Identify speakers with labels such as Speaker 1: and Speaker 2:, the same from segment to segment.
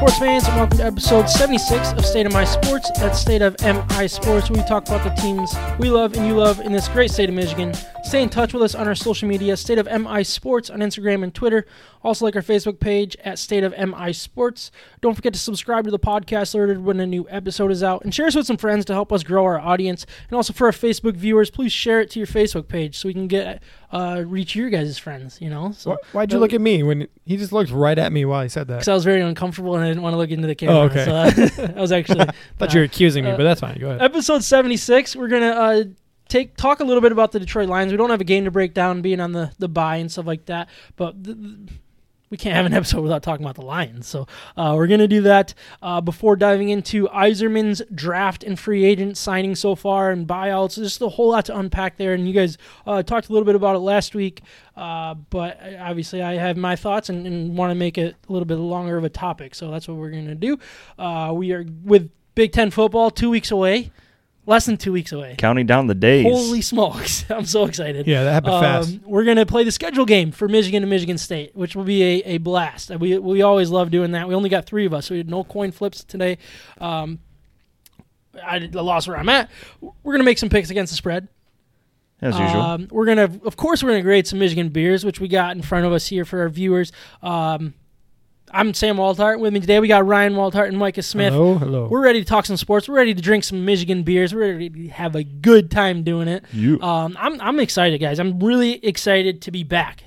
Speaker 1: Sports fans, welcome to episode 76 of State of My Sports. That's State of MI Sports, where we talk about the teams we love and you love in this great state of Michigan. Stay in touch with us on our social media, State of MI Sports on Instagram and Twitter. Also, like our Facebook page at State of MI Sports. Don't forget to subscribe to the podcast alerted when a new episode is out, and share us with some friends to help us grow our audience. And also for our Facebook viewers, please share it to your Facebook page so we can get uh, reach your guys' friends. You know, so
Speaker 2: Why'd you look at me when he just looked right at me while he said that?
Speaker 1: because I was very uncomfortable and I didn't want to look into the camera.
Speaker 2: Oh, okay.
Speaker 1: So uh, I was actually
Speaker 2: thought you were accusing me,
Speaker 1: uh,
Speaker 2: but that's fine. Go ahead.
Speaker 1: episode 76 we're gonna uh take talk a little bit about the detroit lions we don't have a game to break down being on the the bye and stuff like that but th- th- we can't have an episode without talking about the Lions. So uh, we're going to do that uh, before diving into Yzerman's draft and free agent signing so far and buyouts. Just a whole lot to unpack there. And you guys uh, talked a little bit about it last week. Uh, but obviously, I have my thoughts and, and want to make it a little bit longer of a topic. So that's what we're going to do. Uh, we are with Big Ten football two weeks away, less than two weeks away.
Speaker 3: Counting down the days.
Speaker 1: Holy smokes! I'm so excited.
Speaker 2: Yeah, that happened fast.
Speaker 1: Um, we're gonna play the schedule game for Michigan and Michigan State, which will be a, a blast. We we always love doing that. We only got three of us, so we had no coin flips today. Um, I, did- I lost where I'm at. We're gonna make some picks against the spread.
Speaker 3: as usual.
Speaker 1: Um, we're gonna, of course, we're gonna grade some Michigan beers, which we got in front of us here for our viewers. Um, I'm Sam Waltart. With me today, we got Ryan Waltart and Micah Smith.
Speaker 2: Hello, hello.
Speaker 1: We're ready to talk some sports. We're ready to drink some Michigan beers. We're ready to have a good time doing it.
Speaker 3: you.
Speaker 1: Um, I'm I'm excited, guys. I'm really excited to be back.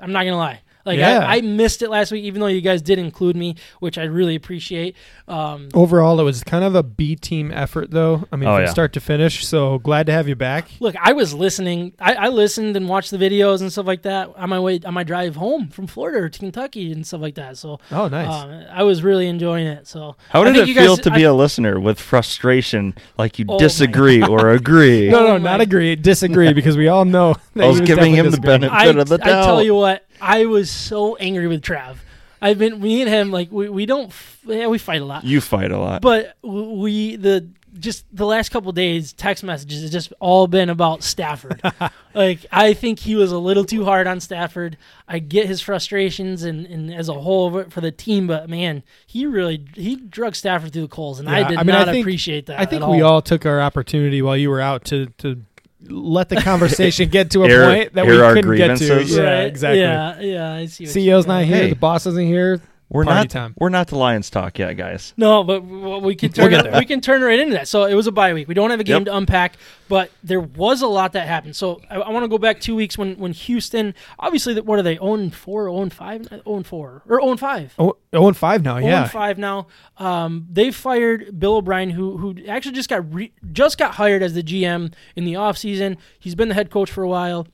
Speaker 1: I'm not gonna lie. Like
Speaker 2: Yeah.
Speaker 1: I, I missed it last week, even though you guys did include me, which I really appreciate. Um,
Speaker 2: Overall, it was kind of a B team effort, though. I mean,
Speaker 3: Oh,
Speaker 2: from
Speaker 3: yeah.
Speaker 2: start to finish. So glad to have you back.
Speaker 1: look, I was listening. I, I listened and watched the videos and stuff like that on my way on my drive home from Florida to Kentucky and stuff like that. So
Speaker 2: Oh, nice.
Speaker 1: uh, I was really enjoying it. So
Speaker 3: How
Speaker 1: I
Speaker 3: did
Speaker 1: think
Speaker 3: it feel
Speaker 1: guys-
Speaker 3: to be
Speaker 1: I-
Speaker 3: a listener with frustration, like you
Speaker 1: Oh
Speaker 3: disagree or agree?
Speaker 2: no,
Speaker 1: oh
Speaker 2: no,
Speaker 1: my-
Speaker 2: not agree, disagree, because we all know. That
Speaker 3: I was
Speaker 2: he
Speaker 3: giving
Speaker 2: definitely
Speaker 3: him the benefit
Speaker 1: I,
Speaker 3: of the doubt.
Speaker 1: I tell you what, I was so angry with Trav. I've been me and him like we, we don't f- yeah we fight a lot,
Speaker 3: You fight a lot.
Speaker 1: but we the just the last couple days text messages has just all been about Stafford. like I think he was a little too hard on Stafford. I get his frustrations and, and as a whole for the team, but man, he really he drug Stafford through the coals, and I did
Speaker 2: I mean, I
Speaker 1: not
Speaker 2: think-
Speaker 1: appreciate that.
Speaker 2: I think
Speaker 1: at
Speaker 2: we
Speaker 1: all.
Speaker 2: all took our opportunity while you were out to to let the conversation get to a
Speaker 3: Air-
Speaker 2: point that we couldn't get to. Yeah,
Speaker 1: Right,
Speaker 2: exactly.
Speaker 1: Yeah, yeah. I see. what
Speaker 2: CEO's
Speaker 1: you're
Speaker 2: not here.
Speaker 3: Hey.
Speaker 2: The boss isn't here.
Speaker 3: We're
Speaker 2: party
Speaker 3: not.
Speaker 2: time.
Speaker 3: We're not the Lions talk yet, guys.
Speaker 1: No, but w- we can turn
Speaker 2: We'll
Speaker 1: it, we can turn right into that. So it was a bye week. We don't have a game
Speaker 3: Yep.
Speaker 1: to unpack, but there was a lot that happened. So I, I want to go back two weeks when when Houston, obviously, that what are they? Own four, own five, own four, or own five.
Speaker 2: Oh, 0 and 5 now,
Speaker 1: Own five now. Um, they fired Bill O'Brien, who who actually just got re- just got hired as the GM in the offseason. He's been the head coach for a while.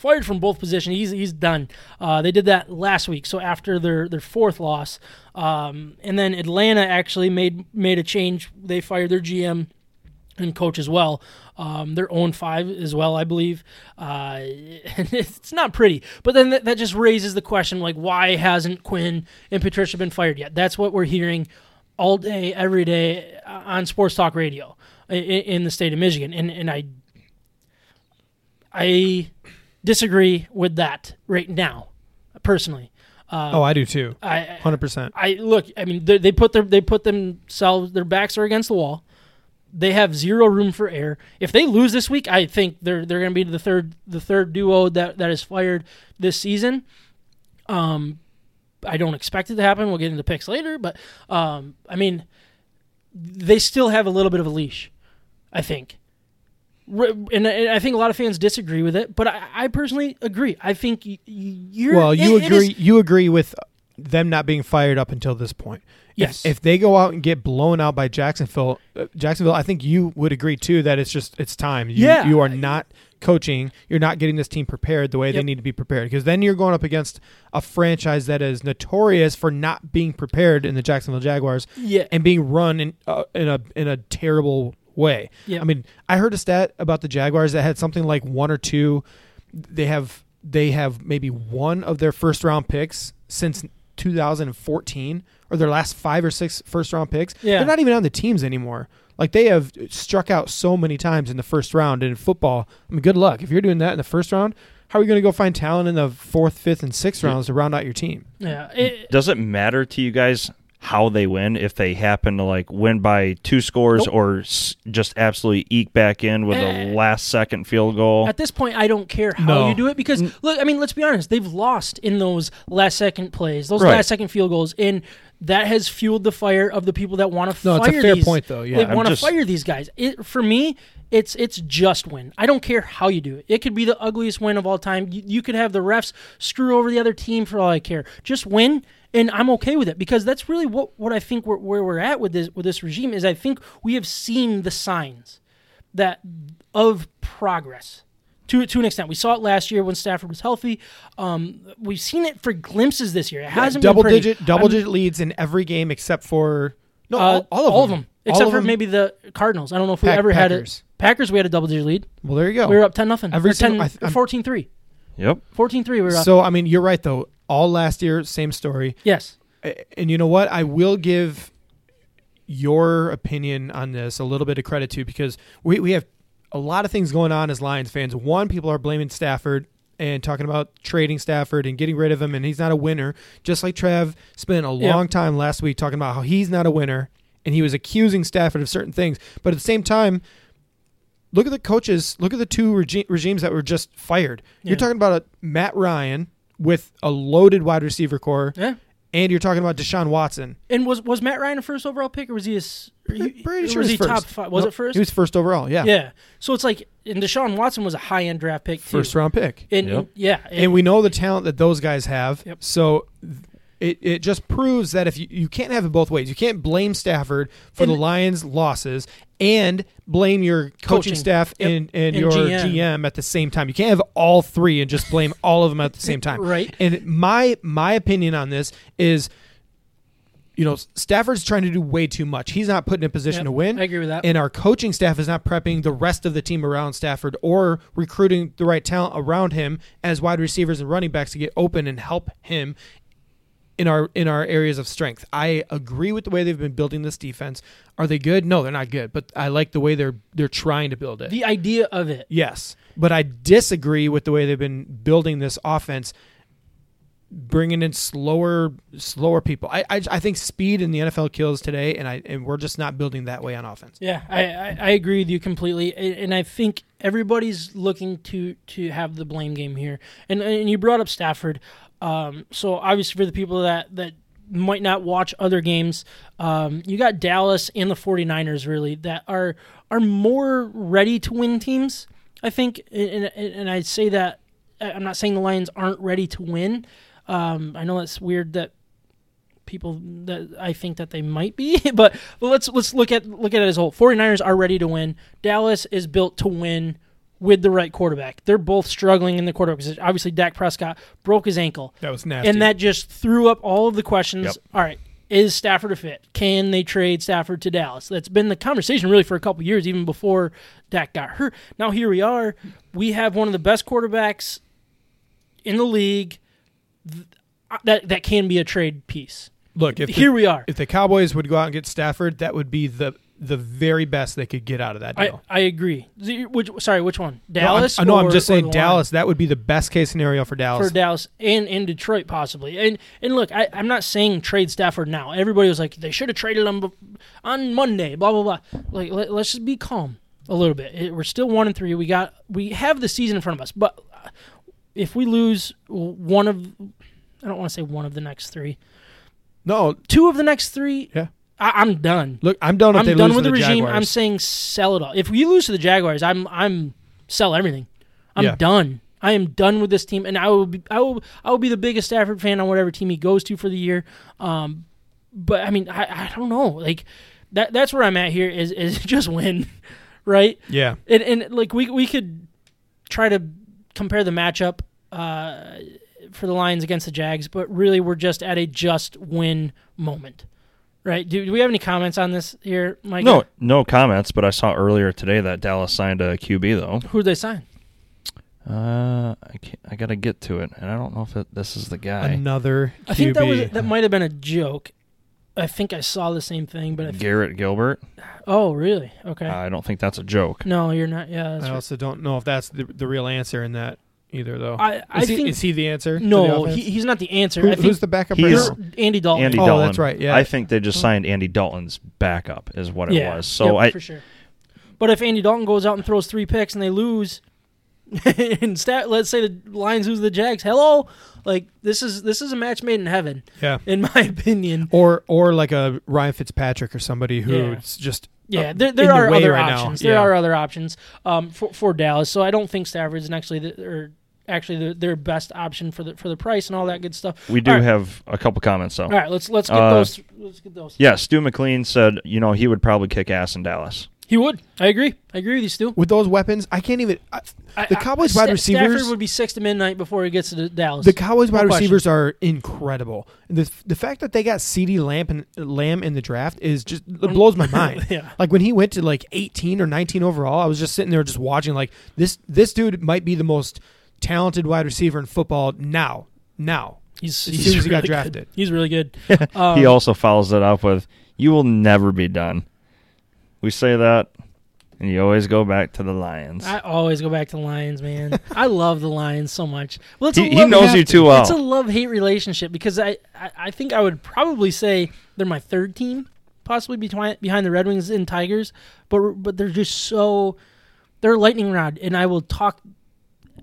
Speaker 1: Fired from both positions. He's he's done. Uh, they did that last week. So after their, their fourth loss, um, and then Atlanta actually made made a change. They fired their GM and coach as well. Um, their own five as well, I believe. Uh, it's not pretty, but then that, that just raises the question: like, why hasn't Quinn and Patricia been fired yet? That's what we're hearing all day, every day uh, on sports talk radio in, in the state of Michigan, and and I I disagree with that right now, personally. Uh,
Speaker 2: Oh, I do too.
Speaker 1: I
Speaker 2: 100%.
Speaker 1: I look. I mean, they, they put their they put themselves their backs are against the wall. They have zero room for error. If they lose this week, I think they're they're going to be the third the third duo that that is fired this season. Um, I don't expect it to happen. We'll get into picks later, but um, I mean, they still have a little bit of a leash. I think. And I think a lot of fans disagree with it, but I, I personally agree. I think you're
Speaker 2: Well, you
Speaker 1: it- it is-
Speaker 2: agree. you agree with them not being fired up until this point.
Speaker 1: Yes.
Speaker 2: If, if they go out and get blown out by Jacksonville, uh, Jacksonville, I think you would agree too that it's just it's time. You,
Speaker 1: Yeah.
Speaker 2: You are not coaching. You're not getting this team prepared the way they need to be prepared because then you're going up against a franchise that is notorious for not being prepared in the Jacksonville Jaguars
Speaker 1: yeah,
Speaker 2: and being run in uh, in a in a terrible way.
Speaker 1: Yeah.
Speaker 2: I mean, I heard a stat about the Jaguars that had something like one or two. They have they have maybe one of their first round picks since 2014, or their last five or six first round picks.
Speaker 1: Yeah.
Speaker 2: They're not even on the teams anymore. Like they have struck out so many times in the first round. And in football, I mean, good luck if you're doing that in the first round. How are you going to go find talent in the fourth, fifth, and sixth rounds to round out your team?
Speaker 1: yeah. It,
Speaker 3: Does it matter to you guys how they win if they happen to like win by two scores
Speaker 1: Nope.
Speaker 3: or s- just absolutely eke back in with
Speaker 1: Eh.
Speaker 3: a last second field goal.
Speaker 1: At this point, I don't care how
Speaker 2: No.
Speaker 1: you do it because look, I mean, let's be honest. They've lost in those last second plays, those
Speaker 3: Right.
Speaker 1: last second field goals, and that has fueled the fire of the people that want to
Speaker 2: No,
Speaker 1: fire
Speaker 2: it's a fair
Speaker 1: these.
Speaker 2: point, though, yeah.
Speaker 1: they want to fire these guys. It, for me, it's it's just win. I don't care how you do it. It could be the ugliest win of all time. You, you could have the refs screw over the other team for all I care. Just win. And I'm okay with it because that's really what, what I think we're, where we're at with this with this regime is I think we have seen the signs that of progress to to an extent. We saw it last year when Stafford was healthy. Um, we've seen it for glimpses this year. It hasn't
Speaker 2: double
Speaker 1: been pretty.
Speaker 2: digit double
Speaker 1: I'm-
Speaker 2: digit leads in every game except for no
Speaker 1: uh,
Speaker 2: all, all of them All
Speaker 1: except
Speaker 2: of
Speaker 1: for
Speaker 2: them.
Speaker 1: maybe the Cardinals. I don't know if we
Speaker 2: Pack-
Speaker 1: ever had
Speaker 2: Packers.
Speaker 1: it. Packers, we had a double digit lead.
Speaker 2: Well, there you go.
Speaker 1: We were up 10 nothing.
Speaker 2: Every
Speaker 1: Or 10,
Speaker 2: I th-
Speaker 1: 14-3.
Speaker 3: yep.
Speaker 1: 14-3 we were up.
Speaker 2: so I mean, you're right though. All last year, same story.
Speaker 1: yes.
Speaker 2: And you know what? I will give your opinion on this a little bit of credit to because we, we have a lot of things going on as Lions fans. One, people are blaming Stafford and talking about trading Stafford and getting rid of him, and he's not a winner. Just like Trav spent a long time last week talking about how he's not a winner, and he was accusing Stafford of certain things. But at the same time, look at the coaches. Look at the two regi- regimes that were just fired.
Speaker 1: Yeah.
Speaker 2: You're talking about a Matt Ryan with a loaded wide receiver corps,
Speaker 1: Yeah.
Speaker 2: and you're talking about Deshaun Watson.
Speaker 1: And was was Matt Ryan a first overall pick or was he a s- he-
Speaker 2: Pretty sure
Speaker 1: was
Speaker 2: he
Speaker 1: he
Speaker 2: was
Speaker 1: top 5? Was
Speaker 2: No,
Speaker 1: it first?
Speaker 2: He was first overall. Yeah,
Speaker 1: yeah. So it's like and Deshaun Watson was a high-end draft pick too.
Speaker 2: first round pick.
Speaker 1: And,
Speaker 3: Yep.
Speaker 1: and- yeah.
Speaker 2: and we know the talent that those guys have.
Speaker 1: Yep.
Speaker 2: So th- it, it just proves that if you, you can't have it both ways, you can't blame Stafford for
Speaker 1: And-
Speaker 2: the Lions' losses and blame your coaching,
Speaker 1: Coaching.
Speaker 2: staff
Speaker 1: Yep.
Speaker 2: and, and,
Speaker 1: And
Speaker 2: your
Speaker 1: GM.
Speaker 2: GM. at the same time. You can't have all three and just blame all of them at the same time.
Speaker 1: Right.
Speaker 2: And my my opinion on this is, you know, Stafford's trying to do way too much. He's not put in a position
Speaker 1: Yep.
Speaker 2: to win
Speaker 1: I agree with that.
Speaker 2: and our coaching staff is not prepping the rest of the team around Stafford or recruiting the right talent around him as wide receivers and running backs to get open and help him in our in our areas of strength. I agree with the way they've been building this defense. Are they good? No, they're not good, but I like the way they're they're trying to build it.
Speaker 1: the idea of it.
Speaker 2: yes, but I disagree with the way they've been building this offense bringing in slower slower people. I, I I think speed in the NFL kills today and I and we're just not building that way on offense.
Speaker 1: Yeah, I, I, I agree with you completely, and and I think everybody's looking to to have the blame game here. And and you brought up Stafford, um, so obviously for the people that that might not watch other games, um, you got Dallas and the 49ers really that are are more ready to win teams. I think, and and, I say that I'm not saying the Lions aren't ready to win. Um, I know that's weird that people that I think that they might be, but, but let's let's look at look at it as a whole. 49ers are ready to win. Dallas is built to win with the right quarterback. They're both struggling in the quarterback position. Obviously, Dak Prescott broke his ankle,
Speaker 2: That was nasty.
Speaker 1: and that just threw up all of the questions.
Speaker 3: Yep.
Speaker 1: All right, is Stafford a fit? Can they trade Stafford to Dallas? That's been the conversation really for a couple years, even before Dak got hurt. Now here we are. We have one of the best quarterbacks in the league uh, that that can be a trade piece.
Speaker 2: Look, if the-
Speaker 1: here we are.
Speaker 2: if the Cowboys would go out and get Stafford, that would be the the very best they could get out of that deal.
Speaker 1: I agree. Which, sorry, which one?
Speaker 2: No, I'm-
Speaker 1: Dallas?
Speaker 2: I know. I'm just saying Dallas. That would be the best case scenario for Dallas.
Speaker 1: for Dallas and in Detroit possibly. And and look, I, I'm not saying trade Stafford now. Everybody was like they should have traded him on Monday. Blah blah blah. Like let, us just be calm a little bit. We're still one and three. We got we have the season in front of us. But uh, if we lose one of, I don't want to say one of the next three,
Speaker 2: no,
Speaker 1: two of the next three,
Speaker 2: yeah.
Speaker 1: I, I'm done.
Speaker 2: Look, I'm done if
Speaker 1: I'm
Speaker 2: they
Speaker 1: done
Speaker 2: lose
Speaker 1: with
Speaker 2: to
Speaker 1: the
Speaker 2: the
Speaker 1: regime.
Speaker 2: Jaguars.
Speaker 1: I'm saying sell it all. If we lose to the Jaguars, I'm I'm sell everything. I'm
Speaker 2: Yeah.
Speaker 1: done. I am done with this team, and I will be I will I will be the biggest Stafford fan on whatever team he goes to for the year. Um, but I mean, I, I don't know. Like that that's where I'm at here. Is is just win, right?
Speaker 2: yeah.
Speaker 1: And and like we we could try to compare the matchup uh, for the Lions against the Jags, but really we're just at a just win moment, right? Do, do we have any comments on this here, Mike?
Speaker 3: No, no comments. But I saw earlier today that Dallas signed a QB though.
Speaker 1: Who did they sign?
Speaker 3: Uh, I can't, I gotta get to it, and I don't know if it, this is the guy.
Speaker 2: Another QB.
Speaker 1: I think that was that might have been a joke. I think I saw the same thing, but I th-
Speaker 3: Garrett Gilbert.
Speaker 1: oh really? Okay.
Speaker 3: I don't think that's a joke.
Speaker 1: no, you're not. Yeah, that's
Speaker 2: I
Speaker 1: right.
Speaker 2: also don't know if that's the, the real answer in that either, though.
Speaker 1: I, I
Speaker 2: is, he,
Speaker 1: think
Speaker 2: is he the answer? to the
Speaker 1: no, he, he's not the answer.
Speaker 2: Who-
Speaker 1: I think
Speaker 2: who's the backup right
Speaker 3: He's-
Speaker 2: now?
Speaker 1: Andy Dalton.
Speaker 3: Andy
Speaker 2: Oh,
Speaker 3: Dalton.
Speaker 2: that's right, yeah.
Speaker 3: I think they just signed Andy Dalton's backup, is what it
Speaker 1: yeah,
Speaker 3: was. So
Speaker 1: Yep,
Speaker 3: I,
Speaker 1: for sure. But if Andy Dalton goes out and throws three picks and they lose, and stat, let's say the Lions lose the Jags, hello, like this is this is a match made in heaven,
Speaker 2: yeah.
Speaker 1: in my opinion.
Speaker 2: Or or like a Ryan Fitzpatrick or somebody who's
Speaker 1: Yeah.
Speaker 2: just
Speaker 1: Yeah, there, there are
Speaker 2: way
Speaker 1: other
Speaker 2: right now.
Speaker 1: options. There
Speaker 2: Yeah.
Speaker 1: are other options um, for for Dallas. So I don't think Stafford's actually the, or actually the, their best option for the for the price and all that good stuff.
Speaker 3: we do
Speaker 1: All right.
Speaker 3: have a couple comments though.
Speaker 1: All right, let's let's get
Speaker 3: Uh,
Speaker 1: those. Let's get those.
Speaker 3: Yeah, Stu McLean said, you know, he would probably kick ass in Dallas.
Speaker 1: He would. I agree. I agree with you, Stu.
Speaker 2: with those weapons. I can't even. I,
Speaker 1: I-
Speaker 2: The
Speaker 1: I-
Speaker 2: Cowboys wide receivers-
Speaker 1: Stafford would be six to midnight before he gets to the Dallas.
Speaker 2: the Cowboys
Speaker 1: No
Speaker 2: wide
Speaker 1: question.
Speaker 2: receivers are incredible. The the fact that they got CeeDee Lamb and Lamb in the draft is just it blows my mind.
Speaker 1: yeah.
Speaker 2: Like when he went to like 18 or 19 overall, I was just sitting there just watching. Like this this dude might be the most talented wide receiver in football now. Now,
Speaker 1: He's,
Speaker 2: As
Speaker 1: he's
Speaker 2: soon as he got
Speaker 1: really
Speaker 2: drafted.
Speaker 1: good. He's really good. Um,
Speaker 3: he also follows it up with, "You will never be done." We say that, and you always go back to the Lions.
Speaker 1: I always go back to the Lions, man. I love the Lions so much. Well, it's
Speaker 3: he, he knows you too well.
Speaker 1: It's a love hate relationship because I, I, I think I would probably say they're my third team, possibly behind behind the Red Wings and Tigers, but but they're just so they're a lightning rod, and I will talk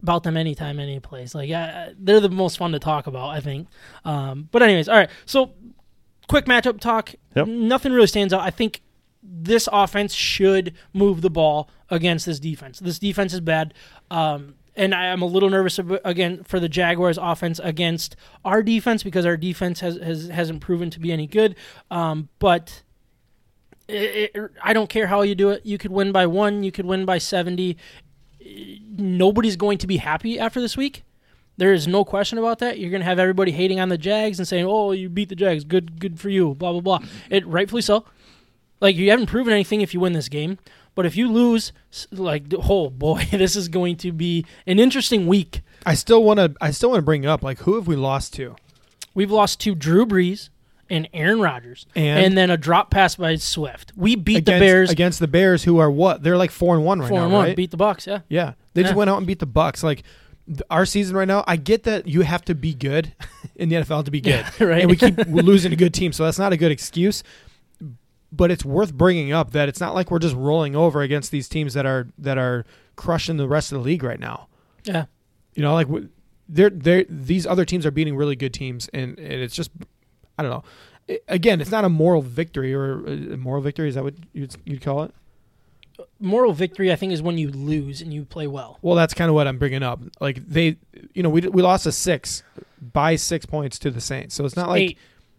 Speaker 1: about them anytime, any place. Like I, they're the most fun to talk about, I think. Um, but anyways, all right. So quick matchup talk.
Speaker 3: Yep.
Speaker 1: Nothing really stands out. I think this offense should move the ball against this defense. This defense is bad. Um, and I am a little nervous again for the Jaguars' offense against our defense because our defense has, has hasn't proven to be any good. Um, but it, it, I don't care how you do it. You could win by one. You could win by seventy. Nobody's going to be happy after this week. There is no question about that. You're going to have everybody hating on the Jags and saying, "Oh, you beat the Jags. Good, good for you." Blah blah blah. Mm-hmm. It rightfully so. Like you haven't proven anything if you win this game, but if you lose, like oh boy, this is going to be an interesting week.
Speaker 2: I still want to. I still want to bring up like who have we lost to?
Speaker 1: We've lost to Drew Brees and Aaron Rodgers,
Speaker 2: And-
Speaker 1: then a drop pass by Swift. We beat
Speaker 2: against,
Speaker 1: the Bears
Speaker 2: against the Bears, who are what? They're like four and one right
Speaker 1: four
Speaker 2: now,
Speaker 1: and one.
Speaker 2: right?
Speaker 1: Beat the Bucks. Yeah,
Speaker 2: yeah, they just went out and beat the Bucks. Like our season right now, I get that you have to be good in the NFL to be good,
Speaker 1: Yeah, right.
Speaker 2: and we keep losing a good team, so that's not a good excuse. But it's worth bringing up that it's not like we're just rolling over against these teams that are that are crushing the rest of the league right now.
Speaker 1: yeah.
Speaker 2: You know, like they're they these other teams are beating really good teams, and, and it's just I don't know. Again, it's not a moral victory or a moral victory. Is that what you'd, you'd call it?
Speaker 1: Moral victory, I think, is when you lose and you play well.
Speaker 2: Well, that's kind of what I'm bringing up. Like they, you know, we we lost a six by six points to the Saints, so it's not like
Speaker 1: eight.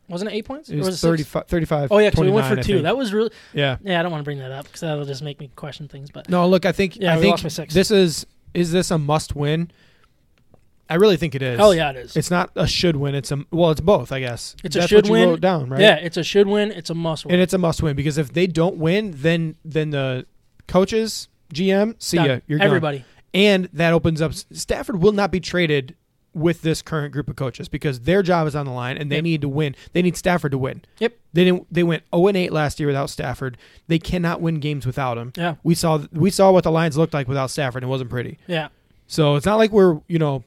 Speaker 1: Wasn't it eight points?
Speaker 2: it
Speaker 1: Or
Speaker 2: was,
Speaker 1: it
Speaker 2: 35, 35
Speaker 1: Oh yeah, because we went for two. That was really
Speaker 2: yeah.
Speaker 1: yeah. I don't want to bring that up because that'll just make me question things. But
Speaker 2: No, look, I think
Speaker 1: Yeah,
Speaker 2: I think this is is this a must win? I really think it is.
Speaker 1: hell yeah, it is.
Speaker 2: It's not a should win. It's a well, it's both, I guess.
Speaker 1: It's a
Speaker 2: That's
Speaker 1: should
Speaker 2: what you
Speaker 1: win.
Speaker 2: wrote down, right?
Speaker 1: Yeah, it's a should win. It's a must win.
Speaker 2: and it's a must win because if they don't win, then then the coaches, GM, see
Speaker 1: Done.
Speaker 2: ya. You're gone.
Speaker 1: everybody.
Speaker 2: and that opens up. Stafford will not be traded with this current group of coaches because their job is on the line and they
Speaker 1: Yep.
Speaker 2: need to win. They need Stafford to win.
Speaker 1: Yep.
Speaker 2: They didn't. They went zero and eight last year without Stafford. They cannot win games without him.
Speaker 1: Yeah,
Speaker 2: We saw we saw what the Lions looked like without Stafford. and It wasn't pretty.
Speaker 1: yeah.
Speaker 2: So it's not like we're you know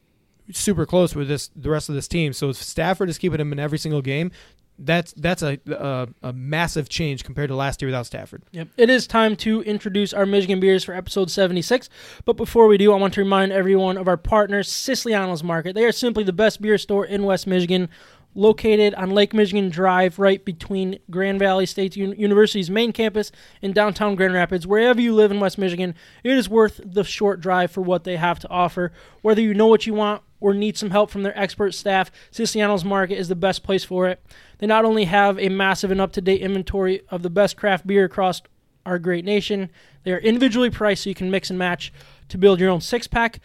Speaker 2: super close with this the rest of this team. So if Stafford is keeping him in every single game, that's that's a a, a massive change compared to last year without Stafford.
Speaker 1: Yep. It is time to introduce our Michigan beers for episode 76. But before we do, I want to remind everyone of our partners, Siciliano's Market. They are simply the best beer store in West Michigan, located on Lake Michigan Drive, right between Grand Valley State Un- University's main campus and downtown Grand Rapids. Wherever you live in West Michigan, it is worth the short drive for what they have to offer. Whether you know what you want or need some help from their expert staff, Siciliano's Market is the best place for it. They not only have a massive and up to date inventory of the best craft beer across our great nation, they are individually priced so you can mix and match to build your own six pack.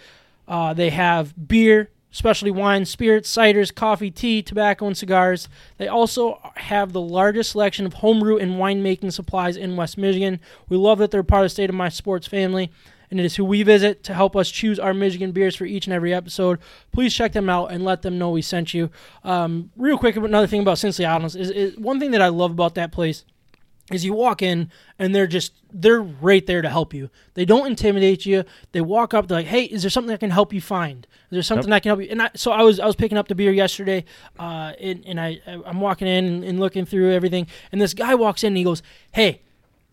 Speaker 1: Uh, they have beer, specialty wine, spirits, ciders, coffee, tea, tobacco, and cigars. They also have the largest selection of homebrew and winemaking supplies in West Michigan. We love that they're part of the State of My Sports family, and it is who we visit to help us choose our Michigan beers for each and every episode. Please check them out and let them know we sent you. Um, real quick, another thing about Siciliano is, is one thing that I love about that place is you walk in and they're just they're right there to help you. They don't intimidate you. They walk up, they're like, "Hey, is there something I can help you find? Is there something I can help you?" And I, so I was I was picking up the beer yesterday, uh, and, and I I'm walking in and, and looking through everything, and this guy walks in and he goes, "Hey,"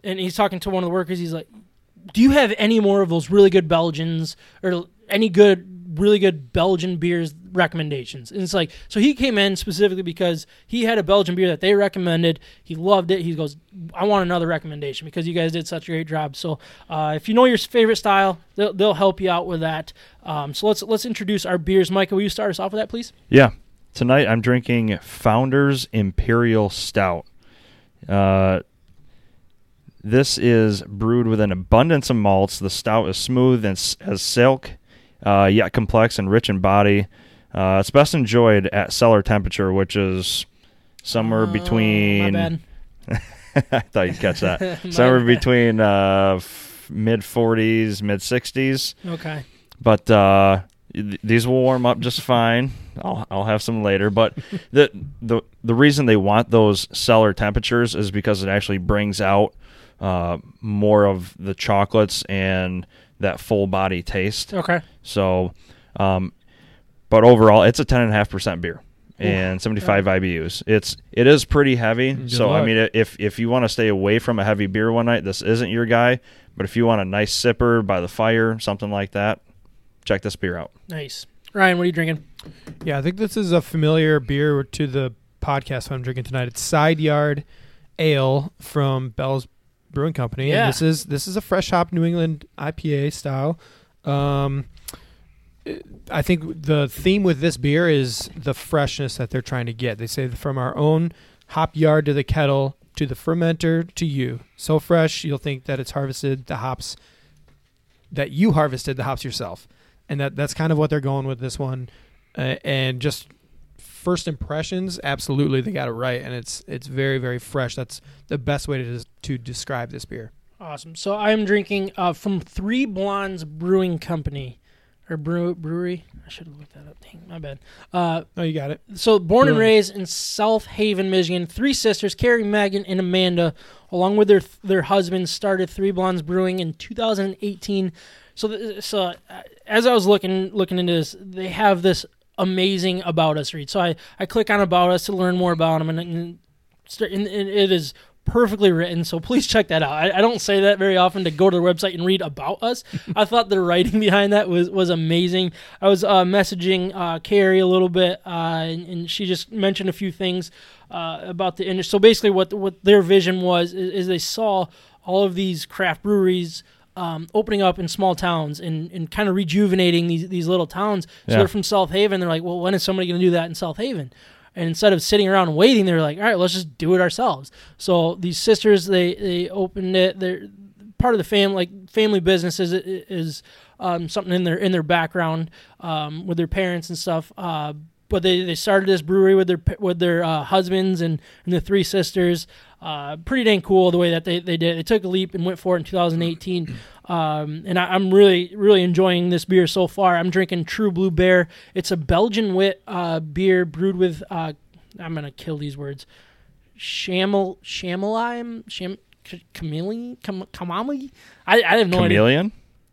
Speaker 1: and he's talking to one of the workers. He's like, "Do you have any more of those really good Belgians or any good really good Belgian beers recommendations. And it's like, so he came in specifically because he had a Belgian beer that they recommended. He loved it. He goes, I want another recommendation because you guys did such a great job. So uh, if you know your favorite style, they'll, they'll help you out with that. Um, so let's let's introduce our beers. Michael, will you start us off with that, please?
Speaker 3: Yeah. Tonight I'm drinking Founders Imperial Stout. Uh, this is brewed with an abundance of malts. The stout is smooth and s- as silk, uh, yet complex and rich in body. Uh, it's best enjoyed at cellar temperature, which is somewhere
Speaker 1: Oh,
Speaker 3: between.
Speaker 1: My.
Speaker 3: I thought you'd catch that.
Speaker 1: My
Speaker 3: somewhere
Speaker 1: bad.
Speaker 3: between uh, f- mid 40s, mid 60s.
Speaker 1: Okay.
Speaker 3: But uh, th- these will warm up just fine. I'll I'll have some later. But the the the reason they want those cellar temperatures is because it actually brings out uh, more of the chocolates and that full body taste.
Speaker 1: Okay.
Speaker 3: So, um, but overall, it's a ten and a half percent beer and seventy five IBUs. It's it is pretty heavy.
Speaker 2: Good
Speaker 3: so I mean, if if you want to stay away from a heavy beer one night, this isn't your guy. But if you want a nice sipper by the fire, something like that, check this beer out.
Speaker 1: Nice. Ryan, what are you drinking?
Speaker 2: Yeah, I think this is a familiar beer to the podcast I'm drinking tonight. It's Side Yard Ale from Bell's Brewing Company.
Speaker 1: Yeah.
Speaker 2: And this is this is a fresh hop New England IPA style. Um, I think the theme with this beer is the freshness that they're trying to get. They say from our own hop yard to the kettle to the fermenter to you. So fresh, you'll think that it's harvested the hops that you harvested the hops yourself. And that that's kind of what they're going with this one. Uh, and just first impressions, absolutely they got it right and it's it's very very fresh. That's the best way to to describe this beer.
Speaker 1: Awesome. So I'm drinking uh, from Three Blondes Brewing Company or brew, brewery. I should have looked that up. Dang, my bad. Uh,
Speaker 2: Oh, you got it.
Speaker 1: so born and raised in South Haven, Michigan, three sisters, Carrie, Megan, and Amanda, along with their their husbands, started Three Blondes Brewing in 2018. So, so uh, as I was looking looking into this, they have this amazing about us read. So I I click on about us to learn more about them, and, and, and it is perfectly written. So please check that out. I, I don't say that very often to go to the website and read about us. I thought the writing behind that was was amazing. I was uh, messaging uh, Carrie a little bit, uh, and, and she just mentioned a few things uh, about the industry. So basically, what what their vision was is, is they saw all of these craft breweries. Um, opening up in small towns and, and kind of rejuvenating these these little towns. So
Speaker 3: Yeah.
Speaker 1: they're from South Haven. They're like, well, when is somebody going to do that in South Haven? And instead of sitting around waiting, they're like, all right, let's just do it ourselves. So these sisters, they they opened it. They're part of the family, like family business is is um, something in their in their background um, with their parents and stuff. Uh, but they, they started this brewery with their with their uh, husbands and, and the three sisters. Uh, pretty dang cool the way that they, they did. They took a leap and went for it in 2018. Um, and I, I'm really really enjoying this beer so far. I'm drinking True Blue Bear. It's a Belgian wit uh, beer brewed with uh, I'm gonna kill these words. Shamel shamelime sham c- chameleon cam, kamali. I I have no idea.
Speaker 3: Chameleon?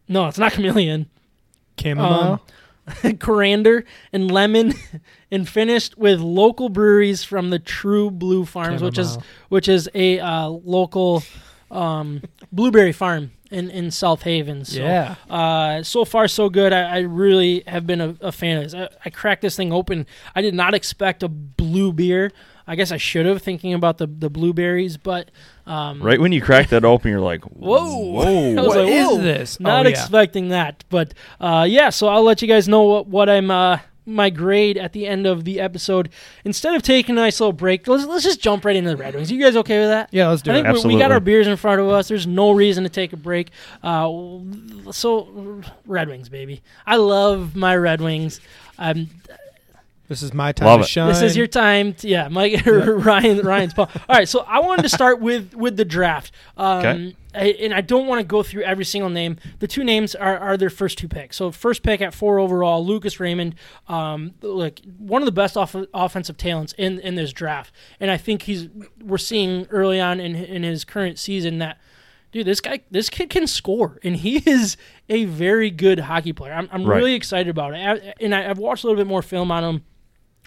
Speaker 1: No, it's not chameleon.
Speaker 2: Chamomile.
Speaker 1: Coriander and lemon, and finished with local breweries from the True Blue Farms, which is which is a uh, local um, blueberry farm in, in South Haven. So,
Speaker 2: yeah.
Speaker 1: uh, so far so good. I, I really have been a, a fan of this. I, I cracked this thing open. I did not expect a blue beer. I guess I should have thinking about the the blueberries, but um,
Speaker 3: Right when you crack that open, you're like,
Speaker 1: Whoa.
Speaker 3: whoa.
Speaker 1: I was
Speaker 2: What
Speaker 1: like,
Speaker 2: is
Speaker 1: whoa,
Speaker 2: this?
Speaker 1: Not
Speaker 2: Oh, yeah.
Speaker 1: expecting that, but uh, yeah. So I'll let you guys know what, what I'm uh, my grade at the end of the episode. Instead of taking a nice little break, let's let's just jump right into the Red Wings. You guys okay with that?
Speaker 2: Yeah, let's do
Speaker 1: I think
Speaker 2: it.
Speaker 1: we, we got our beers in front of us. There's no reason to take a break. Uh, so Red Wings, baby. I love my Red Wings. Um,
Speaker 2: This is my time
Speaker 3: Love
Speaker 2: to
Speaker 3: it.
Speaker 2: shine.
Speaker 1: This is your time. To, yeah, Mike Ryan Ryan's Paul. All right, so I wanted to start with with the draft. Um,
Speaker 3: Okay.
Speaker 1: I, and I don't want to go through every single name. The two names are, are their first two picks. So first pick at four overall, Lucas Raymond, um, like one of the best off- offensive talents in in this draft. And I think he's we're seeing early on in in his current season that dude, this guy, this kid can score, and he is a very good hockey player. I'm, I'm
Speaker 3: Right.
Speaker 1: really excited about it, I, and I, I've watched a little bit more film on him.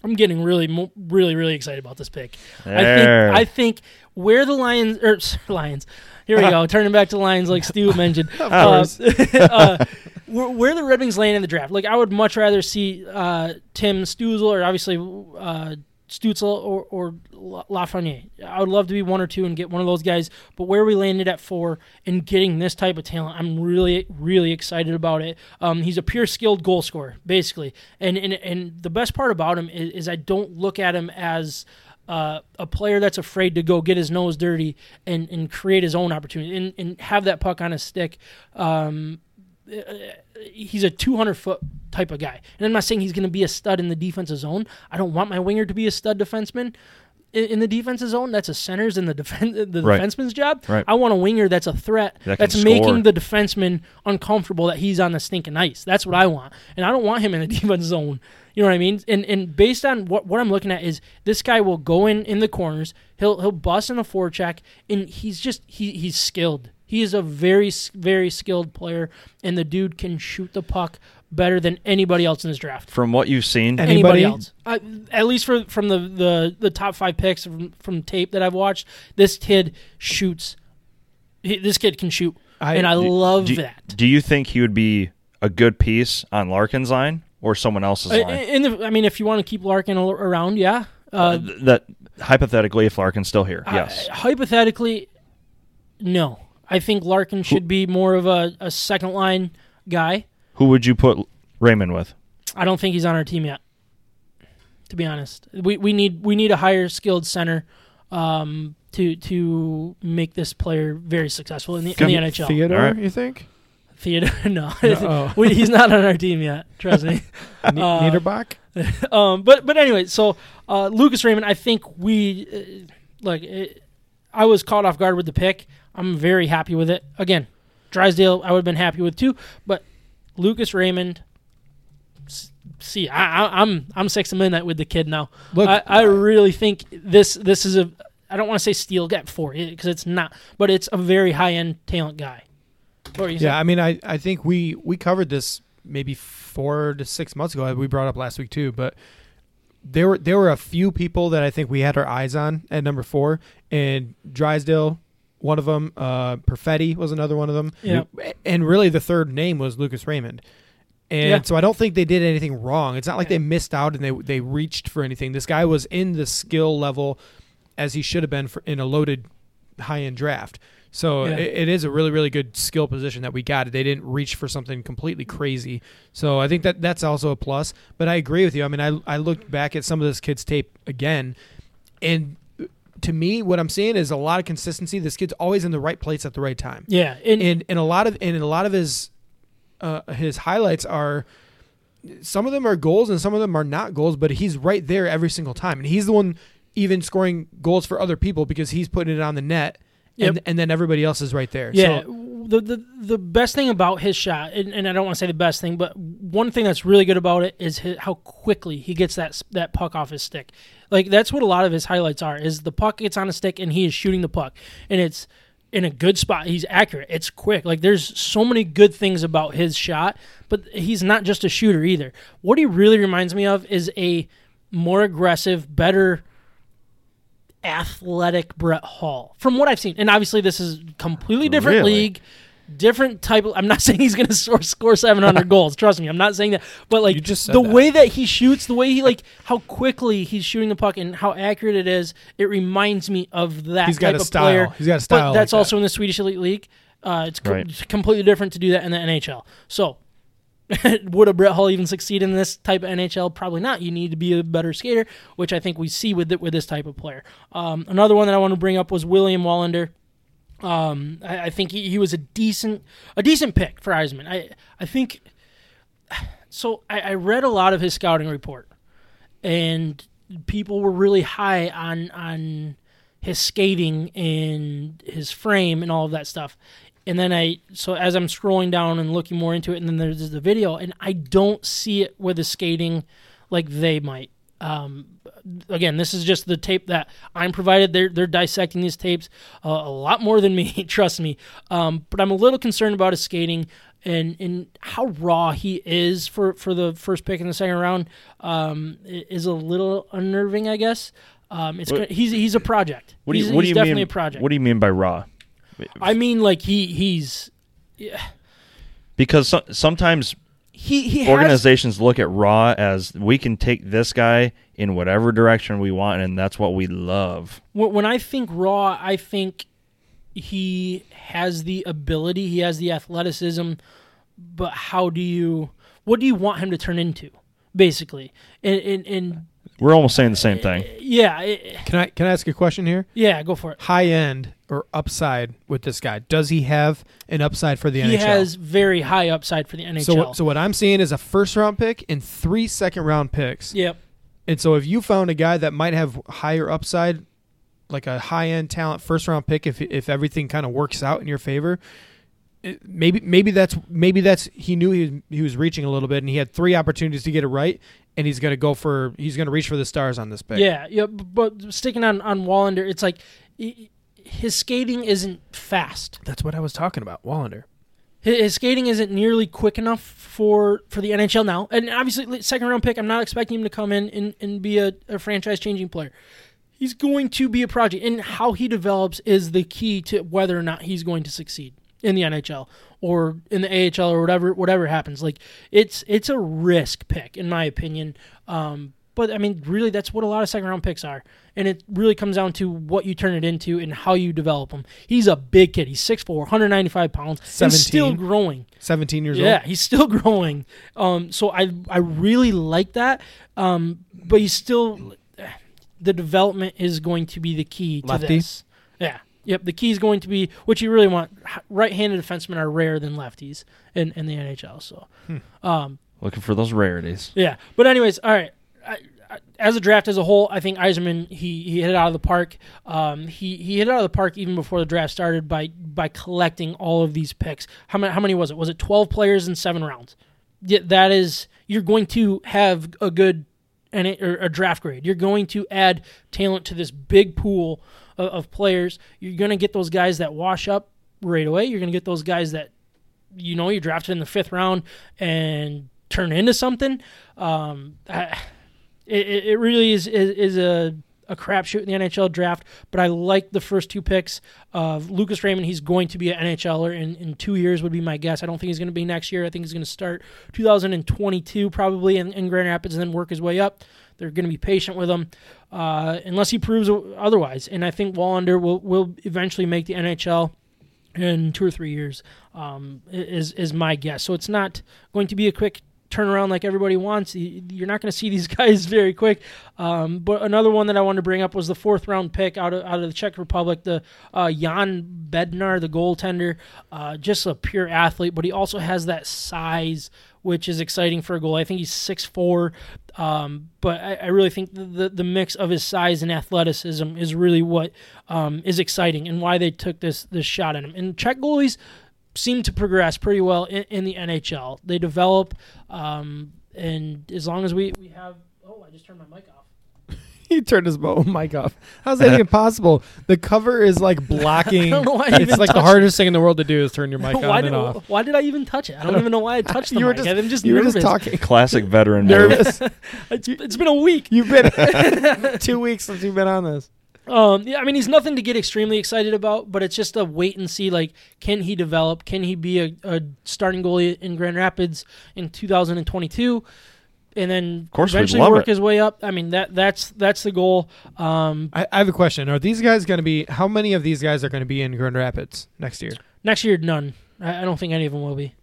Speaker 1: I'm getting really, really, really excited about this pick. I think, I think where the Lions, or Lions, here we go, turning back to Lions like Stu mentioned. uh, uh, where, where the Red Wings land in the draft. Like I would much rather see uh, Tim Stützle or obviously uh, Stützle or, or Lafreniere. I would love to be one or two and get one of those guys. But where we landed at four and getting this type of talent, I'm really, really excited about it. Um, he's a pure skilled goal scorer, basically. And and, and the best part about him is, is I don't look at him as uh, a player that's afraid to go get his nose dirty and, and create his own opportunity and, and have that puck on his stick. Um, Uh, he's a 200 foot type of guy. And I'm not saying he's going to be a stud in the defensive zone. I don't want my winger to be a stud defenseman in, in the defensive zone. That's a center's and the defense the
Speaker 3: Right.
Speaker 1: defenseman's job.
Speaker 3: Right.
Speaker 1: I want a winger that's a threat
Speaker 3: That
Speaker 1: that's
Speaker 3: score.
Speaker 1: making the defenseman uncomfortable that he's on the stinking ice. That's what I want. And I don't want him in the defensive zone. You know what I mean? And and based on what, what I'm looking at is this guy will go in in the corners. He'll he'll bust in a forecheck, and he's just he he's skilled. He is a very very skilled player, and the dude can shoot the puck better than anybody else in this draft.
Speaker 3: From what you've seen,
Speaker 1: Anybody
Speaker 2: Anybody?
Speaker 1: else? Uh, at least for from the, the the top five picks from, from tape that I've watched, this kid shoots. He, this kid can shoot,
Speaker 2: I-
Speaker 1: and I love
Speaker 3: do,
Speaker 1: that.
Speaker 3: do you think he would be a good piece on Larkin's line or someone else's
Speaker 1: Uh,
Speaker 3: line?
Speaker 1: In the, I mean, if you want to keep Larkin around, yeah. Uh,
Speaker 3: Th- that hypothetically, if Larkin's still here, yes.
Speaker 1: I- hypothetically, no. I think Larkin should be more of a, a second line guy.
Speaker 3: Who would you put Raymond with?
Speaker 1: I don't think he's on our team yet. To be honest, we, we need we need a higher skilled center um, to to make this player very successful in the, in the NHL.
Speaker 2: Theodore,
Speaker 3: All right.
Speaker 2: you think?
Speaker 1: Theodore, no,
Speaker 2: oh.
Speaker 1: We- he's not on our team yet. Trust me.
Speaker 2: N-
Speaker 1: Uh,
Speaker 2: Niederbach?
Speaker 1: um, but but anyway, so uh, Lucas Raymond, I think we uh, like. It, I was caught off guard with the pick. I'm very happy with it. Again, Drysdale, I would have been happy with too. But Lucas Raymond, see, I, I, I'm I'm six a minute with the kid now.
Speaker 2: Look,
Speaker 1: I, I really think this this is a. I don't want to say steal get for it because it's not, but it's a very high end talent guy. What were you
Speaker 2: Yeah, I mean, I, I think we we covered this maybe four to six months ago. We brought up last week too, but there were there were a few people that I think we had our eyes on at number four, and Drysdale, one of them. Uh, Perfetti was another one of them.
Speaker 1: Yeah.
Speaker 2: and really the third name was Lucas Raymond. And
Speaker 1: Yeah.
Speaker 2: so I don't think they did anything wrong. It's not like they missed out and they they reached for anything. This guy was in the skill level as he should have been for, in a loaded high end draft. So
Speaker 1: Yeah.
Speaker 2: it, it is a really really good skill position that we got. They didn't reach for something completely crazy. So I think that that's also a plus. But I agree with you. I mean, I I looked back at some of this kid's tape again, and to me, what I'm seeing is a lot of consistency. This kid's always in the right place at the right time
Speaker 1: yeah, and,
Speaker 2: and and a lot of and a lot of his uh, his highlights are some of them are goals and some of them are not goals, but he's right there every single time, and he's the one even scoring goals for other people because he's putting it on the net, and and then everybody else is right there.
Speaker 1: Yeah,
Speaker 2: So,
Speaker 1: the, the the best thing about his shot, and, and I don't want to say the best thing, but one thing that's really good about it is hi how quickly he gets that that puck off his stick. Like that's what a lot of his highlights are: is the puck gets on a stick and he is shooting the puck, and it's in a good spot. He's accurate. It's quick. Like there's so many good things about his shot, but he's not just a shooter either. What he really reminds me of is a more aggressive, better athletic Brett Hull from what I've seen. And obviously, this is completely different
Speaker 3: Really?
Speaker 1: league, different type of. I'm not saying he's going to score, score 700 goals. Trust me, I'm not saying that. But like
Speaker 2: You just
Speaker 1: the
Speaker 2: that.
Speaker 1: way that he shoots, the way he like how quickly he's shooting the puck and how accurate it is, it reminds me of that
Speaker 2: He's got
Speaker 1: type
Speaker 2: a
Speaker 1: of
Speaker 2: style.
Speaker 1: player.
Speaker 2: He's got a style
Speaker 1: But
Speaker 2: like
Speaker 1: that's
Speaker 2: that.
Speaker 1: also in the Swedish Elite League. Uh, it's,
Speaker 3: Right.
Speaker 1: it's completely different to do that in the NHL. So would a Brett Hull even succeed in this type of NHL? Probably not. You need to be a better skater, which I think we see with th- with this type of player. Um, another one that I want to bring up was William Wallinder. Um, I, I think he, he was a decent a decent pick for Yzerman. I I think so. I, I read a lot of his scouting report, and people were really high on on his skating and his frame and all of that stuff. And then I so as I'm scrolling down and looking more into it, and then there's the video, and I don't see it with the skating like they might. Um, again, this is just the tape that I'm provided. They're they're dissecting these tapes uh, a lot more than me, trust me. Um, but I'm a little concerned about his skating and and how raw he is for for the first pick in the second round um, is a little unnerving, I guess. Um, it's
Speaker 3: What-
Speaker 1: he's he's a project.
Speaker 3: What do you
Speaker 1: he's,
Speaker 3: What do
Speaker 1: he's
Speaker 3: you
Speaker 1: definitely
Speaker 3: mean?
Speaker 1: a project.
Speaker 3: What do you mean by raw?
Speaker 1: I mean, like he he's yeah.
Speaker 3: Because so, sometimes
Speaker 1: he he has
Speaker 3: organizations look at raw as we can take this guy in whatever direction we want, and that's what we love.
Speaker 1: when when I think raw, I think he has the ability, he has the athleticism, but how do you what do you want him to turn into? Basically, and and, and
Speaker 3: We're almost saying the same thing.
Speaker 1: yeah, it-
Speaker 2: Can I can I ask a question here?
Speaker 1: yeah, go for it.
Speaker 2: High end or upside with this guy? Does he have an upside for the
Speaker 1: He
Speaker 2: NHL?
Speaker 1: He has very high upside for the NHL.
Speaker 2: so what, so what I'm seeing is a first round pick and three second round picks.
Speaker 1: yep.
Speaker 2: And so if you found a guy that might have higher upside, like a high end talent first round pick, if if everything kind of works out in your favor, eh, maybe maybe that's maybe that's he knew he was, he was reaching a little bit and he had three opportunities to get it right and he's gonna go for he's gonna reach for the stars on this pick.
Speaker 1: Yeah, yeah, but sticking on on Wallinder, it's like his skating isn't fast.
Speaker 2: that's what I was talking about. Wallinder.
Speaker 1: His, his skating isn't nearly quick enough for for the NHL now. And obviously, second round pick, I'm not expecting him to come in and, and be a, a franchise changing player. He's going to be a project, and how he develops is the key to whether or not he's going to succeed in the NHL or in the AHL or whatever whatever happens. Like it's it's a risk pick in my opinion. Um, but I mean, really, that's what a lot of second round picks are, and it really comes down to what you turn it into and how you develop him. He's a big kid. He's 6'4", 195 pounds, and still growing.
Speaker 2: Seventeen years
Speaker 1: Yeah,
Speaker 2: old.
Speaker 1: Yeah, he's still growing. Um, so I I really like that. Um, but he's still the development is going to be the key to
Speaker 2: Lefty?
Speaker 1: this. Yeah. Yep. The key is going to be what you really want. Right-handed defensemen are rarer than lefties in, in the NHL. So, um,
Speaker 3: Looking for those rarities.
Speaker 1: yeah. But anyways, all right. As a draft as a whole, I think Yzerman he, he hit it out of the park. Um, he he hit it out of the park even before the draft started by by collecting all of these picks. How many how many was it? Was it twelve players in seven rounds? That is you're going to have a good and a draft grade. You're going to add talent to this big pool of, of players. You're going to get those guys that wash up right away. You're going to get those guys that you know you drafted in the fifth round and turn into something. Um, I, it, it really is is, is a a crapshoot in the NHL draft, but I like the first two picks of Lucas Raymond. He's going to be an NHLer in, in two years, would be my guess. I don't think he's going to be next year. I think he's going to start 2022 probably in, in Grand Rapids and then work his way up. They're going to be patient with him uh, unless he proves otherwise. And I think Wallinder will, will eventually make the NHL in two or three years um, is is my guess. So it's not going to be a quick turnaround like everybody wants. You- You're not going to see these guys very quick. Um, but another one that I wanted to bring up was the fourth round pick out of out of the Czech Republic, the uh, Jan Bednar, the goaltender, uh, just a pure athlete, but he also has that size. Which is exciting for a goal. I think he's six four, um, but I, I really think the, the the mix of his size and athleticism is really what um, is exciting and why they took this this shot at him. And Czech goalies seem to progress pretty well in, in the NHL. They develop, um, and as long as we, we have. Oh, I just turned my mic off.
Speaker 2: he turned his mo- mic off. How's that even possible? The cover is like blocking.
Speaker 1: I don't know why I
Speaker 2: it's
Speaker 1: even
Speaker 2: like the
Speaker 1: touched
Speaker 2: hardest thing in the world to do is turn your mic
Speaker 1: why,
Speaker 2: on
Speaker 1: did,
Speaker 2: and off.
Speaker 1: why did I even touch it? I don't even know why I touched the
Speaker 2: you were
Speaker 1: mic.
Speaker 2: just,
Speaker 1: I'm just
Speaker 2: you were just talking.
Speaker 3: Classic veteran.
Speaker 2: Nervous.
Speaker 1: It's, it's been a week.
Speaker 2: You've been two weeks since you've been on this.
Speaker 1: Um, yeah, I mean, he's nothing to get extremely excited about, but it's just a wait and see. Like, can he develop? Can he be a, a starting goalie in Grand Rapids in 2022? And then of
Speaker 3: course we'd
Speaker 1: eventually work
Speaker 3: it.
Speaker 1: his way up. I mean, that that's that's the goal. Um,
Speaker 2: I, I have a question. Are these guys going to be? How many of these guys are going to be in Grand Rapids next year?
Speaker 1: next year, none. I, I don't think any of them will be.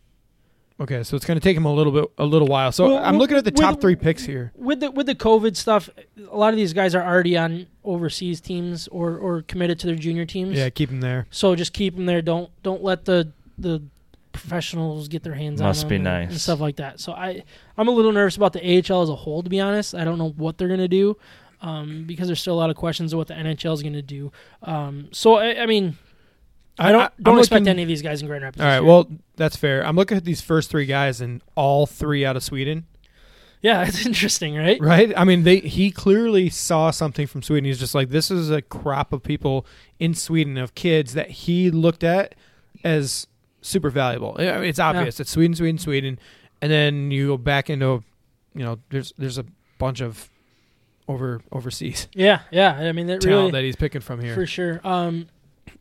Speaker 2: Okay, so it's going to take him a little bit, a little while. So
Speaker 1: Well,
Speaker 2: I'm looking at the
Speaker 1: with-
Speaker 2: top three picks here.
Speaker 1: with the with the COVID stuff, a lot of these guys are already on overseas teams or, or committed to their junior teams.
Speaker 2: Yeah, keep them there.
Speaker 1: So just keep them there. Don't don't let the the professionals get their hands
Speaker 3: Must
Speaker 1: on them and, and
Speaker 3: nice.
Speaker 1: stuff like that. So I I'm a little nervous about the AHL as a whole. To be honest, I don't know what they're gonna do um, because there's still a lot of questions of what the NHL is gonna do. Um, so I, I mean, I don't
Speaker 2: I'm
Speaker 1: don't expect
Speaker 2: looking-
Speaker 1: any of these guys in Grand Rapids.
Speaker 2: All right, well, that's fair. I'm looking at these first three guys, and all three out of Sweden,
Speaker 1: yeah, it's interesting, right?
Speaker 2: right? I mean, they he clearly saw something from Sweden. He's just like, this is a crop of people in Sweden of kids that he looked at as super valuable. I mean, it's obvious. It's Sweden, Sweden, Sweden, and then you go back into, you know, there's there's a bunch of over overseas
Speaker 1: Yeah, yeah. I mean, that really
Speaker 2: that he's picking from here.
Speaker 1: for sure. Um,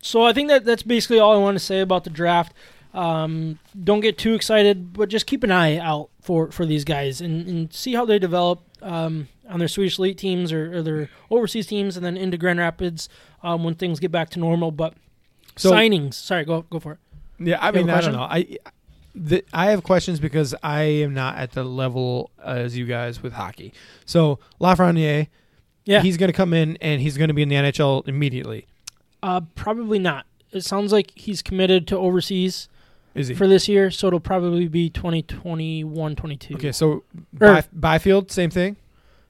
Speaker 1: so I think that that's basically all I want to say about the draft. Um, don't get too excited, but just keep an eye out for, for these guys and, and see how they develop um, on their Swedish elite teams or, or their overseas teams, and then into Grand Rapids um, when things get back to normal. But
Speaker 2: So-
Speaker 1: signings, sorry, go go for it.
Speaker 2: Yeah, I mean, I don't know. I the, I have questions because I am not at the level as you guys with hockey. So Lafreniere,
Speaker 1: Yeah,
Speaker 2: he's going to come in and he's going to be in the NHL immediately.
Speaker 1: Uh, probably not. It sounds like he's committed to overseas
Speaker 2: Is he?
Speaker 1: for this year, so it'll probably be 2021, 22.
Speaker 2: okay, so
Speaker 1: Or-
Speaker 2: By, Byfield, same thing.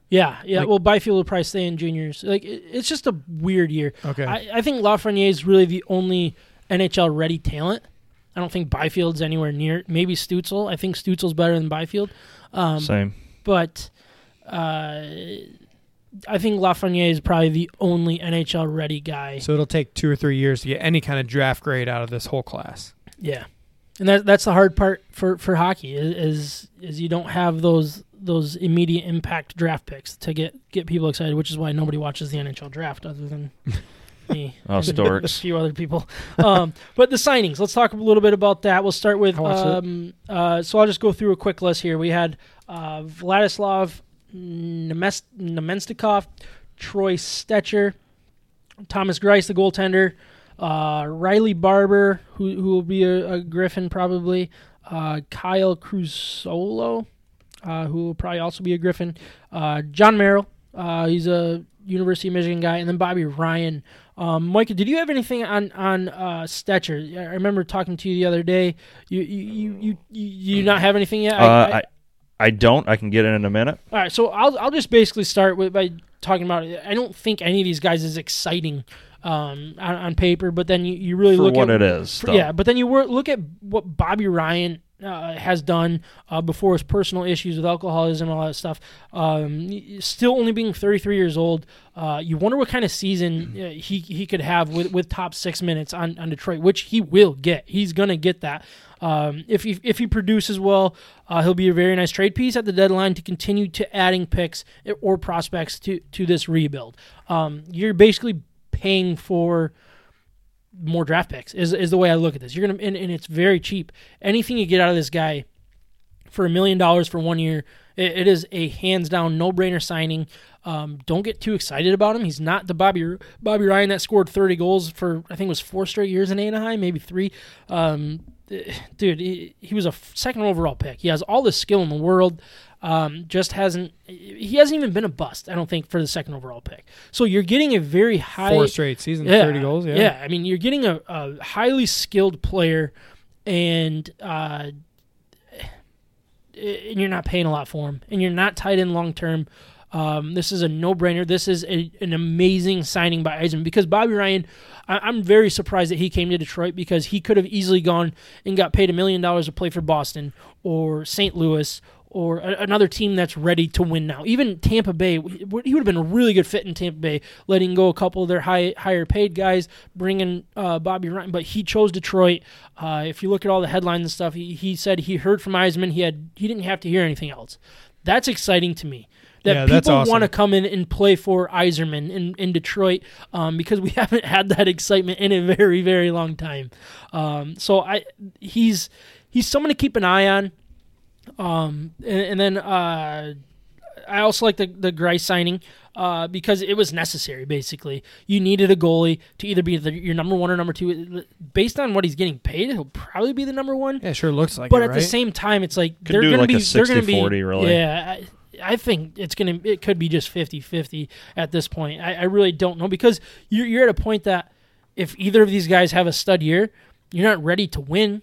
Speaker 1: Yeah, yeah.
Speaker 2: Like-
Speaker 1: well, Byfield will probably stay in juniors. Like it, it's just a weird year.
Speaker 2: Okay,
Speaker 1: I, I think Lafreniere is really the only NHL ready talent. I don't think Byfield's anywhere near. Maybe Stützle. I think Stützle's better than Byfield. Um,
Speaker 3: Same.
Speaker 1: but uh, I think Lafreniere is probably the only NHL ready guy.
Speaker 2: so it'll take two or three years to get any kind of draft grade out of this whole class.
Speaker 1: Yeah, and that that's the hard part for for hockey is is, is you don't have those those immediate impact draft picks to get get people excited, which is why nobody watches the NHL draft other than me.
Speaker 3: Us
Speaker 1: and. A few other people. Um, but the signings, let's talk a little bit about that. We'll start with
Speaker 2: I watched it.
Speaker 1: um, uh, so I'll just go through a quick list here. We had uh, Vladislav Nemes- Namestnikov, Troy Stecher, Thomas Greiss, the goaltender, uh, Riley Barber, who who will be a, a Griffin probably, uh, Kyle Criscuolo, uh, who will probably also be a Griffin, uh, Jon Merrill, uh, he's a University of Michigan guy, and then Bobby Ryan. Um, Micah, did you have anything on on uh, Stecher? I remember talking to you the other day. You you you you, you, not have anything yet?
Speaker 3: Uh, I, I don't. I can get it in a minute.
Speaker 1: All right, so I'll I'll just basically start with by talking about it. I don't think any of these guys is exciting um, on, on paper, but then you, you really
Speaker 3: For
Speaker 1: look
Speaker 3: what
Speaker 1: at
Speaker 3: it is. though.
Speaker 1: yeah, but then you wor- look at what Bobby Ryan uh, has done uh, before his personal issues with alcoholism and all that stuff. Um, still only being 33 years old, uh, you wonder what kind of season uh, he he could have with, with top six minutes on, on Detroit, which he will get. He's gonna get that. Um, if he if he produces well, uh, he'll be a very nice trade piece at the deadline to continue to adding picks or prospects to to this rebuild. Um, you're basically paying for more draft picks is, is the way I look at this. You're gonna and, and it's very cheap. Anything you get out of this guy for a million dollars for one year, it, it is a hands down no brainer signing. Um, don't get too excited about him. He's not the Bobby Bobby Ryan that scored 30 goals for I think it was four straight years in Anaheim, maybe three. Um, dude, he, he was a second overall pick. He has all the skill in the world. Um, just hasn't he hasn't even been a bust. I don't think for the second overall pick. So you're getting a very high
Speaker 2: Four straight seasons, thirty goals. Yeah,
Speaker 1: I mean, you're getting a, a highly skilled player, and uh, and you're not paying a lot for him, and you're not tied in long term. Um, this is a no-brainer. This is a, an amazing signing by Yzerman because Bobby Ryan. I, I'm very surprised that he came to Detroit because he could have easily gone and got paid a million dollars to play for Boston or St. Louis or a, another team that's ready to win now. Even Tampa Bay, he would have been a really good fit in Tampa Bay, letting go a couple of their high, higher paid guys, bringing uh, Bobby Ryan. But he chose Detroit. Uh, if you look at all the headlines and stuff, he, he said he heard from Yzerman. He had he didn't have to hear anything else. That's exciting to me. That
Speaker 2: Yeah,
Speaker 1: people
Speaker 2: awesome.
Speaker 1: want to come in and play for Yzerman in, in Detroit um, because we haven't had that excitement in a very very long time. Um, so I he's he's someone to keep an eye on. Um, and, and then uh, I also like the the Greiss signing uh, because it was necessary. Basically, you needed a goalie to either be the, your number one or number two. Based on what he's getting paid, he'll probably be the number one.
Speaker 2: yeah, sure looks like it.
Speaker 1: But
Speaker 2: it,
Speaker 1: at
Speaker 2: right?
Speaker 1: the same time, it's like
Speaker 3: Could
Speaker 1: they're going
Speaker 3: like
Speaker 1: to
Speaker 3: a
Speaker 1: be they're going to be
Speaker 3: 60-40 really.
Speaker 1: Yeah, I, I think it's going to it could be just 50-50 at this point. I, I really don't know because you're you're at a point that if either of these guys have a stud year, you're not ready to win.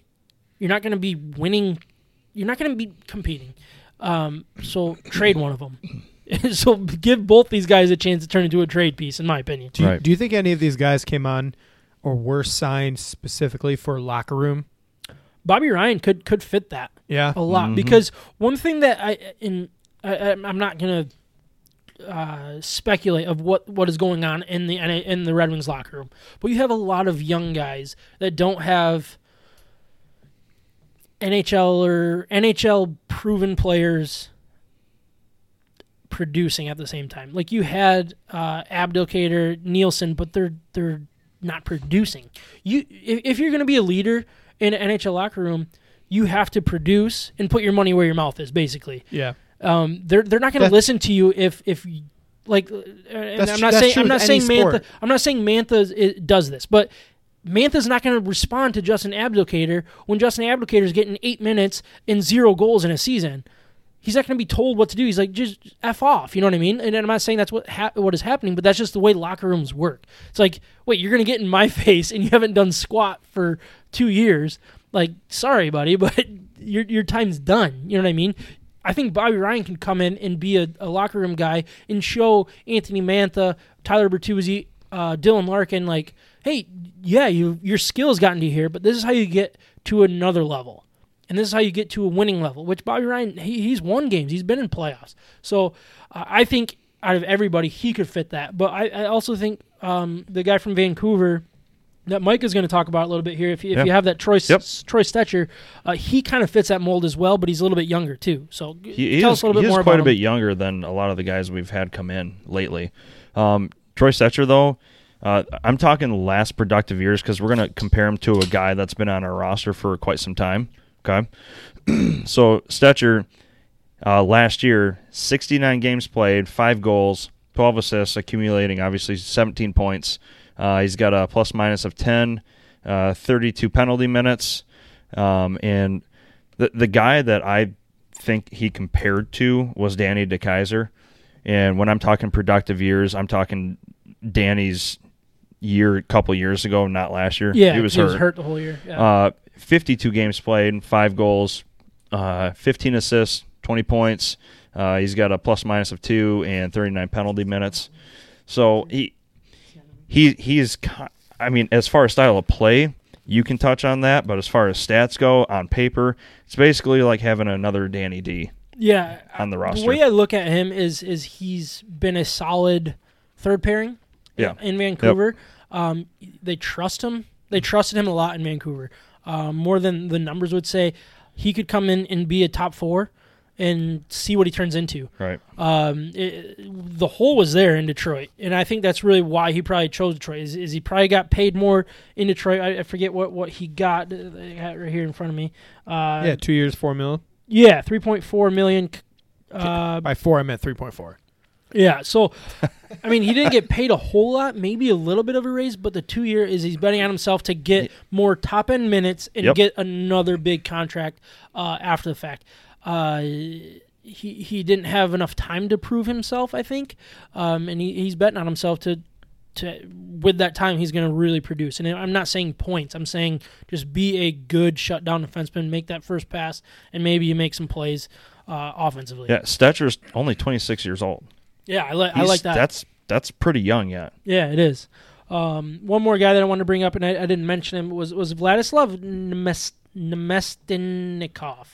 Speaker 1: You're not going to be winning. You're not going to be competing. Um, so trade one of them. so give both these guys a chance to turn into a trade piece, in my opinion.
Speaker 2: Do you,
Speaker 3: Right.
Speaker 2: do you think any of these guys came on or were signed specifically for locker room?
Speaker 1: Bobby Ryan could could fit that.
Speaker 2: Yeah.
Speaker 1: a lot
Speaker 3: Mhm.
Speaker 1: because one thing that I in I, I- I'm not gonna uh, speculate of what, what is going on in the in the Red Wings locker room, but you have a lot of young guys that don't have NHL or NHL proven players producing at the same time. Like you had uh, Abdelkader, Nielsen, but they're they're not producing. You if, if you're going to be a leader in an NHL locker room, you have to produce and put your money where your mouth is. Basically,
Speaker 2: Yeah.
Speaker 1: um, they're they're not going to listen to you if if like. uh, And
Speaker 2: That's
Speaker 1: I'm
Speaker 2: tr-
Speaker 1: not saying
Speaker 2: true
Speaker 1: I'm not
Speaker 2: any
Speaker 1: saying Mantha. I'm not saying Mantha is, does this, but. Mantha's not going to respond to Justin Abdelkader when Justin Abdelkader is getting eight minutes and zero goals in a season. He's not going to be told what to do. He's like, just f off. You know what I mean? And I'm not saying that's what ha- what is happening, but that's just the way locker rooms work. It's like, wait, you're going to get in my face and you haven't done squat for two years. Like, sorry, buddy, but your your time's done. You know what I mean? I think Bobby Ryan can come in and be a, a locker room guy and show Anthony Mantha, Tyler Bertuzzi, uh, Dylan Larkin, like, hey, yeah, you your skills gotten to here, but this is how you get to another level. And this is how you get to a winning level, which Bobby Ryan, he, he's won games. He's been in playoffs. So uh, I think out of everybody, he could fit that. But I, I also think um, the guy from Vancouver that Mike is going to talk about a little bit here, if, you- if
Speaker 3: Yeah.
Speaker 1: you have that Troy,
Speaker 3: Yep.
Speaker 1: Troy Stecher, uh, he kind of fits that mold as well, but he's a little bit younger too. So
Speaker 3: He,
Speaker 1: tell
Speaker 3: is,
Speaker 1: us a little bit more
Speaker 3: quite a bit younger than a lot of the guys we've had come in lately. Um, Troy Stecher, though, uh, I'm talking last productive years because we're going to compare him to a guy that's been on our roster for quite some time. Okay. so Stecher, uh, last year, 69 games played, five goals, 12 assists, accumulating obviously 17 points. Uh, he's got a plus minus of 10, uh, 32 penalty minutes. Um, and the, the guy that I think he compared to was Danny DeKeyser. And when I'm talking productive years, I'm talking Danny's year, a couple years ago, not last year.
Speaker 1: Yeah,
Speaker 3: he was hurt.
Speaker 1: the whole year. Yeah.
Speaker 3: Uh, 52 games played, five goals, uh, 15 assists, 20 points. Uh, he's got a plus minus of two and 39 penalty minutes. So he he he's I mean, as far as style of play, you can touch on that, but as far as stats go on paper, it's basically like having another Danny D.
Speaker 1: yeah,
Speaker 3: on the roster.
Speaker 1: The way I look at him is is he's been a solid third pairing.
Speaker 3: Yeah.
Speaker 1: in Vancouver, um, they trust him. They trusted him a lot in Vancouver, um, more than the numbers would say. He could come in and be a top four, and see what he turns into.
Speaker 3: Right.
Speaker 1: Um, it, the hole was there in Detroit, and I think that's really why he probably chose Detroit. Is, is he probably got paid more in Detroit? I, I forget what, what he got. uh, got right here in front of me. Uh,
Speaker 2: yeah, two years, four mil.
Speaker 1: yeah, three point four million. Uh,
Speaker 2: By four, I meant three point four.
Speaker 1: Yeah, so I mean, he didn't get paid a whole lot, maybe a little bit of a raise, but the two year is he's betting on himself to get more top end minutes and
Speaker 3: Yep.
Speaker 1: get another big contract uh, after the fact. Uh, he he didn't have enough time to prove himself, I think, um, and he, he's betting on himself to to with that time he's going to really produce. And I'm not saying points. I'm saying just be a good shutdown defenseman, make that first pass, and maybe you make some plays uh, offensively.
Speaker 3: Yeah, Stecher's only 26 years old.
Speaker 1: Yeah, I, li- I like that.
Speaker 3: That's that's pretty young yet.
Speaker 1: Yeah, it is. Um, one more guy that I want to bring up, and I, I didn't mention him, was was Vladislav Nemes- Namestnikov.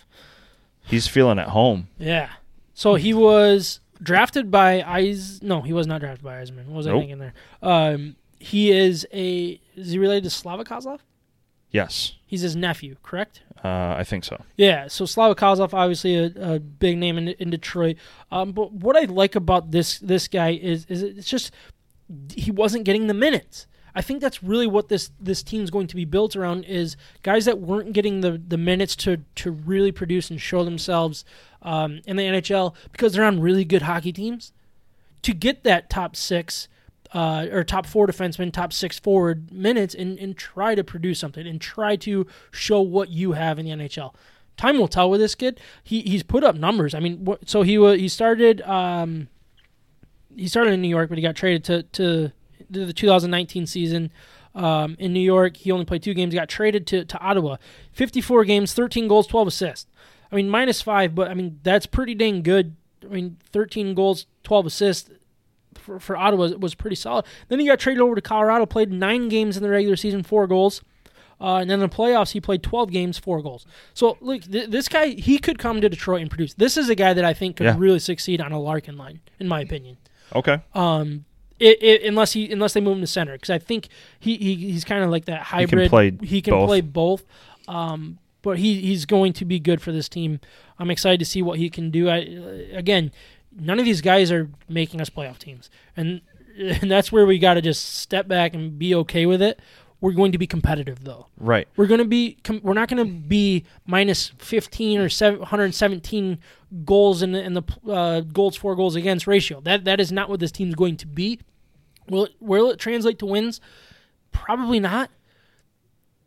Speaker 3: He's feeling at home.
Speaker 1: Yeah. So he was drafted by Eis. No, he was not drafted by Yzerman. What was I thinking there? Um, he is a. Is he related to Slava Kozlov?
Speaker 3: Yes,
Speaker 1: He's his nephew, correct?
Speaker 3: uh, I think so.
Speaker 1: Yeah, so Slava Kozlov, obviously a, a big name in, in Detroit. Um, but what I like about this this guy is is it's just he wasn't getting the minutes. I think that's really what this this team's going to be built around is guys that weren't getting the, the minutes to to really produce and show themselves um, in the NHL because they're on really good hockey teams. To get that top six uh, or top four defenseman, top six forward minutes, and, and try to produce something and try to show what you have in the NHL. Time will tell with this kid. He he's put up numbers. I mean, what, so he he started um, he started in New York, but he got traded to to, to the 2019 season. um, in New York. He only played two games. Got traded to, to Ottawa. 54 games, 13 goals, 12 assists. I mean, minus five, but I mean, that's pretty dang good. I mean, 13 goals, 12 assists for, for Ottawa was pretty solid. Then he got traded over to Colorado, played nine games in the regular season, four goals. Uh, and then in the playoffs, he played 12 games, four goals. So, look, th- this guy, he could come to Detroit and produce. This is a guy that I think could
Speaker 3: Yeah.
Speaker 1: really succeed on a Larkin line, in my opinion.
Speaker 3: Okay.
Speaker 1: Um, it, it, unless he unless they move him to center, because I think he, he he's kind of like that hybrid.
Speaker 3: play
Speaker 1: He can
Speaker 3: both.
Speaker 1: play both. Um, but he he's going to be good for this team. I'm excited to see what he can do. I uh, again, none of these guys are making us playoff teams, and and that's where we got to just step back and be okay with it. We're going to be competitive though.
Speaker 3: Right.
Speaker 1: We're going to be com- we're not going to be minus 15 or 717 goals in the, in the uh, goals for goals against ratio. That that is not what this team's going to be. Will it, will it translate to wins? Probably not.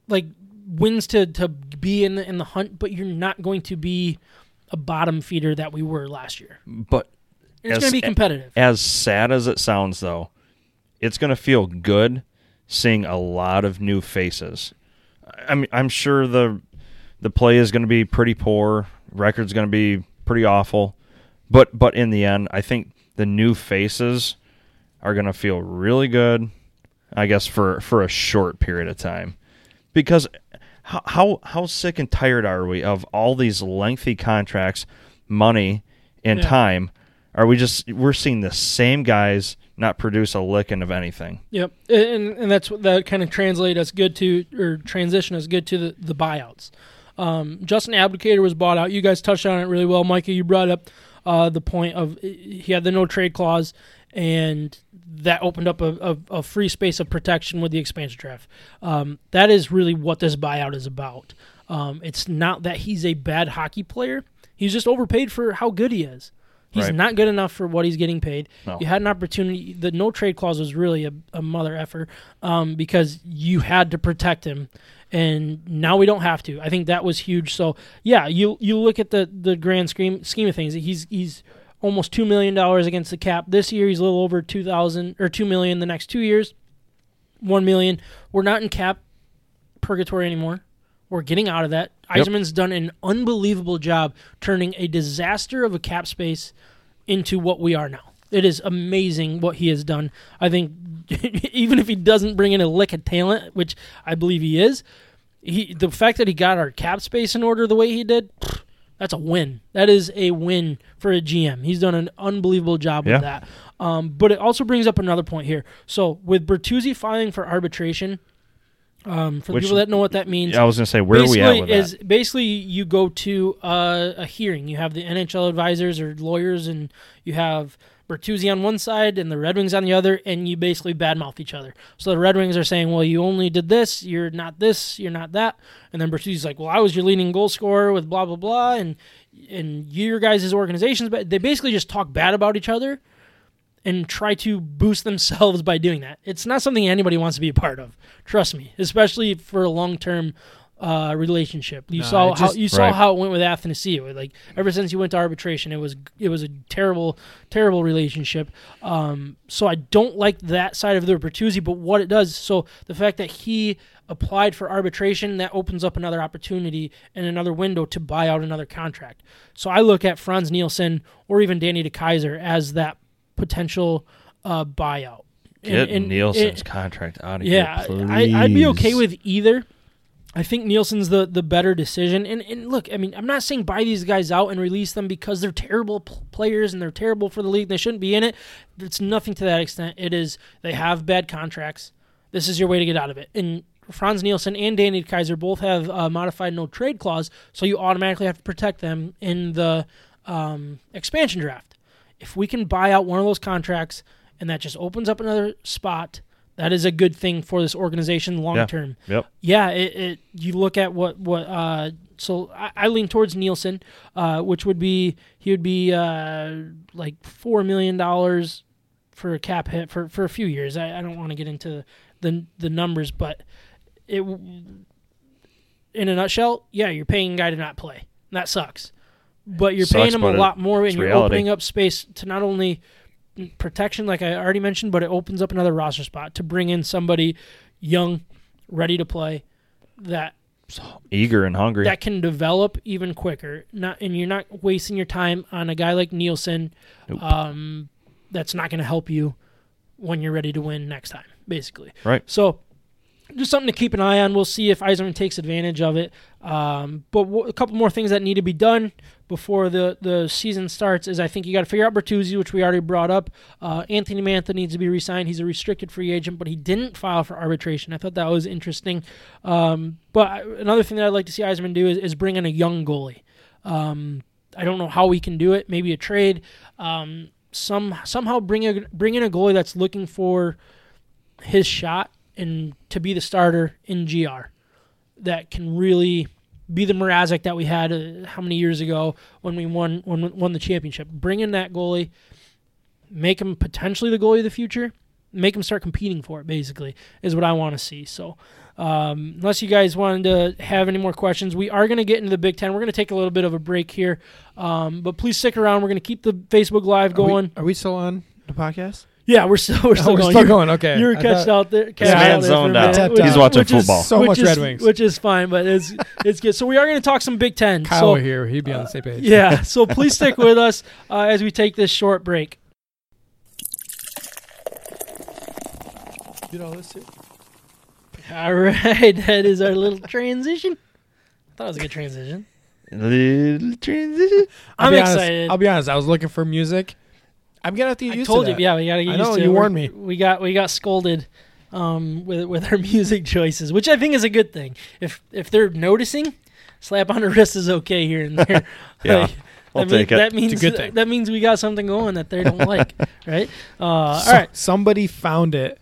Speaker 1: Like wins to to be in the in the hunt, but you're not going to be a bottom feeder that we were last year.
Speaker 3: But
Speaker 1: It's going to be competitive.
Speaker 3: as sad as it sounds, though, it's going to feel good seeing a lot of new faces. I mean, I'm sure the the play is going to be pretty poor. Record's going to be pretty awful, but but in the end, I think the new faces are going to feel really good. I guess for for a short period of time, because how how how sick and tired are we of all these lengthy contracts, money, and
Speaker 1: Yeah.
Speaker 3: time? Are we just we're seeing the same guys not produce a licking of anything?
Speaker 1: Yep, and and that's that kind of translate us good to or transition us good to the, the buyouts. Um, Justin Abdelkader was bought out. You guys touched on it really well, Micah. You brought up uh, the point of he had the no trade clause, and that opened up a, a, a free space of protection with the expansion draft. Um, that is really what this buyout is about. Um, it's not that he's a bad hockey player. He's just overpaid for how good he is. He's
Speaker 3: Right.
Speaker 1: not good enough for what he's getting paid.
Speaker 3: No.
Speaker 1: You had an opportunity. The no trade clause was really a, a mother effer um, because you had to protect him, and now we don't have to. I think that was huge. So yeah, you you look at the the grand scheme scheme of things. He's he's almost two million dollars against the cap this year. He's a little over two thousand or two million the next two years. One million. We're not in cap purgatory anymore. We're getting out of that.
Speaker 3: Yep.
Speaker 1: Done an unbelievable job turning a disaster of a cap space into what we are now. It is amazing what he has done. I think even if he doesn't bring in a lick of talent, which I believe he is, he the fact that he got our cap space in order the way he did, pfft, that's a win. That is a win for a GM. He's done an unbelievable job
Speaker 3: Yeah.
Speaker 1: with that. Um, but it also brings up another point here. So with Bertuzzi filing for arbitration, um, for
Speaker 3: Which-
Speaker 1: people that know what that means,
Speaker 3: I was going to say, where are we at with
Speaker 1: is
Speaker 3: that?
Speaker 1: basically you go to uh, a hearing. You have the NHL advisors or lawyers, and you have Bertuzzi on one side and the Red Wings on the other, and you basically badmouth each other. So the Red Wings are saying, "Well, you only did this. You're not this. You're not that." And then Bertuzzi's like, "Well, I was your leading goal scorer with blah blah blah," and and your guys' organizations, but they basically just talk bad about each other and try to boost themselves by doing that. It's not something anybody wants to be a part of. Trust me, especially for a long term uh, relationship. You
Speaker 2: No,
Speaker 1: saw
Speaker 2: it
Speaker 1: how
Speaker 2: just-
Speaker 1: you saw how it went with Athanasiou. Like ever since he went to arbitration, it was it was a terrible terrible relationship. Um, so I don't like that side of the Bertuzzi, but what it does. So the fact that he applied for arbitration that opens up another opportunity and another window to buy out another contract. So I look at Franz Nielsen or even Danny DeKeyser as that potential uh, buyout.
Speaker 3: Get
Speaker 1: and
Speaker 3: Nielsen's
Speaker 1: it-
Speaker 3: contract out of
Speaker 1: yeah,
Speaker 3: here,
Speaker 1: I, I'd be okay with either. I think Nielsen's the, the better decision. And, and look, I mean, I'm not saying buy these guys out and release them because they're terrible pl- players and they're terrible for the league. They shouldn't be in it. It's nothing to that extent. It is they have bad contracts. This is your way to get out of it. And Franz Nielsen and Danny Kaiser both have a modified no trade clause, so you automatically have to protect them in the um, expansion draft. If we can buy out one of those contracts and that just opens up another spot, that is a good thing for this organization long
Speaker 3: Yeah.
Speaker 1: term.
Speaker 3: Yep.
Speaker 1: Yeah, it, it you look at what what uh so I, I lean towards Nielsen, uh, which would be he would be uh like four million dollars for a cap hit for, for a few years. I, I don't want to get into the the numbers, but it in a nutshell, yeah, you're paying a guy to not play. That sucks. But you're
Speaker 3: Sucks,
Speaker 1: paying them a lot more and you're
Speaker 3: reality.
Speaker 1: opening up space to not only protection like I already mentioned, but it opens up another roster spot to bring in somebody young, ready to play, that
Speaker 3: Eager and hungry.
Speaker 1: that can develop even quicker. Not and you're not wasting your time on a guy like Nielsen.
Speaker 3: Nope.
Speaker 1: Um, that's not going to help you when you're ready to win next time. Basically,
Speaker 3: Right.
Speaker 1: So, just something to keep an eye on. We'll see if Yzerman takes advantage of it. Um, but w- a couple more things that need to be done before the, the season starts is I think you got to figure out Bertuzzi, which we already brought up. Uh, Anthony Mantha needs to be re-signed. He's a restricted free agent, but he didn't file for arbitration. I thought that was interesting. Um, but I- another thing that I'd like to see Yzerman do is, is bring in a young goalie. Um, I don't know how we can do it. Maybe a trade. Um, some somehow bring a bring in a goalie that's looking for his shot and to be the starter in GR that can really be the Mrazek that we had uh, how many years ago when we won when we won the championship. Bring in that goalie, make him potentially the goalie of the future, make him start competing for it. Basically, is what I want to see. So. Um, unless you guys wanted to have any more questions, we are going to get into the Big Ten. We're going to take a little bit of a break here, um, but please stick around. We're going to keep the Facebook Live
Speaker 2: Are we-
Speaker 1: going.
Speaker 2: Are we, still on the podcast?
Speaker 1: Yeah, we're still we're still
Speaker 2: Oh, we're
Speaker 1: going.
Speaker 2: still going. Okay.
Speaker 1: You were
Speaker 2: I
Speaker 1: catched out there.
Speaker 3: This
Speaker 1: catched
Speaker 3: man's
Speaker 1: out there
Speaker 3: zoned out.
Speaker 1: which-
Speaker 3: He's watching
Speaker 1: which is-
Speaker 3: football.
Speaker 2: So
Speaker 1: which
Speaker 2: much
Speaker 1: is-
Speaker 2: Red Wings.
Speaker 1: which is fine, but it's it's good. So we are going to talk some Big Ten.
Speaker 2: Kyle
Speaker 1: so
Speaker 2: here. He'd be on the same page.
Speaker 1: yeah, so please stick with us uh, as we take this short break.
Speaker 2: Get all this here.
Speaker 1: All right, that is our little transition. I thought it was a good transition.
Speaker 3: Little transition.
Speaker 2: I'll
Speaker 1: I'm
Speaker 2: be honest-
Speaker 1: excited.
Speaker 2: I'll be honest. I was looking for music. I'm gonna have to get
Speaker 1: I
Speaker 2: used
Speaker 1: told
Speaker 2: to
Speaker 1: you, yeah, we gotta get
Speaker 2: I
Speaker 1: used
Speaker 2: know,
Speaker 1: to it.
Speaker 2: you
Speaker 1: We're-
Speaker 2: warned me.
Speaker 1: We got we got scolded um, with with our music choices, which I think is a good thing. If if they're noticing, slap on the wrist is okay here and there.
Speaker 3: Yeah,
Speaker 1: Like,
Speaker 3: I'll
Speaker 1: that mean-
Speaker 3: take it.
Speaker 1: That means
Speaker 2: good thing.
Speaker 1: that means we got something going that they don't like, right? Uh, all
Speaker 2: So-
Speaker 1: right,
Speaker 2: Somebody found it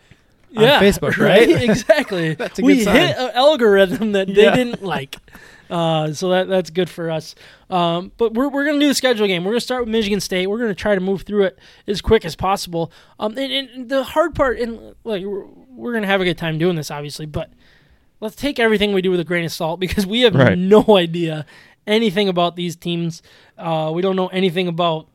Speaker 2: on
Speaker 1: yeah,
Speaker 2: Facebook, right?
Speaker 1: exactly.
Speaker 2: That's a
Speaker 1: we
Speaker 2: good sign.
Speaker 1: hit an algorithm that they
Speaker 2: Yeah.
Speaker 1: didn't like. Uh, so that that's good for us. Um, but we're, we're going to do the schedule game. We're going to start with Michigan State. We're going to try to move through it as quick as possible. Um, and, and the hard part, and like we're, we're going to have a good time doing this, obviously, but let's take everything we do with a grain of salt because we have
Speaker 3: Right.
Speaker 1: no idea anything about these teams. Uh, we don't know anything about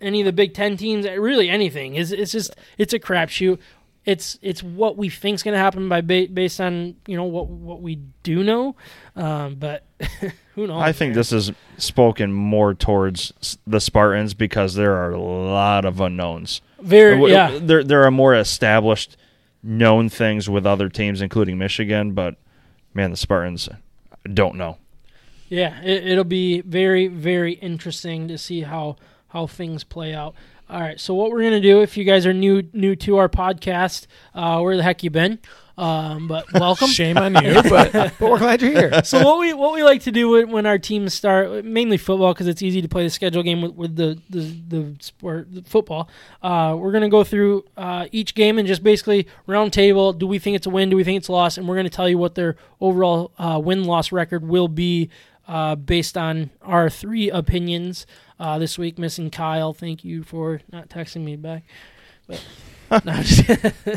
Speaker 1: any of the Big Ten teams. Really, anything. It's, it's just it's a crapshoot. It's it's what we think's going to happen by ba- based on you know what what we do know, um, but who knows?
Speaker 3: I think
Speaker 1: man?
Speaker 3: this is spoken more towards the Spartans because there are a lot of unknowns.
Speaker 1: very
Speaker 3: W-
Speaker 1: yeah
Speaker 3: There there are more established known things with other teams, including Michigan, but man, the Spartans don't know.
Speaker 1: Yeah, it, it'll be very, very interesting to see how how things play out. All right, so what we're gonna do, if you guys are new new to our podcast, uh, where the heck you been? Um, but welcome.
Speaker 2: Shame on you, but, but we're glad you're here.
Speaker 1: so what we what we like to do when- when our teams start, mainly football, because it's easy to play the schedule game with, with the, the the sport the football. Uh, we're gonna go through uh, each game and just basically round table. Do we think it's a win? Do we think it's a loss? And we're gonna tell you what their overall uh, win loss record will be uh, based on our three opinions. Uh, this week, missing Kyle. Thank you for not texting me back. But, no, I'm just.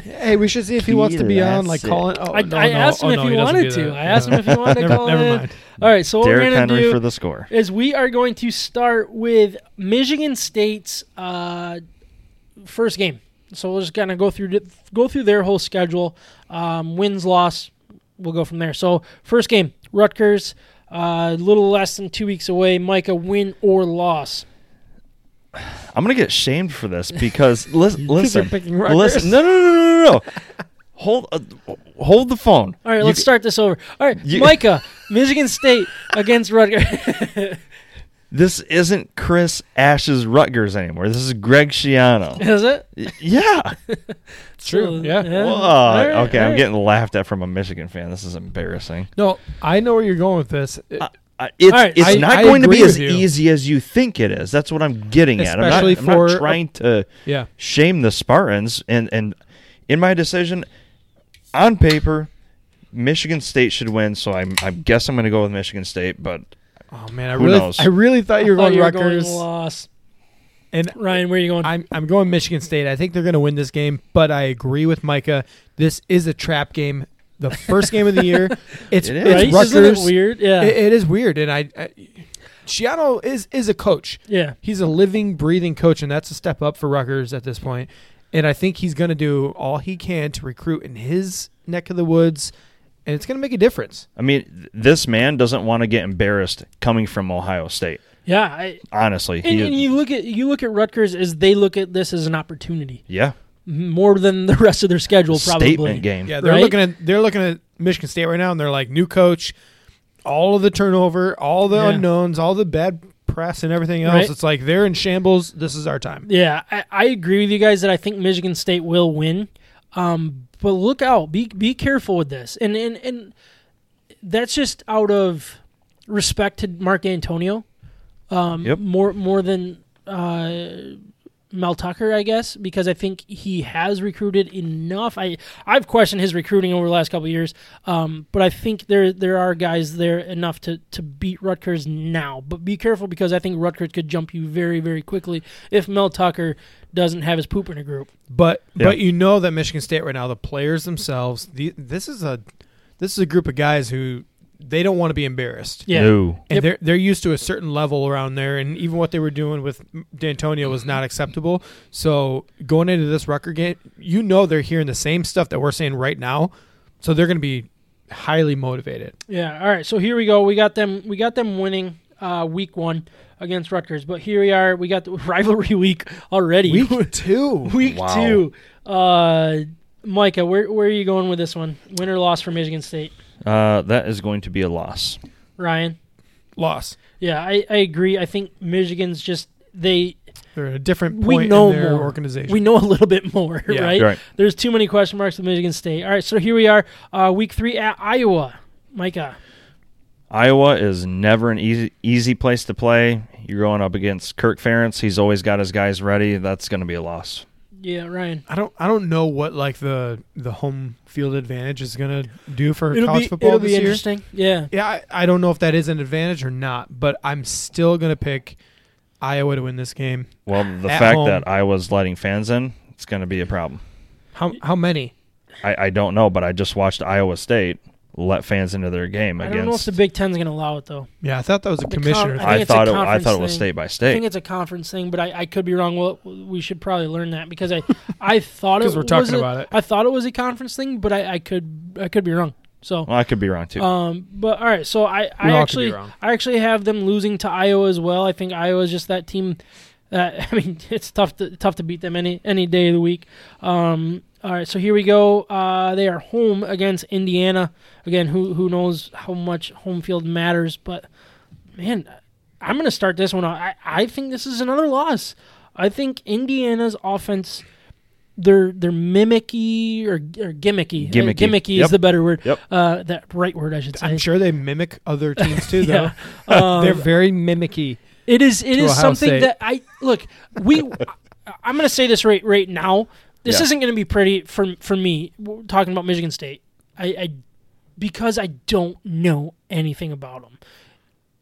Speaker 2: Hey, we should see if he wants to be on, like
Speaker 3: Classic.
Speaker 2: calling. Oh,
Speaker 1: I,
Speaker 2: no,
Speaker 1: I
Speaker 2: no.
Speaker 1: asked him
Speaker 2: Oh,
Speaker 1: if
Speaker 2: no,
Speaker 1: he,
Speaker 2: doesn't
Speaker 1: wanted to. I asked him if he wanted to
Speaker 2: never,
Speaker 1: call
Speaker 2: never
Speaker 1: in.
Speaker 2: mind.
Speaker 1: All right, so what
Speaker 3: Derrick
Speaker 1: we're gonna
Speaker 3: Henry
Speaker 1: do
Speaker 3: for the score.
Speaker 1: is we are going to start with Michigan State's uh, first game. So we'll just kind of go through go through their whole schedule, um, wins, loss. We'll go from there. So first game, Rutgers, a little less than two weeks away. Micah, win or loss?
Speaker 3: I'm gonna get shamed for this because lis- listen,
Speaker 2: picking
Speaker 3: listen, no, no, no, no, no, no. Hold, uh, hold the phone.
Speaker 1: All right, let's start this over. All right, Micah, Michigan State against Rutgers.
Speaker 3: This isn't Chris Ash's Rutgers anymore. This is Greg Schiano.
Speaker 1: Is it?
Speaker 3: Yeah.
Speaker 2: It's true. Yeah.
Speaker 3: Well,
Speaker 1: All right,
Speaker 3: okay,
Speaker 1: all
Speaker 3: I'm getting laughed at from a Michigan fan. This is embarrassing.
Speaker 2: No, I know where you're going with this. It-
Speaker 3: Uh, uh, it's
Speaker 1: All right,
Speaker 3: it's
Speaker 2: I-
Speaker 3: not
Speaker 2: I
Speaker 3: going to be as
Speaker 2: you.
Speaker 3: easy as you think it is. That's what I'm getting at. I'm not,
Speaker 2: Especially
Speaker 3: I'm not trying to
Speaker 2: yeah.
Speaker 3: shame the Spartans. And, and in my decision, on paper, Michigan State should win. So I'm, I guess I'm going to go with Michigan State. But
Speaker 2: Oh man, I
Speaker 3: Who
Speaker 2: really,
Speaker 3: knows?
Speaker 2: I really thought you were
Speaker 1: I thought
Speaker 2: going
Speaker 1: you were
Speaker 2: Rutgers,
Speaker 1: going loss.
Speaker 2: and
Speaker 1: Ryan, where are you going?
Speaker 2: I'm I'm going Michigan State. I think they're going to win this game, but I agree with Micah. This is a trap game. The first game of the year. It's
Speaker 3: It is.
Speaker 2: it's
Speaker 1: right?
Speaker 2: Rutgers.
Speaker 1: Isn't it weird? Yeah.
Speaker 2: It- it is weird, and I, I Schiano is is a coach.
Speaker 1: yeah.
Speaker 2: He's a living, breathing coach, and that's a step up for Rutgers at this point. and I think he's going to do all he can to recruit in his neck of the woods, and it's going to make a difference.
Speaker 3: I mean, this man doesn't want to get embarrassed coming from Ohio State.
Speaker 1: Yeah, I,
Speaker 3: Honestly,
Speaker 1: and,
Speaker 3: he,
Speaker 1: and you look at you look at Rutgers as they look at this as an opportunity
Speaker 3: yeah,
Speaker 1: more than the rest of their schedule. Probably.
Speaker 3: statement game.
Speaker 2: Yeah, they're
Speaker 1: Right?
Speaker 2: looking at they're looking at Michigan State right now, and they're like new coach, all of the turnover, all the
Speaker 1: Yeah.
Speaker 2: unknowns, all the bad press, and everything else.
Speaker 1: Right.
Speaker 2: It's like they're in shambles. This is our time.
Speaker 1: Yeah, I, I agree with you guys that I think Michigan State will win. Um, but look out, be be careful with this, and and and that's just out of respect to Mark Dantonio. Um,
Speaker 3: Yep.
Speaker 1: More more than uh, Mel Tucker, I guess, because I think he has recruited enough. I I've questioned his recruiting over the last couple of years, um, but I think there there are guys there enough to to beat Rutgers now. But be careful because I think Rutgers could jump you very very quickly if Mel Tucker doesn't have his poop in a group.
Speaker 2: But
Speaker 3: Yeah.
Speaker 2: but you know that Michigan State right now, the players themselves, the, this is a this is a group of guys who they don't want to be embarrassed.
Speaker 1: Yeah.
Speaker 3: No.
Speaker 2: And
Speaker 1: Yep.
Speaker 2: they're they're used to a certain level around there, and even what they were doing with Dantonio was not acceptable. So going into this Rutgers game, you know they're hearing the same stuff that we're saying right now, so they're going to be highly motivated.
Speaker 1: Yeah. All right. So here we go. We got them. We got them winning uh, week one against Rutgers. But here we are. We got the rivalry week already.
Speaker 2: Week two,
Speaker 1: week
Speaker 3: Wow.
Speaker 1: two. Uh, Micah, where where are you going with this one? Win or loss for Michigan State?
Speaker 3: Uh, that is going to be a loss.
Speaker 1: Ryan.
Speaker 2: loss.
Speaker 1: Yeah, I, I agree. I think Michigan's just they
Speaker 2: They're at a different
Speaker 1: We
Speaker 2: point
Speaker 1: know
Speaker 2: in their
Speaker 1: more.
Speaker 2: organization.
Speaker 1: we know a little bit more,
Speaker 2: Yeah.
Speaker 1: right?
Speaker 3: Right.
Speaker 1: There's too many question marks with Michigan State. All right, so here we are, uh, week three at Iowa. Micah.
Speaker 3: Iowa is never an easy easy place to play. You're going up against Kirk Ferentz. He's always got his guys ready. That's going to be a loss.
Speaker 1: Yeah, Ryan.
Speaker 2: I don't I don't know what like the the home field advantage is going to do for
Speaker 1: It'll
Speaker 2: college
Speaker 1: be
Speaker 2: football
Speaker 1: it'll
Speaker 2: this
Speaker 1: be
Speaker 2: year.
Speaker 1: interesting. Yeah.
Speaker 2: Yeah, I, I don't know if that is an advantage or not, but I'm still going to pick Iowa to win this game.
Speaker 3: Well, the
Speaker 2: At
Speaker 3: fact
Speaker 2: home.
Speaker 3: that Iowa's letting fans in, it's going to be a problem.
Speaker 2: How how many?
Speaker 3: I, I don't know, but I just watched Iowa State let fans into their game
Speaker 1: I
Speaker 3: against.
Speaker 1: don't know if the Big Ten's going to allow it though.
Speaker 2: Yeah, I thought that was a
Speaker 1: The com-
Speaker 2: commissioner.
Speaker 1: I
Speaker 3: I thought it. I thought it was
Speaker 1: thing.
Speaker 3: state by state.
Speaker 1: I think it's a conference thing, but I, I could be wrong. Well, we should probably learn that because I I thought it
Speaker 2: 'Cause we're
Speaker 1: was
Speaker 2: talking
Speaker 1: a-
Speaker 2: about it.
Speaker 1: I thought it was a conference thing, but I, I could I could be wrong. So
Speaker 3: well, I could be wrong too.
Speaker 1: Um, but all right, so I,
Speaker 2: We
Speaker 1: I
Speaker 2: all could be
Speaker 1: actually. I actually have them losing to Iowa as well. I think Iowa is just that team. That I mean, it's tough to tough to beat them any any day of the week. Um, all right, so here we go. Uh, they are home against Indiana again. Who who knows how much home field matters? But man, I'm gonna start this one. out. I I think this is another loss. I think Indiana's offense. They're they're mimicky or, or gimmicky. Uh,
Speaker 3: Gimmicky.
Speaker 1: gimmicky
Speaker 3: Yep.
Speaker 1: is the better word.
Speaker 3: Yep.
Speaker 1: Uh, that right word I should say.
Speaker 2: I'm sure they mimic other teams too, though.
Speaker 1: Yeah. Um,
Speaker 2: They're very mimicky.
Speaker 1: It is it is something
Speaker 2: State.
Speaker 1: that I look. We I'm going to say this right right now. This
Speaker 3: Yeah.
Speaker 1: isn't going to be pretty for for me w- talking about Michigan State. I, I because I don't know anything about them.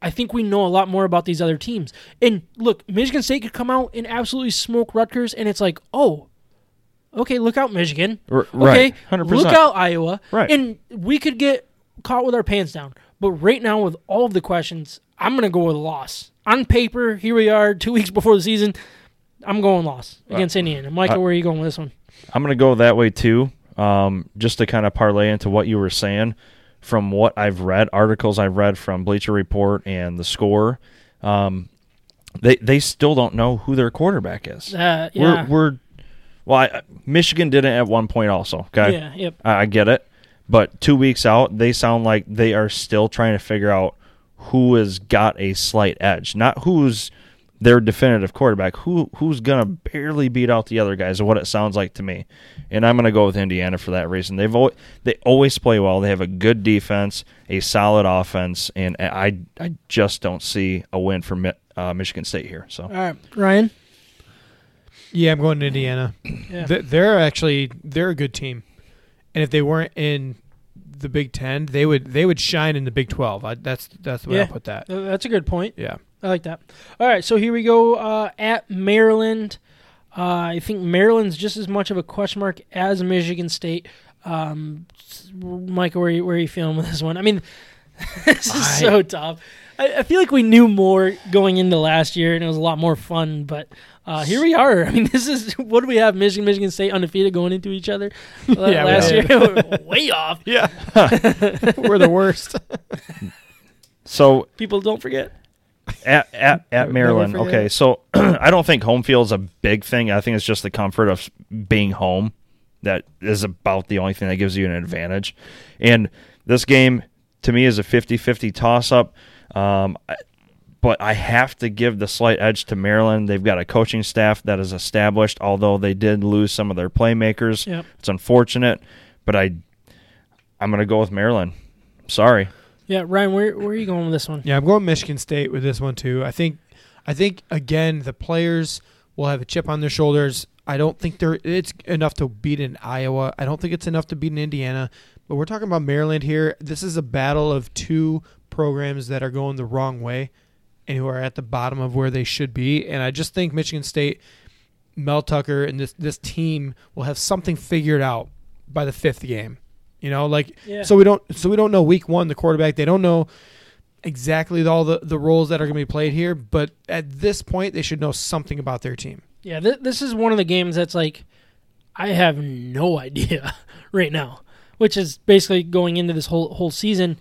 Speaker 1: I think we know a lot more about these other teams. And look, Michigan State could come out and absolutely smoke Rutgers, and it's like, oh, okay, look out, Michigan.
Speaker 3: R-
Speaker 1: Okay,
Speaker 3: right, hundred
Speaker 1: look out, Iowa.
Speaker 3: Right.
Speaker 1: And we could get caught with our pants down. But right now, with all of the questions, I'm going to go with a loss. On paper, here we are, two weeks before the season. I'm going loss against Indiana. Michael,
Speaker 3: uh,
Speaker 1: where are you going with this one?
Speaker 3: I'm going to go that way too. Um, just to kind of parlay into what you were saying, from what I've read, articles I've read from Bleacher Report and the Score, um, they they still don't know who their quarterback is.
Speaker 1: Uh, yeah.
Speaker 3: We're we're well, I, Michigan didn't at one point also. Okay,
Speaker 1: yeah, yep.
Speaker 3: I, I get it, but two weeks out, they sound like they are still trying to figure out who has got a slight edge, not who's their definitive quarterback. Who who's gonna barely beat out the other guys? Is what it sounds like to me, and I'm gonna go with Indiana for that reason. They've always, they always play well. They have a good defense, a solid offense, and I I just don't see a win for Mi- uh, Michigan State here. So
Speaker 1: All right, Ryan.
Speaker 2: Yeah, I'm going to Indiana.
Speaker 1: Yeah.
Speaker 2: They're actually they're a good team, and if they weren't in the Big Ten, they would they would shine in the Big Twelve. I, that's that's the way
Speaker 1: Yeah.
Speaker 2: I put that.
Speaker 1: Uh, That's a good point.
Speaker 2: Yeah.
Speaker 1: I like that. All right, so here we go uh, at Maryland. Uh, I think Maryland's just as much of a question mark as Michigan State. Um, Micah, where are you, where are you feeling with this one? I mean, this is
Speaker 2: I-
Speaker 1: so tough. I, I feel like we knew more going into last year, and it was a lot more fun. But uh, here we are. I mean, this is what do we have? Michigan, Michigan State undefeated going into each other uh,
Speaker 2: Yeah,
Speaker 1: last
Speaker 2: did.
Speaker 1: year. Way off.
Speaker 2: Yeah, we're the worst.
Speaker 3: So
Speaker 2: People don't forget.
Speaker 3: at at, at Maryland. Okay, so I don't think home field is a big thing. I think it's just the comfort of being home that is about the only thing that gives you an advantage. And this game to me is a 50-50 toss up. Um, I- but I have to give the slight edge to Maryland. They've got a coaching staff that is established, although they did lose some of their playmakers.
Speaker 1: Yep.
Speaker 3: It's unfortunate, but I I'm going to go with Maryland. Sorry.
Speaker 1: Yeah, Ryan, where where are you going with this one?
Speaker 2: Yeah, I'm going Michigan State with this one too. I think, I think again the players will have a chip on their shoulders. I don't think they're it's enough to beat in Iowa. I don't think it's enough to beat in Indiana. But we're talking about Maryland here. This is a battle of two programs that are going the wrong way and who are at the bottom of where they should be. And I just think Michigan State, Mel Tucker, and this this team will have something figured out by the fifth game. You know, like
Speaker 1: Yeah.
Speaker 2: so we don't so we don't know week one the quarterback. They don't know exactly all the, the roles that are going to be played here, but at this point, they should know something about their team.
Speaker 1: Yeah, th- this is one of the games that's like, I have no idea right now, which is basically going into this whole whole season.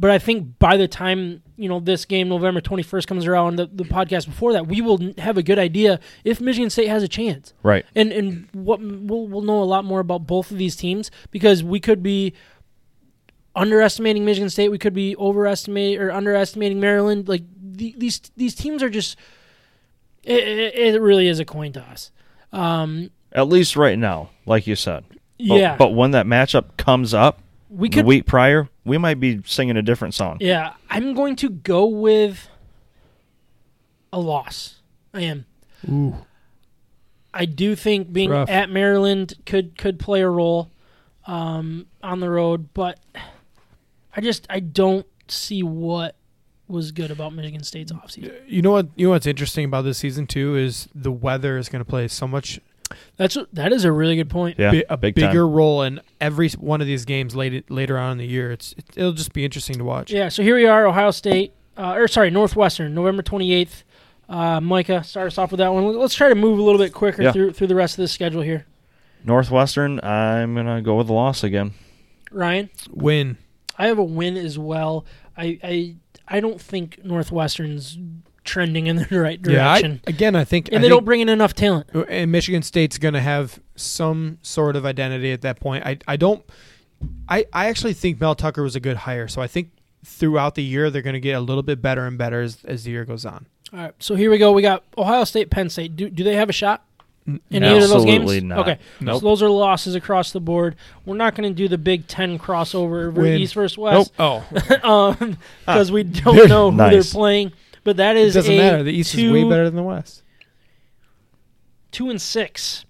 Speaker 1: But I think by the time you know this game, November twenty first, comes around, the, the podcast before that, we will have a good idea if Michigan State has a chance,
Speaker 3: Right.
Speaker 1: and and what we'll we'll know a lot more about both of these teams because we could be underestimating Michigan State, we could be overestimating or underestimating Maryland. Like the, these these teams are just, it, it, really is a coin toss. Um,
Speaker 3: At least right now, like you said. But,
Speaker 1: yeah,
Speaker 3: But when that matchup comes up
Speaker 1: we
Speaker 3: the
Speaker 1: could.
Speaker 3: week prior, we might be singing a different song.
Speaker 1: yeah, I'm going to go with a loss. I am.
Speaker 2: Ooh.
Speaker 1: I do think being
Speaker 2: rough.
Speaker 1: at Maryland could could play a role um, on the road, but I just I don't see what was good about Michigan State's offseason.
Speaker 2: You know what? You know what's interesting about this season too is the weather is going to play so much
Speaker 1: That's that is a really good point.
Speaker 3: Yeah,
Speaker 2: bi- a
Speaker 3: big
Speaker 2: bigger
Speaker 3: time.
Speaker 2: role in every one of these games later later on in the year. It's it, it'll just be interesting to watch.
Speaker 1: Yeah, so here we are, Ohio State, uh, or sorry, Northwestern, November twenty eighth. Uh, Micah, start us off with that one. Let's try to move a little bit quicker
Speaker 3: Yeah.
Speaker 1: through through the rest of the schedule here.
Speaker 3: Northwestern, I'm gonna go with the loss again.
Speaker 1: Ryan,
Speaker 2: Win.
Speaker 1: I have a win as well. I I, I don't think Northwestern's trending in the right
Speaker 2: Yeah. I,
Speaker 1: direction,
Speaker 2: again, I think
Speaker 1: and
Speaker 2: I
Speaker 1: they
Speaker 2: think,
Speaker 1: don't bring in enough talent.
Speaker 2: and Michigan State's going to have some sort of identity at that point. I I don't. I I actually think Mel Tucker was a good hire. So I think throughout the year they're going to get a little bit better and better as, as the year goes on.
Speaker 1: All right, so here we go. We got Ohio State, Penn State. Do do they have a shot in
Speaker 2: No.
Speaker 1: either of those games?
Speaker 3: Absolutely not.
Speaker 1: Okay,
Speaker 2: Nope.
Speaker 1: so those are losses across the board. We're not going to do the Big Ten crossover
Speaker 2: Win.
Speaker 1: East versus West.
Speaker 2: Oh,
Speaker 1: um, because we don't
Speaker 2: They're-
Speaker 1: know who
Speaker 3: Nice.
Speaker 1: they're playing. But that is
Speaker 2: it
Speaker 1: is
Speaker 2: doesn't
Speaker 1: a
Speaker 2: matter. The East
Speaker 1: two,
Speaker 2: is way better than the West.
Speaker 1: Two and six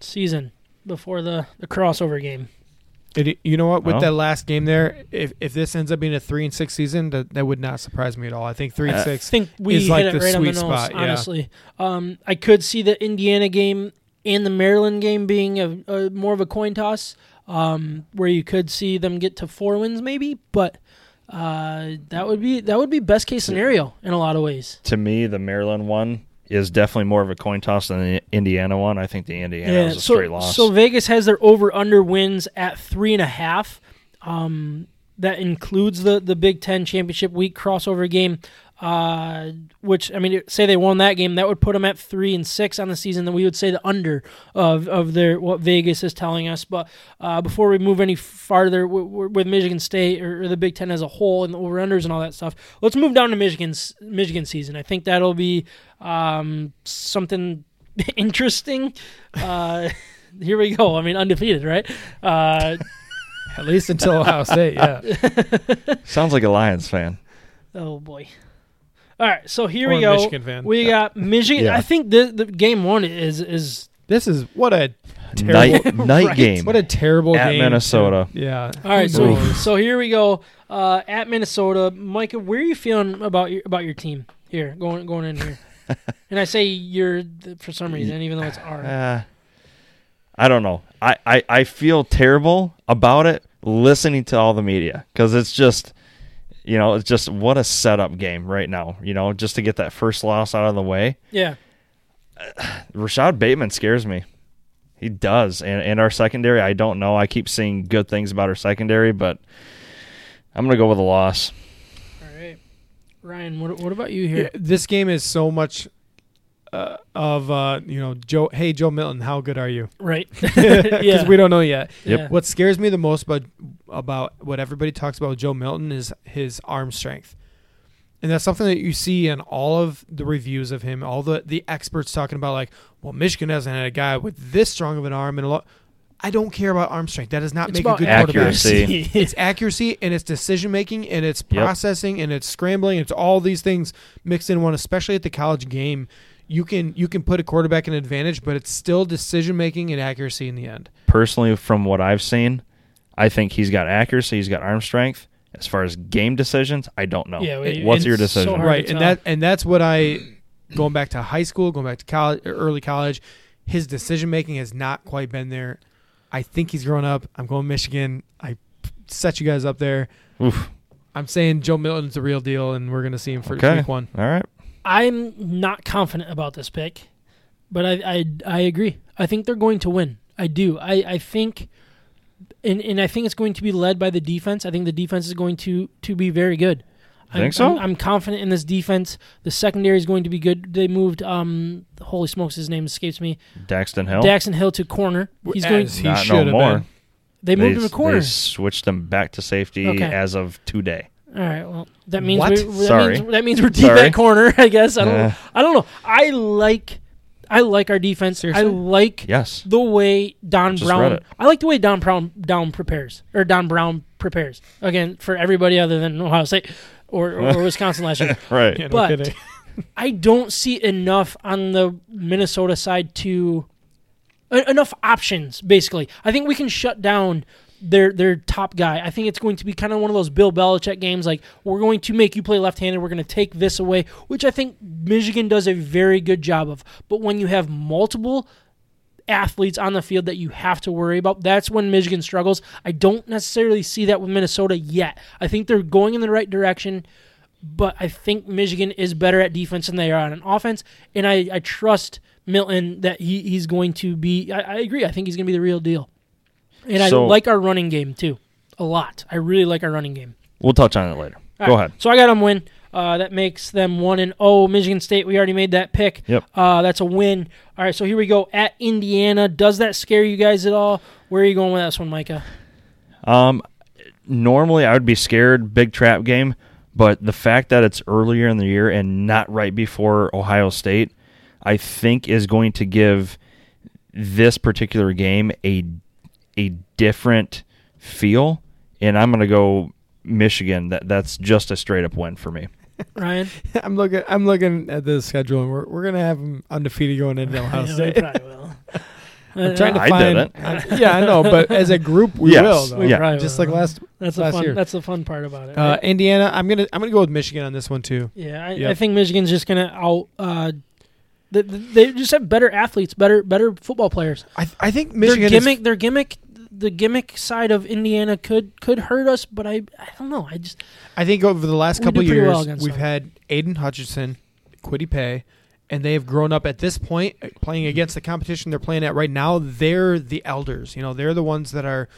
Speaker 1: season before the, the crossover game.
Speaker 2: It, you know what? With
Speaker 3: Well.
Speaker 2: that last game there, if if this ends up being a three and six season, that, that would not surprise me at all. I think three and
Speaker 3: Uh,
Speaker 1: I think we
Speaker 2: is
Speaker 1: hit
Speaker 2: like
Speaker 1: it
Speaker 2: the
Speaker 1: right on the nose.
Speaker 2: spot, yeah.
Speaker 1: Honestly, um, I could see the Indiana game and the Maryland game being a, a more of a coin toss, um, where you could see them get to four wins maybe, but uh, that would be that would be best case scenario in a lot of ways.
Speaker 3: To me, the Maryland one is definitely more of a coin toss than the Indiana one. I think the Indiana was a
Speaker 1: so,
Speaker 3: straight loss.
Speaker 1: so Vegas has their over under wins at three and a half. Um, that includes the the Big Ten championship week crossover game. Uh, which I mean, say they won that game, that would put them at three and six on the season. Then we would say the under of of their what Vegas is telling us. But uh, before we move any farther w- w- with Michigan State or, or the Big Ten as a whole and the over unders and all that stuff, let's move down to Michigan's Michigan season. I think that'll be um, something interesting. Uh, here we go. I mean, undefeated, right? Uh,
Speaker 2: At least until Ohio State. Yeah.
Speaker 3: Sounds like a Lions fan.
Speaker 1: oh boy. All right, so here
Speaker 2: Or
Speaker 1: we go.
Speaker 2: Michigan fan.
Speaker 1: We got Michigan.
Speaker 3: Yeah.
Speaker 1: I think the, the game one is is
Speaker 2: This is what a
Speaker 3: Night
Speaker 2: terrible.
Speaker 3: night
Speaker 1: Right.
Speaker 3: game.
Speaker 2: What a terrible
Speaker 3: At
Speaker 2: game.
Speaker 3: Minnesota.
Speaker 2: to- yeah.
Speaker 1: all right. So
Speaker 2: Oof.
Speaker 1: so here we go. Uh, at Minnesota, Micah, where are you feeling about your about your team here going going in here? and I say you're th- for some reason, even though it's our.
Speaker 3: Uh, I don't know. I, I, I feel terrible about it, listening to all the media because it's just, you know, it's just what a setup game right now. You know, just to get that first loss out of the way.
Speaker 1: Yeah.
Speaker 3: Rashod Bateman scares me. He does, and and our secondary, I don't know. I keep seeing good things about our secondary, but I'm gonna go with a loss.
Speaker 1: All right. Ryan, what, what about you here?
Speaker 2: Yeah, this game is so much uh, of uh, you know Joe. Hey Joe Milton, how good are you?
Speaker 1: Right.
Speaker 2: Because
Speaker 1: yeah.
Speaker 2: we don't know yet.
Speaker 3: Yep.
Speaker 1: Yeah.
Speaker 2: What scares me the most about about what everybody talks about Joe Milton is his arm strength. And that's something that you see in all of the reviews of him, all the, the experts talking about like, well, Michigan hasn't had a guy with this strong of an arm and a lot. I don't care about arm strength. That does not
Speaker 1: It's
Speaker 2: make a good
Speaker 3: accuracy.
Speaker 2: quarterback. it's accuracy and it's decision making and it's
Speaker 3: Yep.
Speaker 2: processing and it's scrambling. It's all these things mixed in one, especially at the college game. You can you can put a quarterback in advantage, but it's still decision making and accuracy in the end.
Speaker 3: Personally, from what I've seen, I think he's got accuracy, he's got arm strength. As far as game decisions, I don't know.
Speaker 1: Yeah, well,
Speaker 3: What's your decision?
Speaker 1: hard.
Speaker 2: right and that and that's what i going back to high school going back to college early college his decision making has not quite been there i think he's grown up i'm going michigan i set you guys up there
Speaker 3: Oof.
Speaker 2: i'm saying joe milton's the real deal and we're going to see him for
Speaker 3: Okay.
Speaker 2: week one
Speaker 3: All right.
Speaker 1: I'm not confident about this pick, but I, I I agree. I think they're going to win. I do. I, I think and, and I think it's going to be led by the defense. I think the defense is going to to be very good. I'm,
Speaker 3: Think so?
Speaker 1: I'm, I'm confident in this defense. The secondary is going to be good. They moved um holy smokes, his name escapes me.
Speaker 3: Daxton Hill.
Speaker 1: Daxton Hill to corner. He's going
Speaker 2: As he
Speaker 3: Not
Speaker 2: should
Speaker 3: no
Speaker 2: have
Speaker 3: more.
Speaker 2: been.
Speaker 1: they moved him to
Speaker 3: They
Speaker 1: corner.
Speaker 3: switched them back to safety
Speaker 1: Okay.
Speaker 3: as of today.
Speaker 1: All right. Well, that means
Speaker 2: What?
Speaker 1: we, that
Speaker 3: Sorry.
Speaker 1: means that means we're deep
Speaker 3: Sorry.
Speaker 1: at corner. I guess I don't.
Speaker 3: Uh.
Speaker 1: I don't know. I like I like our defense. I like
Speaker 3: Yes.
Speaker 1: the way Don
Speaker 3: Just
Speaker 1: Brown. I like the way Don Brown Down prepares or Don Brown prepares again for everybody other than Ohio State or, or Wisconsin last year.
Speaker 3: Right.
Speaker 2: Yeah, no
Speaker 1: But- I don't see enough on the Minnesota side to enough options. Basically, I think we can shut down their their top guy. I think it's going to be kind of one of those Bill Belichick games. Like we're going to make you play left-handed. We're going to take this away, which I think Michigan does a very good job of. But when you have multiple athletes on the field that you have to worry about. That's when Michigan struggles. I don't necessarily see that with Minnesota yet. I think they're going in the right direction, but I think Michigan is better at defense than they are on offense. And I, I trust Milton that he, he's going to be. I, I agree. I think he's going to be the real deal. And I like our running game too, a lot. I really like our running game.
Speaker 3: We'll touch on it later.
Speaker 1: All
Speaker 3: Go
Speaker 1: right,
Speaker 3: ahead.
Speaker 1: So I got them win. Uh, that makes them one and oh. Michigan State. We already made that pick.
Speaker 3: Yep.
Speaker 1: Uh, that's a win. All right. So here we go at Indiana. Does that scare you guys at all? Where are you going with this one, Micah?
Speaker 3: Um, normally I would be scared big trap game, but the fact that it's earlier in the year and not right before Ohio State, I think is going to give this particular game a a different feel, and I'm going to go Michigan. That that's just a straight up win for me.
Speaker 1: Ryan.
Speaker 2: I'm looking. I'm looking at the schedule, and we're, we're gonna have them undefeated going into Ohio
Speaker 1: Yeah,
Speaker 2: State.
Speaker 1: probably will.
Speaker 2: I'm trying to
Speaker 3: I
Speaker 2: find.
Speaker 3: didn't.
Speaker 2: I- yeah, I know, but as a group, we
Speaker 3: Yes.
Speaker 2: will. Though.
Speaker 1: We
Speaker 3: Yeah.
Speaker 1: probably
Speaker 2: just
Speaker 1: will.
Speaker 2: like last.
Speaker 1: That's the
Speaker 2: last
Speaker 1: fun.
Speaker 2: year.
Speaker 1: That's the fun part about it.
Speaker 2: Uh. Indiana. I'm gonna. I'm gonna go with Michigan on this one too.
Speaker 1: yeah, I, I think Michigan's just gonna out. Uh, they, they just have better athletes, better better football players.
Speaker 2: I I think Michigan.
Speaker 1: their
Speaker 2: is-
Speaker 1: gimmick, their gimmick, the gimmick side of Indiana could could hurt us, but I I don't know. I just
Speaker 2: I think over the last couple years,
Speaker 1: well
Speaker 2: we've
Speaker 1: them.
Speaker 2: had Aidan Hutchinson, Kwity Paye, and they have grown up at this point uh, playing against the competition they're playing at right now. They're the elders. You know, they're the ones that are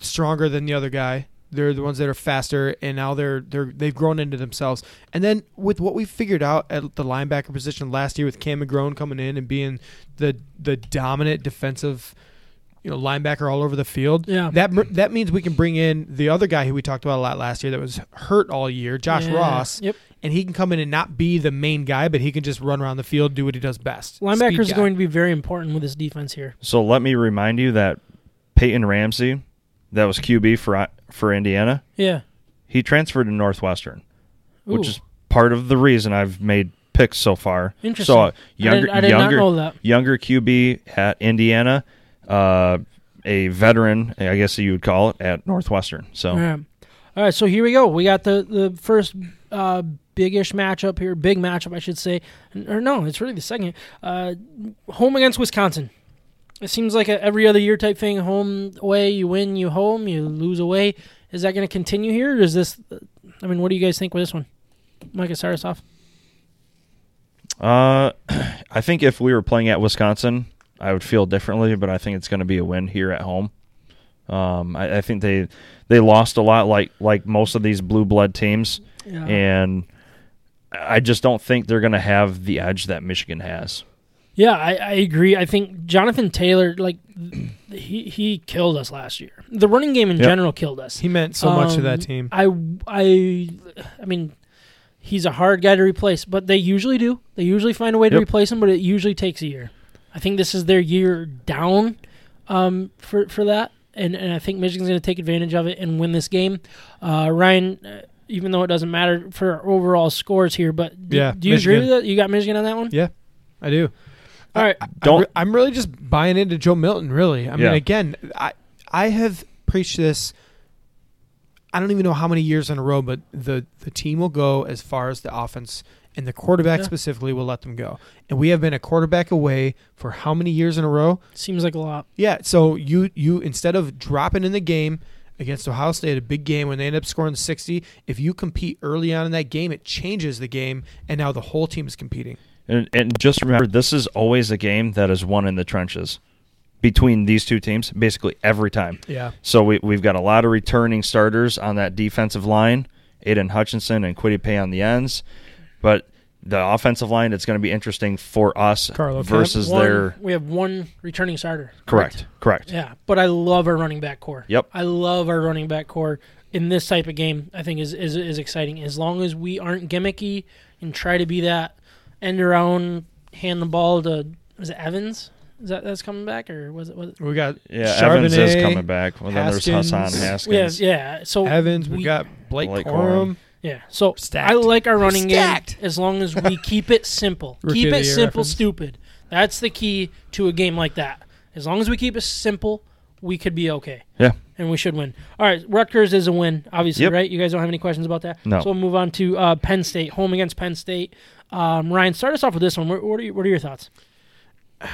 Speaker 2: stronger than the other guy. They're the ones that are faster, and now they're they're they've grown into themselves. And then with what we figured out at the linebacker position last year with Cam McGrone coming in and being the the dominant defensive you know linebacker all over the field.
Speaker 1: Yeah.
Speaker 2: That that means we can bring in the other guy who we talked about a lot last year that was hurt all year, Josh
Speaker 1: yeah.
Speaker 2: Ross,
Speaker 1: Yep,
Speaker 2: and he can come in and not be the main guy, but he can just run around the field, do what he does best.
Speaker 1: linebackers
Speaker 2: Speed
Speaker 1: are
Speaker 2: guy.
Speaker 1: going to be very important with this defense here.
Speaker 3: So let me remind you that Peyton Ramsey, that was QB for for Indiana,
Speaker 1: Yeah,
Speaker 3: he transferred to Northwestern, which is part of the reason I've made picks so far.
Speaker 1: Interesting.
Speaker 3: So uh,
Speaker 1: I
Speaker 3: younger,
Speaker 1: did, I did
Speaker 3: younger,
Speaker 1: not know that.
Speaker 3: younger QB at Indiana, uh, a veteran, I guess you would call it, at Northwestern. So
Speaker 1: All right. All right, so here we go. We got the the first uh, big-ish matchup here, big matchup, I should say. Or no, it's really the second. Uh, home against Wisconsin. It seems like a every other year type thing. Home away, you win, you home, you lose away. Is that going to continue here? Or is this? I mean, what do you guys think with this one? Mike, start us off.
Speaker 3: Uh, I think if we were playing at Wisconsin, I would feel differently, but I think it's going to be a win here at home. Um, I, I think they they lost a lot, like like most of these blue blood teams,
Speaker 1: Yeah.
Speaker 3: and I just don't think they're going to have the edge that Michigan has.
Speaker 1: Yeah, I, I agree. I think Jonathan Taylor, like, he he killed us last year. The running game in
Speaker 3: Yep.
Speaker 1: general killed us.
Speaker 2: He meant so much to that
Speaker 1: Um,
Speaker 2: team.
Speaker 1: I I I mean, he's a hard guy to replace, but they usually do. They usually find a way to
Speaker 3: Yep.
Speaker 1: replace him, but it usually takes a year. I think this is their year down um, for for that, and and I think Michigan's going to take advantage of it and win this game. Uh, Ryan, uh, even though it doesn't matter for overall scores here, but do,
Speaker 2: Yeah,
Speaker 1: do you agree with that? You got Michigan on that one?
Speaker 2: Yeah, I do.
Speaker 1: All right.
Speaker 3: Don't-
Speaker 2: I'm, I'm really just buying into Joe Milton. Really, I mean,
Speaker 3: Yeah.
Speaker 2: again, I I have preached this. I don't even know how many years in a row, but the the team will go as far as the offense and the quarterback
Speaker 1: Yeah.
Speaker 2: specifically will let them go. And we have been a quarterback away for how many years in a row?
Speaker 1: Seems like a lot.
Speaker 2: Yeah. So you you instead of dropping in the game against Ohio State, a big game when they end up scoring sixty, if you compete early on in that game, it changes the game, and now the whole team is competing.
Speaker 3: And, and just remember, this is always a game that is won in the trenches between these two teams, basically every time.
Speaker 2: Yeah.
Speaker 3: So we, we've got a lot of returning starters on that defensive line, Aidan Hutchinson and Kwity Paye on the ends. But the offensive line, it's going to be interesting for us
Speaker 2: Carlo
Speaker 3: versus
Speaker 1: One-
Speaker 3: their.
Speaker 1: we have one returning starter.
Speaker 3: Correct. Correct.
Speaker 1: Yeah, but I love our running back corps.
Speaker 3: Yep.
Speaker 1: I love our running back corps in this type of game. I think is is is exciting as long as we aren't gimmicky and try to be that end around, hand the ball to was it Evans? Is that that's coming back or was it was it?
Speaker 2: We got
Speaker 3: Yeah, Evans is coming back. Well, then there's
Speaker 2: Haskins.
Speaker 3: Hassan
Speaker 1: We have,
Speaker 3: Haskins.
Speaker 1: yeah. So
Speaker 2: Evans. We, got Blake,
Speaker 3: Blake
Speaker 2: Corum.
Speaker 3: Corum.
Speaker 1: Yeah. So
Speaker 2: Stacked.
Speaker 1: I like our running
Speaker 2: Stacked.
Speaker 1: game as long as we keep it simple.
Speaker 2: Rookie
Speaker 1: keep
Speaker 2: of the
Speaker 1: it
Speaker 2: year
Speaker 1: simple,
Speaker 2: reference.
Speaker 1: stupid. That's the key to a game like that. As long as we keep it simple, we could be okay.
Speaker 3: Yeah.
Speaker 1: and we should win. All right, Rutgers is a win, obviously,
Speaker 3: Yep.
Speaker 1: right? You guys don't have any questions about that?
Speaker 3: No.
Speaker 1: So we'll move on to uh, Penn State, home against Penn State. Um, Ryan, start us off with this one. What, what, are, your, what are your thoughts?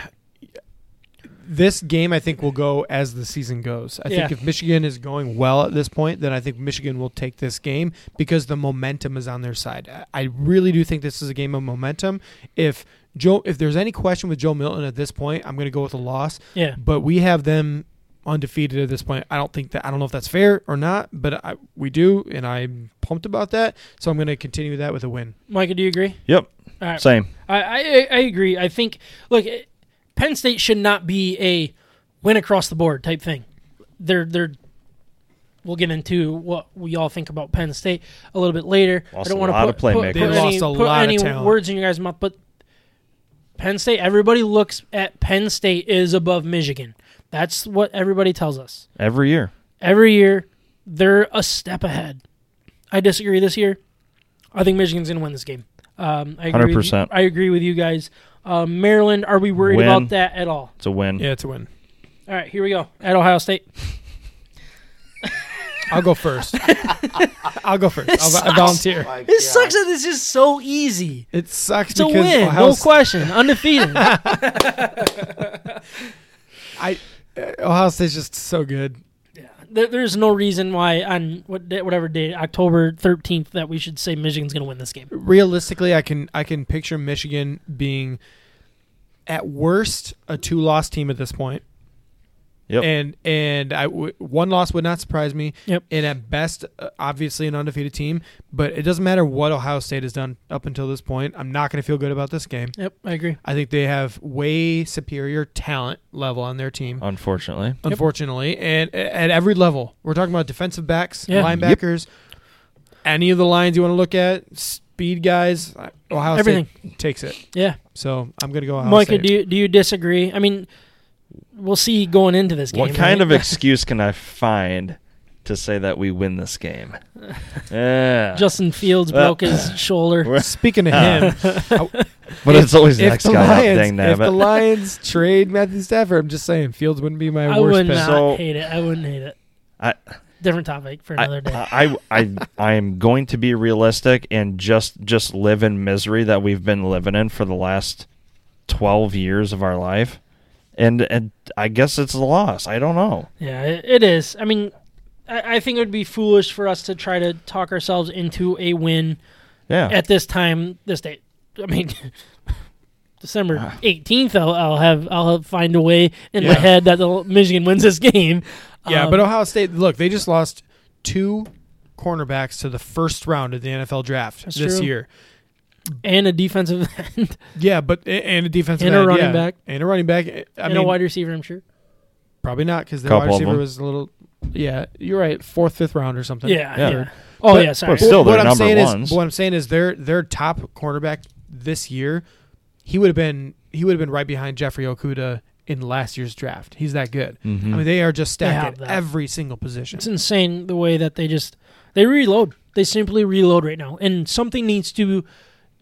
Speaker 2: This game, I think, will go as the season goes. I think if Michigan is going well at this point, then I think Michigan will take this game because the momentum is on their side. I- I really do think this is a game of momentum. If Joe, if there's any question with Joe Milton at this point, I'm going to go with a loss.
Speaker 1: Yeah,
Speaker 2: But we have them undefeated at this point. I don't think that I don't know if that's fair or not, but I, we do, and I'm pumped about that. So I'm going to continue that with a win.
Speaker 1: Micah, do you agree?
Speaker 3: Yep.
Speaker 1: All right,
Speaker 3: Same.
Speaker 1: I, I I agree. I think look, eh, Penn State should not be a win across the board type thing. They're they're. We'll get into what we all think about Penn State a little bit later.
Speaker 3: Lost
Speaker 1: I don't want to put,
Speaker 3: of
Speaker 1: put,
Speaker 3: playmakers.
Speaker 1: put any,
Speaker 2: lost a
Speaker 1: put
Speaker 2: lot
Speaker 1: any
Speaker 2: talent.
Speaker 1: words in your guys' mouth, but Penn State. Everybody looks at Penn State is above Michigan. That's what everybody tells us
Speaker 3: Every year.
Speaker 1: every year. They're a step ahead. I disagree this year. I think Michigan's going to win this game. Um, I agree with you-
Speaker 3: 100%.
Speaker 1: I agree with you guys. Um, Maryland, are we worried
Speaker 3: Win.
Speaker 1: about that at all?
Speaker 3: It's a win.
Speaker 2: Yeah, it's a win.
Speaker 1: All right, here we go. At Ohio State.
Speaker 2: I'll go first. I'll go first. I'll, I
Speaker 1: sucks.
Speaker 2: volunteer.
Speaker 4: My
Speaker 1: It
Speaker 4: God.
Speaker 1: sucks that this is so easy.
Speaker 2: It sucks
Speaker 1: It's a
Speaker 2: because
Speaker 1: win,
Speaker 2: Ohio
Speaker 1: no question. Undefeated.
Speaker 2: I uh, Ohio State's just so good.
Speaker 1: There, there's no reason why on what whatever day, October 13th, that we should say Michigan's going to win this game.
Speaker 2: Realistically, I can I can picture Michigan being at worst a two loss team at this point.
Speaker 3: Yep.
Speaker 2: And and I w- one loss would not surprise me.
Speaker 1: Yep.
Speaker 2: And at best, uh, obviously an undefeated team. But it doesn't matter what Ohio State has done up until this point. I'm not going to feel good about this game.
Speaker 1: Yep, I agree.
Speaker 2: I think they have way superior talent level on their team.
Speaker 3: Unfortunately.
Speaker 2: unfortunately, and a- at every level. We're talking about defensive backs,
Speaker 1: Yeah.
Speaker 2: linebackers, any of the lines you want to look at, speed guys. uh, Ohio
Speaker 1: Everything.
Speaker 2: State takes it.
Speaker 1: Yeah.
Speaker 2: So I'm going to go Ohio
Speaker 1: Micah,
Speaker 2: State.
Speaker 1: do you, do you disagree? I mean, we'll see going into this game.
Speaker 3: What kind
Speaker 1: right?
Speaker 3: of excuse can I find to say that we win this game? Yeah.
Speaker 1: Justin Fields broke his shoulder.
Speaker 2: Speaking of him, uh,
Speaker 3: but it's always the next
Speaker 2: the
Speaker 3: guy up.
Speaker 2: Lions,
Speaker 3: Dang
Speaker 2: if the. Lions trade Matthew Stafford, I'm just saying Fields wouldn't be my
Speaker 1: I
Speaker 2: worst
Speaker 1: would
Speaker 2: pick.
Speaker 1: not
Speaker 3: So-
Speaker 1: hate it. I wouldn't hate it.
Speaker 3: I-
Speaker 1: Different topic for another day.
Speaker 3: I, I, I, I am going to be realistic and just just live in misery that we've been living in for the last twelve years of our life. And and I guess it's a loss. I don't know.
Speaker 1: Yeah, it, it is. I mean, I, I think it would be foolish for us to try to talk ourselves into a win
Speaker 3: Yeah,
Speaker 1: at this time, this date. I mean, December
Speaker 3: Ah.
Speaker 1: eighteenth, I'll, I'll have I'll have, find a way in my head that the Michigan wins this game.
Speaker 2: Yeah,
Speaker 1: Um,
Speaker 2: but Ohio State. Look, they just lost two cornerbacks to the first round of the NFL draft this
Speaker 1: true.
Speaker 2: year.
Speaker 1: And a defensive end
Speaker 2: Yeah, but and a defensive end.
Speaker 1: And a
Speaker 2: end,
Speaker 1: running
Speaker 2: yeah.
Speaker 1: back.
Speaker 2: and a running back. I
Speaker 1: and
Speaker 2: mean,
Speaker 1: a wide receiver. I'm sure.
Speaker 2: probably not because the
Speaker 3: Couple
Speaker 2: wide
Speaker 3: of
Speaker 2: receiver
Speaker 3: them.
Speaker 2: was a little. Yeah, you're right. Fourth, fifth round or something.
Speaker 1: Yeah,
Speaker 3: Yeah.
Speaker 1: yeah. Oh
Speaker 2: But-
Speaker 1: yeah, sorry.
Speaker 3: but still,
Speaker 2: what
Speaker 3: they're
Speaker 2: I'm
Speaker 3: number
Speaker 2: saying
Speaker 3: ones.
Speaker 2: is, what I'm saying is, their their top cornerback this year, he would have been he would have been right behind Jeffrey Okudah in last year's draft. He's that good.
Speaker 3: Mhm.
Speaker 2: I mean, they are just stacked at every single position.
Speaker 1: It's insane the way that they just they reload. They simply reload right now, and something needs to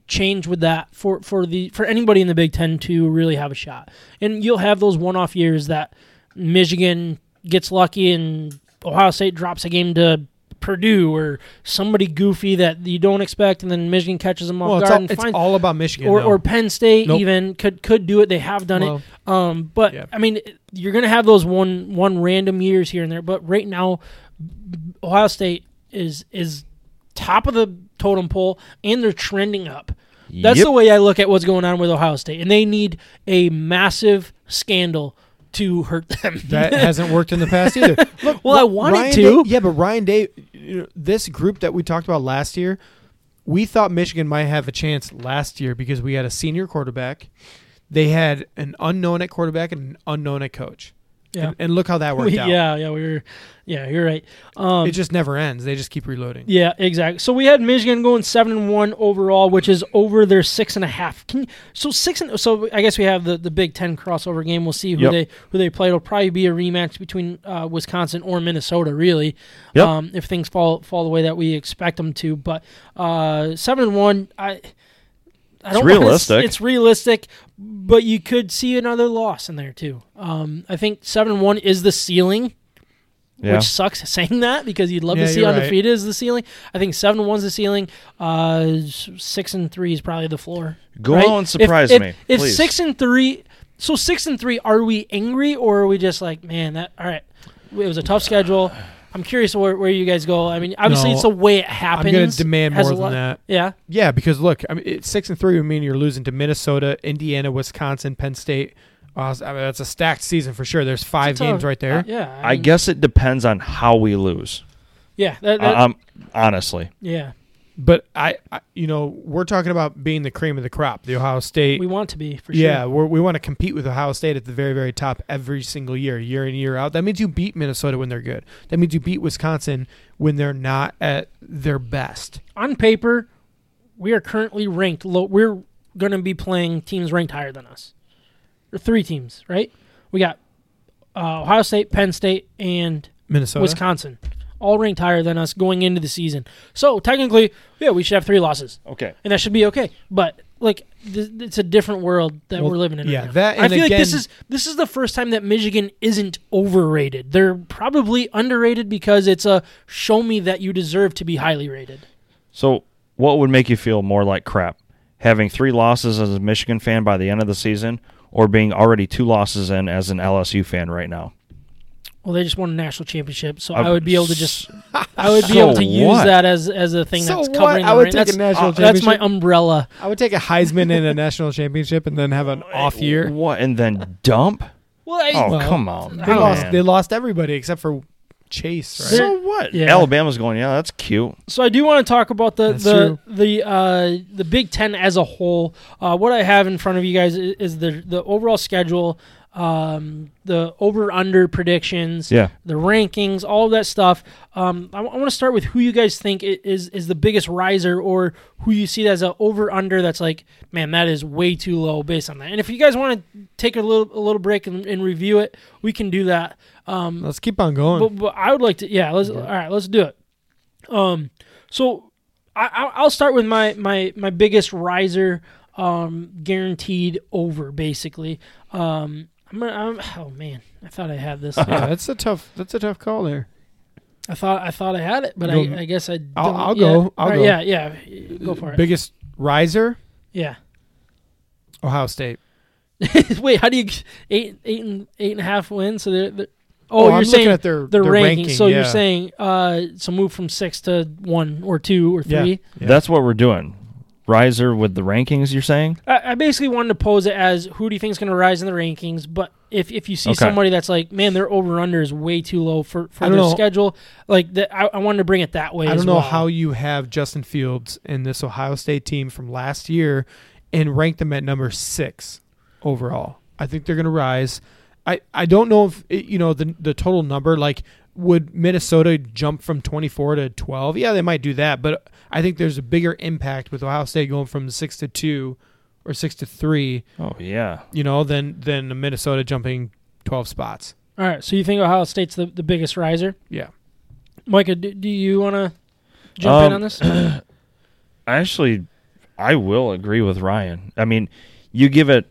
Speaker 1: change with that for for the for anybody in the Big Ten to really have a shot. And you'll have those one off years that Michigan gets lucky and Ohio State drops a game to Purdue or somebody goofy that you don't expect, and then Michigan catches them off
Speaker 2: well, it's
Speaker 1: guard
Speaker 2: all,
Speaker 1: and
Speaker 2: it's all about Michigan.
Speaker 1: or, or Penn State
Speaker 2: Nope.
Speaker 1: even could could do it. They have done
Speaker 2: Well,
Speaker 1: it. Um, but
Speaker 2: yeah.
Speaker 1: I mean, you're gonna have those one one random years here and there. But right now, Ohio State is is top of the totem pole, and they're trending up. That's
Speaker 3: Yep.
Speaker 1: the way I look at what's going on with Ohio State, and they need a massive scandal to hurt them.
Speaker 2: that hasn't worked in the past either. Look,
Speaker 1: Well, I
Speaker 2: Ri-
Speaker 1: want
Speaker 2: Ryan
Speaker 1: to.
Speaker 2: Day- yeah, but Ryan Day, you know, this group that we talked about last year, we thought Michigan might have a chance last year because we had a senior quarterback. They had an unknown at quarterback and an unknown at coach.
Speaker 1: Yeah,
Speaker 2: And, and look how that worked
Speaker 1: We-
Speaker 2: out.
Speaker 1: yeah, yeah. We were, yeah. You're right. Um,
Speaker 2: it just never ends. They just keep reloading.
Speaker 1: Yeah, exactly. So we had Michigan going seven and one overall, which is over their six and a half. Can, so six and so I guess we have the, the Big Ten crossover game. We'll see who
Speaker 3: Yep.
Speaker 1: they who they play. It'll probably be a rematch between uh, Wisconsin or Minnesota, really.
Speaker 3: Yep.
Speaker 1: Um, if things fall fall the way that we expect them to, but uh, seven and one, I. I
Speaker 3: It's
Speaker 1: don't wanna-
Speaker 3: realistic.
Speaker 1: It's realistic, but you could see another loss in there too. Um, I think seven one is the ceiling
Speaker 3: Yeah.
Speaker 1: which sucks saying that because you'd love
Speaker 2: Yeah,
Speaker 1: to see
Speaker 2: you're right.
Speaker 1: undefeated as the ceiling. I think seven and one's the ceiling. Uh, six and three is probably the floor.
Speaker 3: Go
Speaker 1: right?
Speaker 3: on surprise
Speaker 1: if, if,
Speaker 3: me,
Speaker 1: If
Speaker 3: please.
Speaker 1: six and three, so six and three, are we angry or are we just like, man, that all right? It was a tough schedule. I'm curious where, where you guys go. I mean, obviously
Speaker 2: No,
Speaker 1: it's the way it happens.
Speaker 2: I'm going to demand
Speaker 1: Has
Speaker 2: more
Speaker 1: a
Speaker 2: than
Speaker 1: lot-
Speaker 2: that.
Speaker 1: Yeah,
Speaker 2: Yeah, because look, I mean, it's six and three would mean you're losing to Minnesota, Indiana, Wisconsin, Penn State. Uh, I mean, that's a stacked season for sure. There's five
Speaker 1: It's a
Speaker 2: games right there.
Speaker 1: uh, yeah,
Speaker 3: I
Speaker 1: mean,
Speaker 3: guess it depends on how we lose.
Speaker 1: Yeah, that, that-
Speaker 3: um, honestly,
Speaker 1: yeah.
Speaker 2: But I, I, you know, we're talking about being the cream of the crop. The Ohio State.
Speaker 1: We want to be for sure.
Speaker 2: yeah, we're, we want to compete with Ohio State at the very, very top every single year, year in year out. That means you beat Minnesota when they're good. That means you beat Wisconsin when they're not at their best.
Speaker 1: on paper, we are currently ranked low. We're going to be playing teams ranked higher than us. Three teams, right? We got uh, Ohio State, Penn State, and
Speaker 2: Minnesota.
Speaker 1: Wisconsin, all ranked higher than us going into the season. So technically, yeah, we should have three losses,
Speaker 3: okay.
Speaker 1: and that should be okay. But like, th- it's a different world that
Speaker 2: Well,
Speaker 1: we're living in.
Speaker 2: yeah,
Speaker 1: right now.
Speaker 2: that-
Speaker 1: I
Speaker 2: and
Speaker 1: feel like this is this is the first time that Michigan isn't overrated. They're probably underrated because it's a show me that you deserve to be highly rated.
Speaker 3: So, what would make you feel more like crap? Having three losses as a Michigan fan by the end of the season, or being already two losses in as an LSU fan right now?
Speaker 1: Well, they just won a national championship, so
Speaker 3: Uh,
Speaker 1: I would be able to just I would be
Speaker 3: So
Speaker 1: able to use
Speaker 3: what?
Speaker 1: that as as a thing
Speaker 2: So
Speaker 1: that's
Speaker 2: what?
Speaker 1: covering.
Speaker 2: I would
Speaker 1: right?
Speaker 2: take a
Speaker 1: that's,
Speaker 2: national
Speaker 1: uh, That's my umbrella.
Speaker 2: I would take a Heisman in a national championship and then have an off year.
Speaker 3: What and then dump?
Speaker 1: Well, I,
Speaker 3: Oh
Speaker 2: Well,
Speaker 3: come on!
Speaker 2: They
Speaker 1: I
Speaker 2: lost.
Speaker 3: man.
Speaker 2: They lost everybody except for Chase. Right?
Speaker 3: So what?
Speaker 1: Yeah.
Speaker 3: Alabama's going. Yeah, that's cute.
Speaker 1: so I do want to talk about the
Speaker 2: That's
Speaker 1: the
Speaker 2: true.
Speaker 1: the uh, the Big Ten as a whole. Uh, what I have in front of you guys is, is the the overall schedule, um, the over under predictions,
Speaker 3: Yeah.
Speaker 1: the rankings, all of that stuff. Um, I, want to start with who you guys think is is the biggest riser, or who you see as a over under that's like, man, that is way too low based on that. And if you guys want to take a little a little break and, and review it, we can do that. Um,
Speaker 2: Let's keep on going.
Speaker 1: but, but I would like to. Yeah, let's. All right, let's do it. Um, so I, I- I'll start with my my my biggest riser, um, guaranteed over basically. Um, I'm. I'm, oh man, I thought I had this.
Speaker 2: yeah, that's a tough. That's a tough call there.
Speaker 1: I thought I thought I had it, but I, I guess I. Don't,
Speaker 2: I'll- I'll
Speaker 1: yeah.
Speaker 2: go. I'll
Speaker 1: All right,
Speaker 2: go.
Speaker 1: Yeah, yeah. Go for it.
Speaker 2: Biggest riser,
Speaker 1: yeah.
Speaker 2: Ohio State.
Speaker 1: Wait, how do you eight eight and eight and a half wins? So they're, they're
Speaker 2: Oh,
Speaker 1: oh, you're
Speaker 2: I'm
Speaker 1: saying
Speaker 2: looking at their
Speaker 1: their,
Speaker 2: their
Speaker 1: ranking.
Speaker 2: ranking,
Speaker 1: So you're saying uh, so move from six to one or two or
Speaker 2: Yeah.
Speaker 1: three.
Speaker 2: Yeah.
Speaker 3: That's what we're doing. Riser with the rankings. You're saying?
Speaker 1: I, I basically wanted to pose it as who do you think is going to rise in the rankings? But if, if you see
Speaker 3: Okay.
Speaker 1: somebody that's like, man, their over under is way too low for, for
Speaker 2: I
Speaker 1: their
Speaker 2: don't know.
Speaker 1: schedule, like that, I, I wanted to bring it that way.
Speaker 2: I
Speaker 1: as
Speaker 2: don't know
Speaker 1: well.
Speaker 2: how you have Justin Fields in this Ohio State team from last year and rank them at number six overall. I think they're going to rise. I, I don't know if it, you know the the total number. Like, would Minnesota jump from twenty four to twelve? Yeah, they might do that, but I think there's a bigger impact with Ohio State going from six to two or six to three.
Speaker 3: Oh yeah.
Speaker 2: You know, than than Minnesota jumping twelve spots.
Speaker 1: All right, so you think Ohio State's the, the biggest riser?
Speaker 2: Yeah.
Speaker 1: Micah, do, do you want to jump in
Speaker 3: Um,
Speaker 1: on this?
Speaker 3: Actually, I will agree with Ryan. I mean, you give it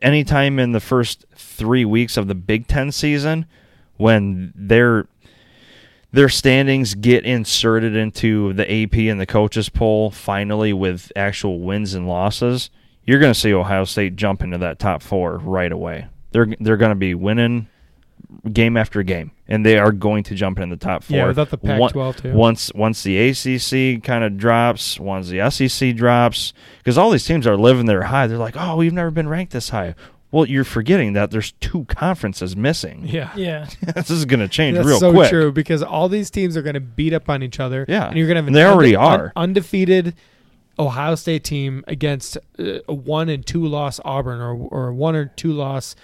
Speaker 3: any time in the first three weeks of the Big Ten season when their their standings get inserted into the AP and the coaches poll finally with actual wins and losses, you're going to see Ohio State jump into that top four right away. They're they're going to be winning game after game, and they are going to jump in the top four.
Speaker 2: Yeah, without the Pac-12 too.
Speaker 3: once once the ACC kind of drops, once the SEC drops, because all these teams are living their high. They're like, oh, we've never been ranked this high. Well, you're forgetting that there's two conferences missing.
Speaker 2: Yeah.
Speaker 1: yeah.
Speaker 3: this is going to change real quick.
Speaker 2: That's
Speaker 3: real
Speaker 2: so
Speaker 3: quick.
Speaker 2: true because all these teams are going to beat up on each other.
Speaker 3: Yeah.
Speaker 2: and you're going to have an
Speaker 3: They already
Speaker 2: unde-
Speaker 3: are.
Speaker 2: un- undefeated Ohio State team against uh, a one and two loss Auburn or or a one or two loss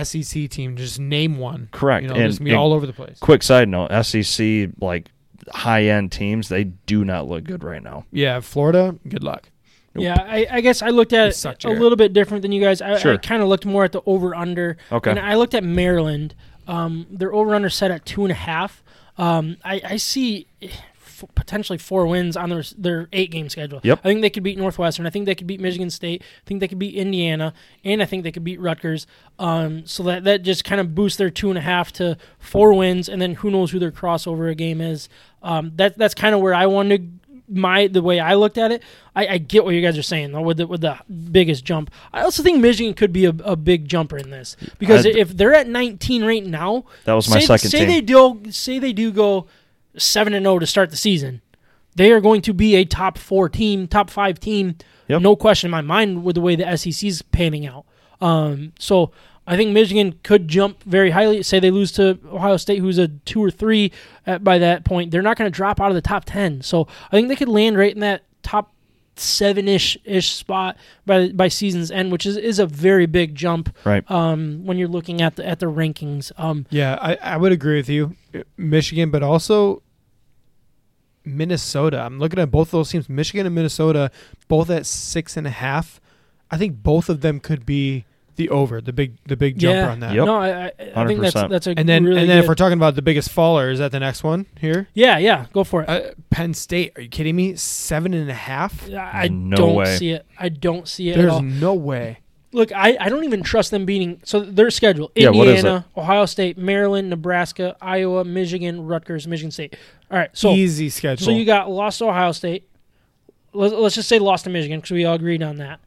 Speaker 2: SEC team. Just name one.
Speaker 3: Correct.
Speaker 2: You know,
Speaker 3: And-
Speaker 2: just be
Speaker 3: and-
Speaker 2: all over the place.
Speaker 3: Quick side note: SEC like high end teams, they do not look good right now.
Speaker 2: Yeah, Florida. Good luck.
Speaker 3: Nope.
Speaker 1: Yeah, I, I guess I looked at it a little bit different than you guys. I, I kind of looked more at the over under.
Speaker 3: Okay.
Speaker 1: And I looked at Maryland. Um, their over under set at two and a half. Um, I, I see f- potentially four wins on their their eight game schedule.
Speaker 3: Yep.
Speaker 1: I think they could beat Northwestern. I think they could beat Michigan State. I think they could beat Indiana, and I think they could beat Rutgers. Um, so that that just kind of boosts their two and a half to four wins, and then who knows who their crossover game is. Um, that that's kind of where I wanted my the way I looked at it. I, I get what you guys are saying though with the with the biggest jump. I also think Michigan could be a, a big jumper in this because
Speaker 3: I'd-
Speaker 1: if they're at 19 right now,
Speaker 3: That was my
Speaker 1: say,
Speaker 3: second
Speaker 1: say
Speaker 3: team.
Speaker 1: they do say they do go seven and zero to start the season, they are going to be a top four team, top five team,
Speaker 3: Yep.
Speaker 1: no question in my mind with the way the SEC's panning out. Um, so I think Michigan could jump very highly. Say they lose to Ohio State, who's a two or three at, by that point, they're not going to drop out of the top ten. So I think they could land right in that top seven ish ish spot by by season's end, which is, is a very big jump.
Speaker 3: Right.
Speaker 1: Um, when you're looking at the at the rankings. Um,
Speaker 2: Yeah, I, I would agree with you, Michigan, but also Minnesota. I'm looking at both those teams, Michigan and Minnesota, both at six and a half. I think both of them could be the over, the big, the big jumper
Speaker 1: yeah.
Speaker 2: on that.
Speaker 3: Yep.
Speaker 1: No, I, I, I think that's
Speaker 3: 100%.
Speaker 1: that's a
Speaker 2: And then,
Speaker 1: really
Speaker 2: and then if we're talking about the biggest faller, is that the next one here?
Speaker 1: yeah yeah go for it.
Speaker 2: Uh, Penn State. Are you kidding me? Seven and a half.
Speaker 1: I
Speaker 3: No
Speaker 1: don't
Speaker 3: way.
Speaker 1: see it. I don't see it at
Speaker 2: There's
Speaker 1: all.
Speaker 2: no way.
Speaker 1: Look, I, I don't even trust them beating. So their schedule:
Speaker 3: Yeah, what is
Speaker 1: Indiana, Ohio State, Maryland, Nebraska, Iowa, Michigan, Rutgers, Michigan State. All right, so
Speaker 2: Easy schedule.
Speaker 1: so you got lost to Ohio State. Let's, let's just say lost to Michigan because we all agreed on that.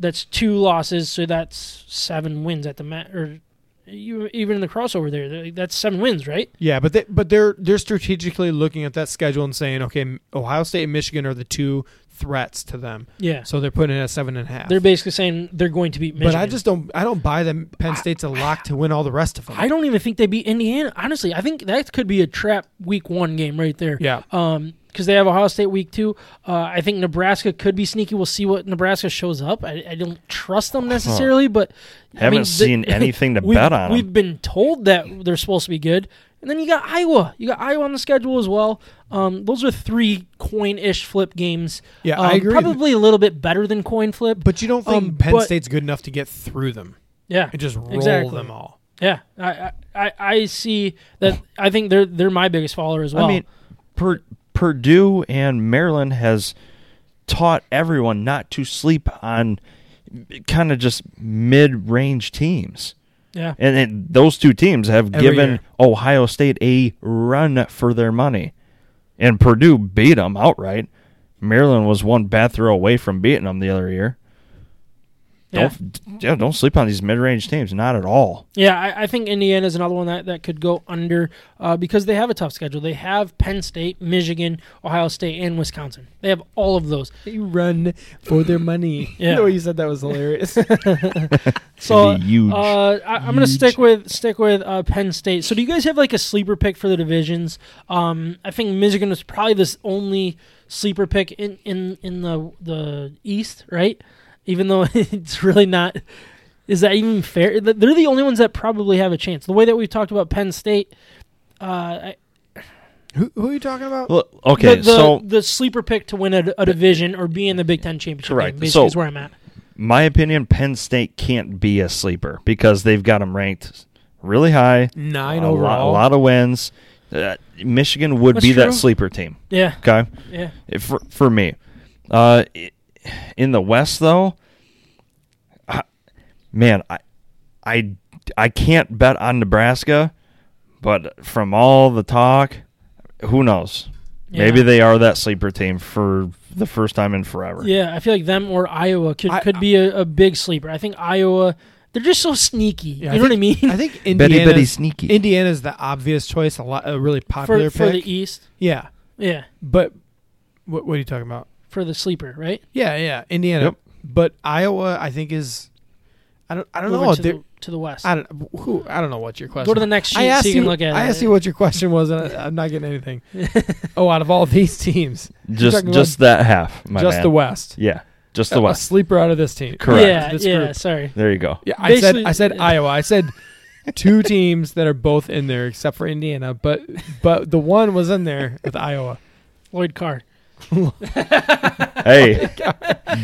Speaker 1: That's two losses, so that's seven wins at the mat. Or you, even in the crossover there, that's seven wins, right?
Speaker 2: Yeah, but they, but they're they're strategically looking at that schedule and saying, okay, Ohio State and Michigan are the two threats to them,
Speaker 1: Yeah.
Speaker 2: so they're putting it at seven and a half.
Speaker 1: They're basically saying they're going to beat Michigan.
Speaker 2: but I just don't I don't buy them. Penn State's a lock to win all the rest of them.
Speaker 1: I don't even think they beat Indiana. Honestly, I think that could be a trap week one game right there.
Speaker 2: yeah,
Speaker 1: Um, because they have Ohio State week two. Uh, I think Nebraska could be sneaky. We'll see what Nebraska shows up. I, I don't trust them necessarily, but I
Speaker 3: Haven't
Speaker 1: mean,
Speaker 3: seen anything to bet on.
Speaker 1: We've been told that they're supposed to be good, and then you got Iowa. You got Iowa on the schedule as well. Um, those are three coin-ish flip games.
Speaker 2: yeah,
Speaker 1: Um,
Speaker 2: I agree.
Speaker 1: Probably a little bit better than coin flip.
Speaker 2: but you don't think
Speaker 1: um,
Speaker 2: Penn
Speaker 1: but-
Speaker 2: State's good enough to get through them
Speaker 1: Yeah,
Speaker 2: and just roll
Speaker 1: Exactly.
Speaker 2: them all?
Speaker 1: yeah. I, I I I see that. I think they're they're my biggest follower as well.
Speaker 3: I mean, Pur- Purdue and Maryland has taught everyone not to sleep on kind of just mid-range teams.
Speaker 1: Yeah.
Speaker 3: And, and those two teams have
Speaker 2: Every
Speaker 3: given
Speaker 2: year.
Speaker 3: Ohio State a run for their money. And Purdue beat them outright. Maryland was one bad throw away from beating them the other year.
Speaker 1: Yeah.
Speaker 3: Don't yeah, don't sleep on these mid-range teams. Not at all.
Speaker 1: Yeah, I, I think Indiana is another one that, that could go under uh, because they have a tough schedule. They have Penn State, Michigan, Ohio State, and Wisconsin. They have all of those.
Speaker 2: They run for their money.
Speaker 1: Yeah.
Speaker 2: The way you said that was hilarious.
Speaker 1: So
Speaker 3: Be huge.
Speaker 1: Uh, I, I'm gonna stick with stick with uh, Penn State. So do you guys have like a sleeper pick for the divisions? Um, I think Michigan was probably this only sleeper pick in, in, in the the East, right? Even though it's really not. Is that even fair? They're the only ones that probably have a chance. The way that we've talked about Penn State, uh, I,
Speaker 2: who, who are you talking about?
Speaker 3: Look, okay,
Speaker 1: the, the,
Speaker 3: so
Speaker 1: the sleeper pick to win a, a division or be in the Big Ten championship
Speaker 3: Correct.
Speaker 1: game, basically
Speaker 3: So-
Speaker 1: is where I'm at.
Speaker 3: my opinion, Penn State can't be a sleeper because they've got them ranked really high.
Speaker 2: Nine
Speaker 3: a lot,
Speaker 2: overall.
Speaker 3: a lot of wins. Uh, Michigan would
Speaker 1: That's
Speaker 3: be
Speaker 1: true.
Speaker 3: that sleeper team.
Speaker 1: Yeah,
Speaker 3: Okay,
Speaker 1: yeah.
Speaker 3: If- for for me, uh, i- in the West though, I, man, I, I, I can't bet on Nebraska, but from all the talk, who knows? Maybe they are that sleeper team for the first time in forever.
Speaker 1: Yeah, I feel like them or Iowa could,
Speaker 2: I-
Speaker 1: could be a, a big sleeper. I think Iowa, they're just so sneaky.
Speaker 2: Yeah,
Speaker 1: you know what I mean?
Speaker 2: I think
Speaker 3: Betty
Speaker 2: Indiana.
Speaker 3: Betty sneaky.
Speaker 2: Indiana's the obvious choice. A lot, a really popular
Speaker 1: for for the East,
Speaker 2: yeah,
Speaker 1: yeah,
Speaker 2: but what, what are you talking about?
Speaker 1: For the sleeper, right?
Speaker 2: Yeah, yeah, Indiana.
Speaker 3: Yep.
Speaker 2: But Iowa, I think is. I don't. I don't
Speaker 1: Moving
Speaker 2: know.
Speaker 1: to the, to the West.
Speaker 2: I don't. Who? I don't know what your question.
Speaker 1: Go to the next sheet
Speaker 2: I asked
Speaker 1: so you can
Speaker 2: you.
Speaker 1: look at
Speaker 2: I
Speaker 1: it.
Speaker 2: asked you what your question was, and I, I'm not getting anything. oh, out of all these teams,
Speaker 3: just
Speaker 2: talking
Speaker 3: just that half, my
Speaker 2: just
Speaker 3: man.
Speaker 2: the West.
Speaker 3: Yeah, just
Speaker 2: A-
Speaker 3: the
Speaker 2: A
Speaker 3: West.
Speaker 2: sleeper out of this team.
Speaker 3: Correct.
Speaker 1: Yeah,
Speaker 2: This
Speaker 1: yeah.
Speaker 2: group.
Speaker 1: Sorry.
Speaker 3: There you go.
Speaker 2: Yeah, I said I said Iowa. I said two teams that are both in there except for Indiana, but but the one was in there with Iowa.
Speaker 1: Lloyd Carr.
Speaker 3: Hey,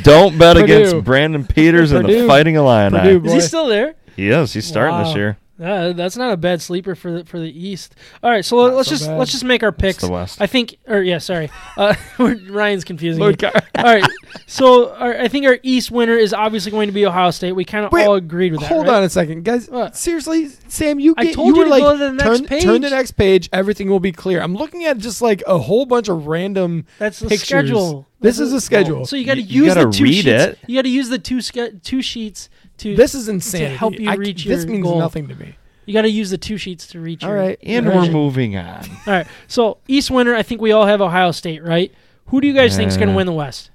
Speaker 3: don't bet
Speaker 2: Purdue.
Speaker 3: against Brandon Peters and the
Speaker 2: Purdue.
Speaker 3: Fighting Illini.
Speaker 2: Purdue.
Speaker 1: Is he
Speaker 2: Boy.
Speaker 1: still there?
Speaker 3: He is. He's starting
Speaker 1: Wow.
Speaker 3: this year.
Speaker 1: Uh, that's not a bad sleeper for the for the East. All right, so let's
Speaker 2: so
Speaker 1: just
Speaker 2: bad.
Speaker 1: let's just make our
Speaker 3: It's
Speaker 1: picks.
Speaker 3: the West.
Speaker 1: I think, or yeah, sorry, uh, Ryan's confusing me. All right, so our, I think our East winner is obviously going to be Ohio State. We kind of all agreed with that.
Speaker 2: Hold
Speaker 1: right?
Speaker 2: on a second, guys.
Speaker 1: What?
Speaker 2: Seriously, Sam, you
Speaker 1: I
Speaker 2: get,
Speaker 1: told
Speaker 2: you
Speaker 1: you to
Speaker 2: like
Speaker 1: go to the next
Speaker 2: turn
Speaker 1: page.
Speaker 2: turn the next page. Everything will be clear. I'm looking at just like a whole bunch of random.
Speaker 1: That's the
Speaker 2: pictures.
Speaker 1: schedule.
Speaker 2: This is a schedule.
Speaker 1: So you got to use the
Speaker 3: gotta
Speaker 1: two
Speaker 3: read
Speaker 1: sheets.
Speaker 3: it.
Speaker 1: You got to use the two ske- two sheets to.
Speaker 2: This is insanity.
Speaker 1: help you
Speaker 2: I-
Speaker 1: reach
Speaker 2: this
Speaker 1: your
Speaker 2: means
Speaker 1: goal.
Speaker 2: nothing to me.
Speaker 1: you got to use the two sheets to reach.
Speaker 2: All
Speaker 1: your,
Speaker 2: right.
Speaker 3: and
Speaker 1: your
Speaker 3: we're
Speaker 1: vision.
Speaker 3: moving on.
Speaker 1: All right. So East winner, I think we all have Ohio State, right? Who do you guys think is going to
Speaker 3: Uh,
Speaker 1: win the West?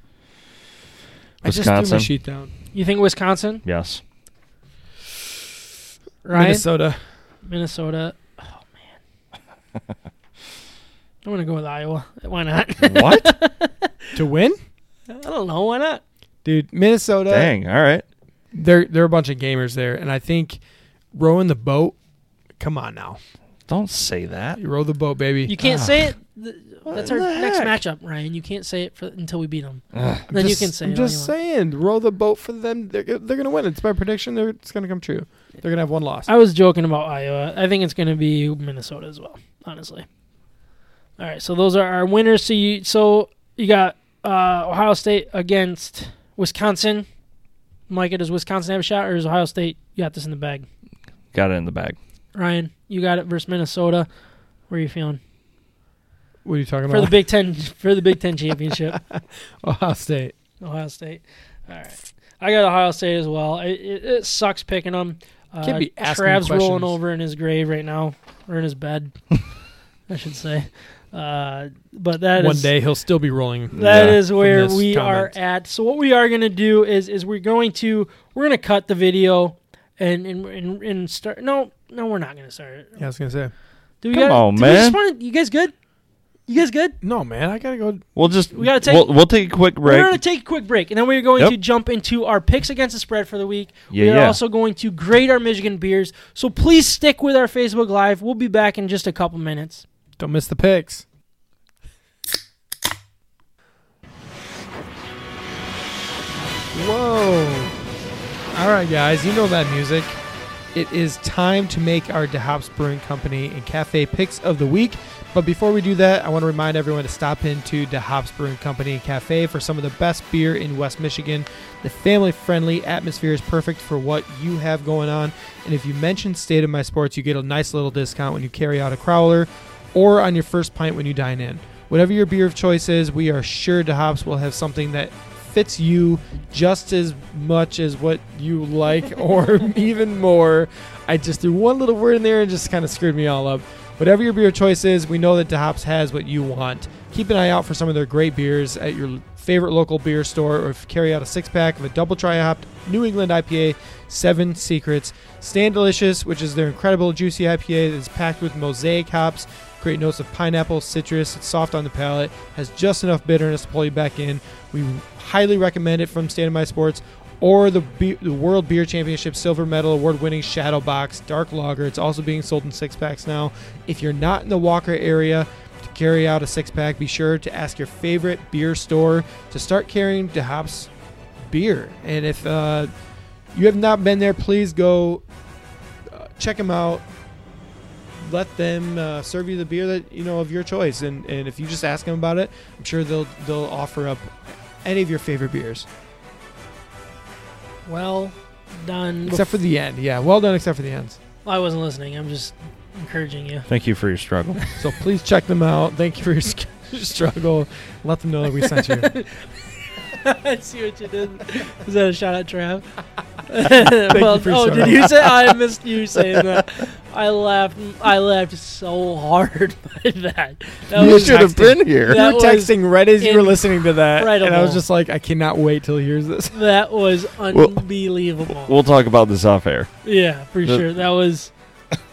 Speaker 2: I just threw my sheet down.
Speaker 1: You think Wisconsin,
Speaker 3: Yes.
Speaker 1: Ryan,
Speaker 2: Minnesota.
Speaker 1: Minnesota? Oh man, I'm gonna go with Iowa. Why not?
Speaker 3: what?
Speaker 2: To win,
Speaker 1: I don't know. Why not?
Speaker 2: dude. Minnesota.
Speaker 3: Dang. All right.
Speaker 2: They're they're a bunch of gamers there, and I think rowing the boat. Come on now,
Speaker 3: Don't say that.
Speaker 2: you row the boat, baby.
Speaker 1: You can't say it. Th- That's our next matchup, Ryan. You can't say it for, until we beat them.
Speaker 3: Ugh.
Speaker 2: I'm
Speaker 1: Then you
Speaker 2: just-
Speaker 1: can say
Speaker 2: I'm
Speaker 1: it
Speaker 2: just saying, row the boat for them. They're they're gonna win. It's my prediction. They're, it's gonna come true. They're gonna have one loss.
Speaker 1: I was joking about Iowa. I think it's going to be Minnesota as well. Honestly. All right. So those are our winners. So you so you got uh, Ohio State against Wisconsin. Micah, does Wisconsin have a shot, or is Ohio State you got this in the bag?
Speaker 3: Got it in the bag.
Speaker 1: Ryan, you got it versus Minnesota. Where are you feeling
Speaker 2: What are you talking
Speaker 1: for the
Speaker 2: about?
Speaker 1: Big Ten for the Big Ten championship?
Speaker 2: Ohio State.
Speaker 1: Ohio State. All right, I got Ohio State as well. It, it, it sucks picking them. Uh,
Speaker 2: Can't be asking
Speaker 1: Trav's rolling over in his grave right now, or in his bed, I should say. Uh, but that is
Speaker 2: One day he'll still be rolling.
Speaker 1: that
Speaker 3: Yeah,
Speaker 1: is where we
Speaker 2: comment.
Speaker 1: are at. So what we are going to do is is we're going to we're going to cut the video and and and, and start. No, no, we're not going to start it.
Speaker 2: Yeah, I was gonna say.
Speaker 1: Do we
Speaker 3: Come
Speaker 1: gotta-
Speaker 3: on,
Speaker 1: do we just
Speaker 3: man.
Speaker 1: wanna- you guys good? You guys good?
Speaker 2: No, man, I gotta go.
Speaker 3: We'll just
Speaker 1: We gotta take-
Speaker 3: We'll, we'll take a quick break.
Speaker 1: We're going to take a quick break, and then we're going
Speaker 3: Yep.
Speaker 1: to jump into our picks against the spread for the week.
Speaker 3: Yeah,
Speaker 1: we are
Speaker 3: yeah.
Speaker 1: also going to grade our Michigan beers. So please stick with our Facebook Live. We'll be back in just a couple minutes.
Speaker 2: Don't miss the picks. Whoa. All right, guys, you know that music. It is time to make our DeHops Brewing Company and Cafe picks of the week. But before we do that, I want to remind everyone to stop into DeHops Brewing Company and Cafe for some of the best beer in West Michigan. The family friendly atmosphere is perfect for what you have going on. And if you mention State of My Sports, you get a nice little discount when you carry out a crowler or on your first pint when you dine in. Whatever your beer of choice is, we are sure DeHops will have something that fits you just as much as what you like, or even more. I just threw one little word in there and just kind of screwed me all up. Whatever your beer choice is, we know that DeHops has what you want. Keep an eye out for some of their great beers at your favorite local beer store, or if you carry out a six pack of a double tri hopped New England IPA, Seven Secrets. Stand Delicious, which is their incredible juicy IPA that's packed with mosaic hops, great notes of pineapple, citrus, it's soft on the palate, has just enough bitterness to pull you back in. We highly recommend it from Stand Sports. Or the, Be- the World Beer Championship Silver Medal Award winning Shadow Box Dark Lager. It's also being sold in six packs now. If you're not in the Walker area, to carry out a six pack, be sure to ask your favorite beer store to start carrying DeHops beer. And if uh, you have not been there, please go uh, check them out. Let them uh, serve you the beer that you know of your choice, and, and if you just ask them about it, I'm sure they'll they'll offer up any of your favorite beers,
Speaker 1: Well done.
Speaker 2: except for the end. Yeah, well done, except for the ends.
Speaker 1: Well, I wasn't listening. I'm just encouraging you.
Speaker 3: Thank you for your struggle.
Speaker 2: So please check them out. Thank you for your struggle. Let them know that we sent you.
Speaker 1: I see what you did. Is that a shout out, Trav? well,
Speaker 2: you
Speaker 1: oh,
Speaker 2: showing
Speaker 1: did you say I missed you saying that? I laughed. I laughed so hard by that. That
Speaker 2: You
Speaker 1: was
Speaker 2: should have
Speaker 3: been here.
Speaker 2: You
Speaker 1: That
Speaker 2: were texting right as you were listening to that, and I was just like, I cannot wait till he hears this.
Speaker 1: that was unbelievable.
Speaker 3: We'll talk about this off air.
Speaker 1: yeah, for
Speaker 3: The-
Speaker 1: sure. That was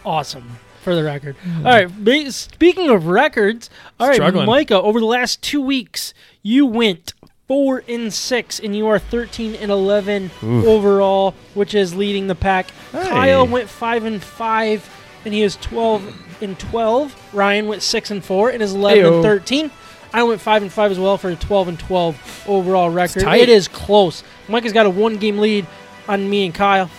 Speaker 1: awesome. For the record. Hmm. All right. be- Speaking of records, all right,
Speaker 2: Struggling.
Speaker 1: Micah. Over the last two weeks, you went four and six, and you are thirteen and eleven
Speaker 3: Oof.
Speaker 1: overall, which is leading the pack.
Speaker 3: Hey.
Speaker 1: Kyle went five and five, and he is twelve and twelve. Ryan went six and four, and is eleven
Speaker 2: Heyo.
Speaker 1: and thirteen. I went five and five as well for a twelve and twelve overall record. It is close. Mike has got a one game lead on me and Kyle.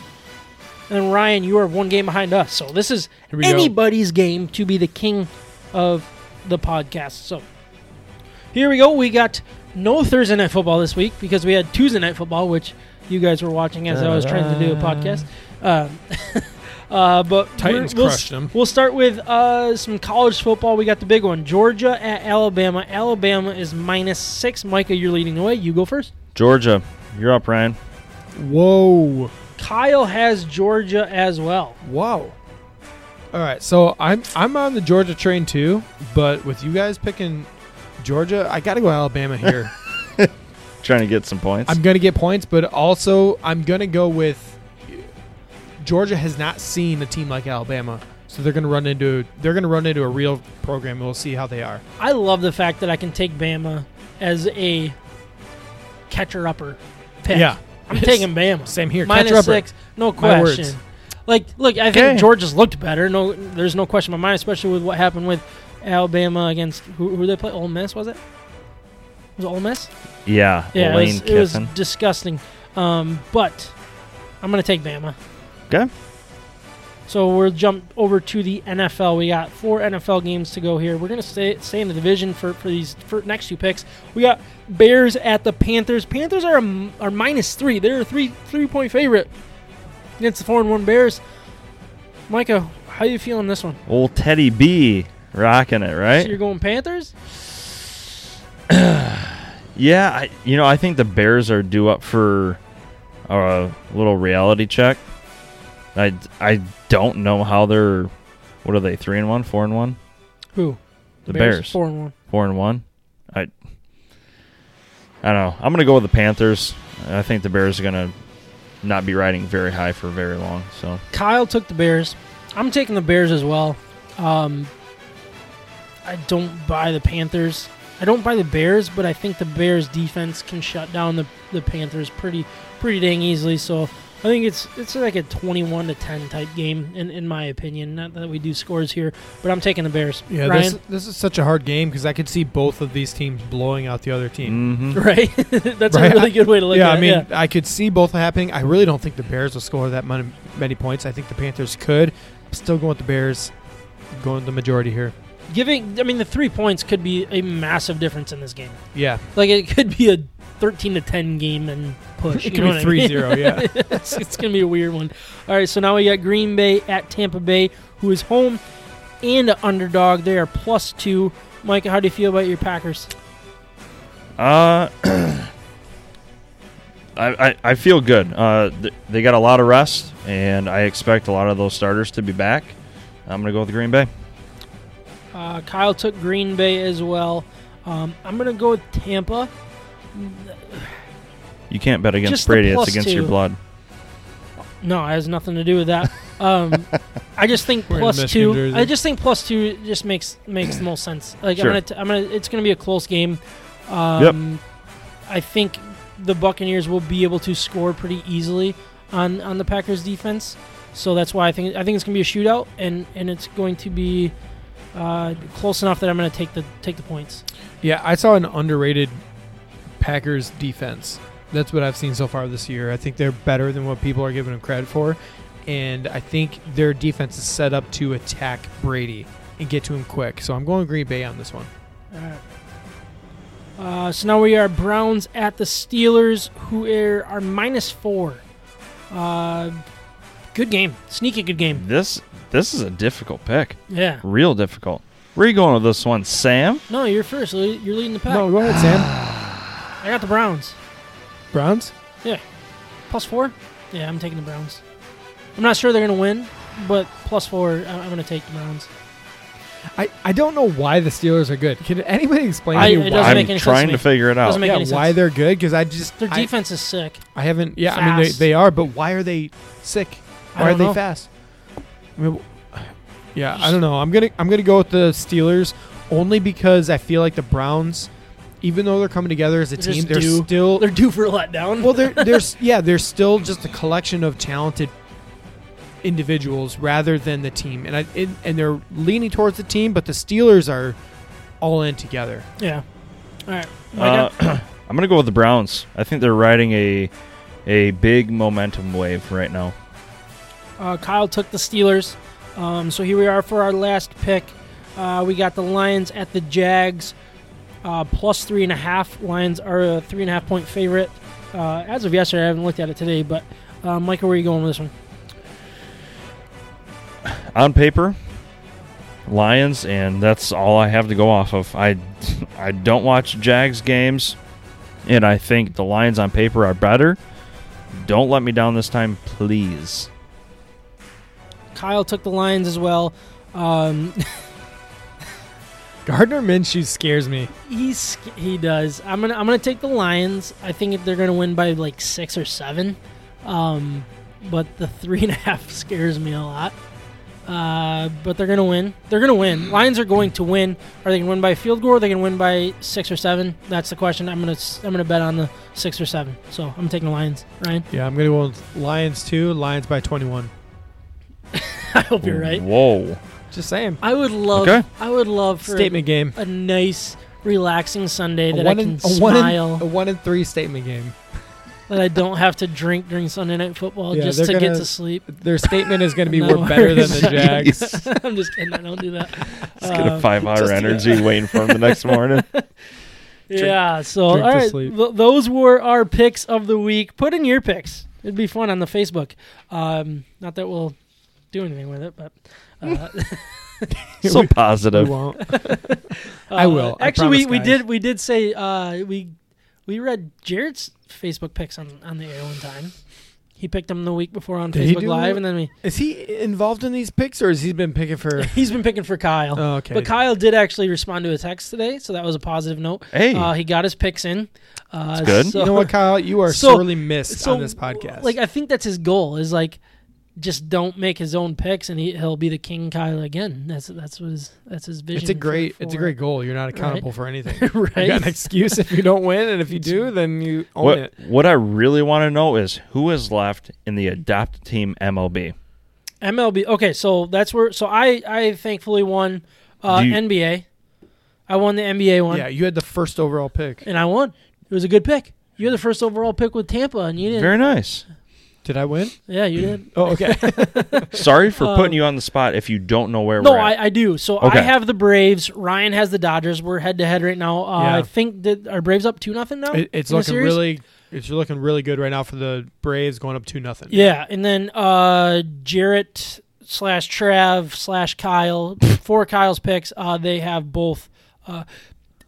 Speaker 1: And Ryan, you are one game behind us. So this is
Speaker 2: we go.
Speaker 1: anybody's game to be the king of the podcast. So here we go. We got no Thursday night football this week because we had Tuesday night football, which you guys were watching as I was trying to do a podcast. Um, uh, but
Speaker 2: Titans
Speaker 1: we're- we'll,
Speaker 2: crushed them.
Speaker 1: We'll start with uh, some college football. We got the big one: Georgia at Alabama. Alabama is minus six. Micah, you're leading the way. You go first.
Speaker 3: Georgia, you're up, Ryan.
Speaker 2: Whoa.
Speaker 1: Kyle has Georgia as well.
Speaker 2: Wow. All right, so I'm I'm on the Georgia train too, but with you guys picking Georgia, I got to go Alabama here.
Speaker 3: Trying to get some points.
Speaker 2: I'm going to get points, but also I'm going to go with Georgia has not seen a team like Alabama. So they're going to run into they're going to run into a real program and we'll see how they are.
Speaker 1: I love the fact that I can take Bama as a catcher upper pick.
Speaker 2: Yeah.
Speaker 1: I'm taking Bama.
Speaker 2: Same here.
Speaker 1: Minus
Speaker 2: Catcher upper.
Speaker 1: six, no question. Like, look, I think
Speaker 3: Okay.
Speaker 1: Georgia's looked better. No, there's no question in my mind, especially with what happened with Alabama against who, who they play. Ole Miss was it? Was it Ole Miss?
Speaker 3: yeah,
Speaker 1: Yeah, it was, it was disgusting. Um, but I'm gonna take Bama.
Speaker 3: Okay.
Speaker 1: So we'll jump over to the NFL. We got four NFL games to go here. We're gonna stay stay in the division for, for these for next two picks. We got Bears at the Panthers. Panthers are a, are minus three. They're a three three point favorite against the four and one Bears. Micah, how you feeling this one?
Speaker 3: Old Teddy B rocking it,
Speaker 1: So
Speaker 3: right?
Speaker 1: you're going Panthers?
Speaker 3: Yeah, I, you know, I think the Bears are due up for a little reality check. I, I don't know how they're. What are they? Three and one, four and one,
Speaker 1: Who?
Speaker 3: The Bears.
Speaker 1: Four and one.
Speaker 3: four and one. I. I don't know. I'm gonna go with the Panthers. I think the Bears are gonna not be riding very high for very long. So
Speaker 1: Kyle took the Bears. I'm taking the Bears as well. Um, I don't buy the Panthers. I don't buy the Bears, but I think the Bears defense can shut down the, the Panthers pretty pretty dang easily. So I think it's it's like a 21 to 10 type game in, in my opinion. Not that we do scores here, but I'm taking the Bears.
Speaker 2: Yeah,
Speaker 1: Ryan,
Speaker 2: this this is such a hard game because I could see both of these teams blowing out the other team.
Speaker 3: hmm
Speaker 1: right? That's
Speaker 2: Right.
Speaker 1: a really good way to look
Speaker 2: yeah,
Speaker 1: at
Speaker 2: I
Speaker 1: it.
Speaker 2: mean,
Speaker 1: yeah.
Speaker 2: I mean I could see both happening. I really don't think the Bears will score that many, many points. I think the Panthers could. Still going with the Bears. Going the majority here.
Speaker 1: Giving, I mean, the three points could be a massive difference in this game.
Speaker 2: Yeah,
Speaker 1: Like it could be a 13 to 10 game and push.
Speaker 2: it could
Speaker 1: know
Speaker 2: be
Speaker 1: what I mean?
Speaker 2: 3-0, Yeah,
Speaker 1: it's, it's going to be a weird one. All right, so now we got Green Bay at Tampa Bay, who is home and an underdog. They are plus two. Mike, how do you feel about your Packers?
Speaker 3: Uh, I, I, I feel good. Uh, th- they got a lot of rest, and I expect a lot of those starters to be back. I'm going to go with Green Bay.
Speaker 1: Uh, Kyle took Green Bay as well. Um, I'm gonna go with Tampa.
Speaker 3: You can't bet against
Speaker 1: Just the
Speaker 3: Brady. It's
Speaker 1: plus
Speaker 3: against
Speaker 1: two.
Speaker 3: your blood.
Speaker 1: No, it has nothing to do with that. Um, I just think
Speaker 2: Wearing
Speaker 1: plus
Speaker 2: Michigan
Speaker 1: two.
Speaker 2: jersey.
Speaker 1: I just think plus two just makes makes the most sense. Like
Speaker 3: Sure.
Speaker 1: I'm gonna, t- I'm gonna. It's gonna be a close game. Um, I think the Buccaneers will be able to score pretty easily on on the Packers defense. So that's why I think I think it's gonna be a shootout, and and it's going to be uh, close enough that I'm gonna take the take the points.
Speaker 2: Yeah, I saw an underrated Packers defense. That's what I've seen so far this year. I think they're better than what people are giving them credit for. And I think their defense is set up to attack Brady and get to him quick. So I'm going Green Bay on this one.
Speaker 1: All right. Uh, so now we are Browns at the Steelers, who are, are minus four. Uh, good game, sneaky good game.
Speaker 3: This this is a difficult pick.
Speaker 1: Yeah.
Speaker 3: Real difficult. Where are you going with this one, Sam?
Speaker 1: No, you're first. You're leading the pack.
Speaker 2: No, go ahead, Sam.
Speaker 1: I got the Browns
Speaker 2: Browns? Yeah.
Speaker 1: plus four. Yeah, I'm taking the Browns. I'm not sure they're gonna win, but plus four, I- I'm gonna take the Browns.
Speaker 2: I, I don't know why the Steelers are good. Can anybody explain
Speaker 1: I-
Speaker 2: to me
Speaker 1: it
Speaker 2: why,
Speaker 1: doesn't
Speaker 3: I'm
Speaker 1: make any sense
Speaker 3: trying
Speaker 1: to
Speaker 3: to,
Speaker 1: me.
Speaker 3: figure it out.
Speaker 1: Doesn't make
Speaker 2: yeah,
Speaker 1: any sense.
Speaker 2: why they're good? Because I just
Speaker 1: Their
Speaker 2: I-
Speaker 1: defense is sick.
Speaker 2: I, haven't. Yeah, I mean they,
Speaker 1: Fast.
Speaker 2: they are, but why are they sick?
Speaker 1: I
Speaker 2: Why are
Speaker 1: don't
Speaker 2: they
Speaker 1: know.
Speaker 2: fast? I mean, yeah, I don't know. I'm gonna I'm gonna go with the Steelers only because I feel like the Browns, even though they're coming together as a
Speaker 1: They're
Speaker 2: team, they're
Speaker 1: due.
Speaker 2: still
Speaker 1: They're due for a letdown.
Speaker 2: well. They're there's yeah, they're still just a collection of talented individuals rather than the team, and I it, and they're leaning towards the team, but the Steelers are all in together.
Speaker 1: yeah. All right.
Speaker 3: Uh, I'm gonna go with the Browns. I think they're riding a a big momentum wave right now.
Speaker 1: Uh, Kyle took the Steelers. Um, so here we are for our last pick. Uh, we got the Lions at the Jags, uh, plus three and a half. Lions are a three and a half point favorite. Uh, as of yesterday, I haven't looked at it today, but uh, Michael, where are you going with this one?
Speaker 3: On paper, Lions, and that's all I have to go off of. I I don't watch Jags games, and I think the Lions on paper are better. Don't let me down this time, please.
Speaker 1: Kyle took the Lions as well. Um,
Speaker 2: Gardner Minshew scares me.
Speaker 1: he's he does. I'm gonna I'm gonna take the Lions. I think if they're gonna win by like six or seven. Um, but the three and a half scares me a lot. Uh, but they're gonna win. They're gonna win. Lions are going to win. Are they gonna win by field goal? Or are they gonna win by six or seven? That's the question. I'm gonna I'm gonna bet on the six or seven. So I'm taking the Lions. Ryan,
Speaker 2: Yeah, I'm gonna go with Lions too. Lions by 21.
Speaker 1: I hope you're right.
Speaker 3: Whoa.
Speaker 2: Just saying.
Speaker 1: I would love.
Speaker 3: Okay.
Speaker 1: I would love for
Speaker 2: Statement game.
Speaker 1: a nice, relaxing Sunday that I can
Speaker 2: in, a, one in,
Speaker 1: smile.
Speaker 2: a one in three statement game.
Speaker 1: that I don't have to drink during Sunday night football
Speaker 2: Yeah,
Speaker 1: just to
Speaker 2: they're
Speaker 1: get
Speaker 2: gonna-
Speaker 1: to sleep.
Speaker 2: Their statement is going to be
Speaker 1: No
Speaker 2: we're better than
Speaker 1: worries.
Speaker 2: the Jags.
Speaker 1: I'm just kidding. I don't do that.
Speaker 3: Let's get a
Speaker 1: Uh,
Speaker 3: five hour
Speaker 2: just-
Speaker 3: energy waiting for him the next morning.
Speaker 1: yeah. So all
Speaker 2: drink to
Speaker 1: right,
Speaker 2: sleep.
Speaker 1: th- those were our picks of the week. Put in your picks. It'd be fun on the Facebook. Um, not that we'll do anything with it, but. Uh,
Speaker 3: so
Speaker 2: We
Speaker 3: positive.
Speaker 2: won't. I will. I
Speaker 1: Actually, we,
Speaker 2: promise,
Speaker 1: we
Speaker 2: guys.
Speaker 1: did we did say uh, we we read Jared's Facebook picks on on the air one time. He picked them the week before on
Speaker 2: Did
Speaker 1: Facebook Live,
Speaker 2: it?
Speaker 1: and then we
Speaker 2: Is he involved in these picks, or has he been picking for?
Speaker 1: he's been picking for Kyle.
Speaker 2: Oh, okay.
Speaker 1: But Kyle did actually respond to a text today, so that was a positive note.
Speaker 3: Hey,
Speaker 1: Uh, he got his picks in. Uh,
Speaker 3: That's good.
Speaker 1: so-
Speaker 2: you know what, Kyle? You are
Speaker 1: So-
Speaker 2: sorely missed
Speaker 1: so,
Speaker 2: on this podcast.
Speaker 1: Like I think that's his goal is like just don't make his own picks, and he he'll be the king Kyle again. That's that's what his that's his vision.
Speaker 2: it's a
Speaker 1: for-
Speaker 2: great, it's a great goal. You're not accountable for anything.
Speaker 1: right.
Speaker 2: You got an excuse if you don't win, and if you do, then you own
Speaker 3: what
Speaker 2: it.
Speaker 3: what I really want to know is who is left in the adopt team MLB.
Speaker 1: MLB. Okay, so that's where. So I I thankfully won uh,
Speaker 3: you-
Speaker 1: NBA. I won the NBA one,
Speaker 2: Yeah, you had the first overall pick.
Speaker 1: and I won. It was a good pick. You had the first overall pick with Tampa, and you didn't.
Speaker 3: Very nice.
Speaker 2: Did I win?
Speaker 1: yeah, you did.
Speaker 2: Oh, okay.
Speaker 3: Sorry for
Speaker 1: Um,
Speaker 3: putting you on the spot if you don't know where
Speaker 1: No,
Speaker 3: we're at.
Speaker 1: I, I do. So
Speaker 3: Okay.
Speaker 1: I have the Braves. Ryan has the Dodgers. We're head to head right now. Uh,
Speaker 2: Yeah.
Speaker 1: I think that our Braves up two nothing now.
Speaker 2: It, it's
Speaker 1: in the
Speaker 2: looking
Speaker 1: series?
Speaker 2: really, it's looking really good right now for the Braves, going up two nothing.
Speaker 1: Yeah, and then uh, Jarrett slash Trav slash Kyle, four Kyle's picks. Uh, they have both uh,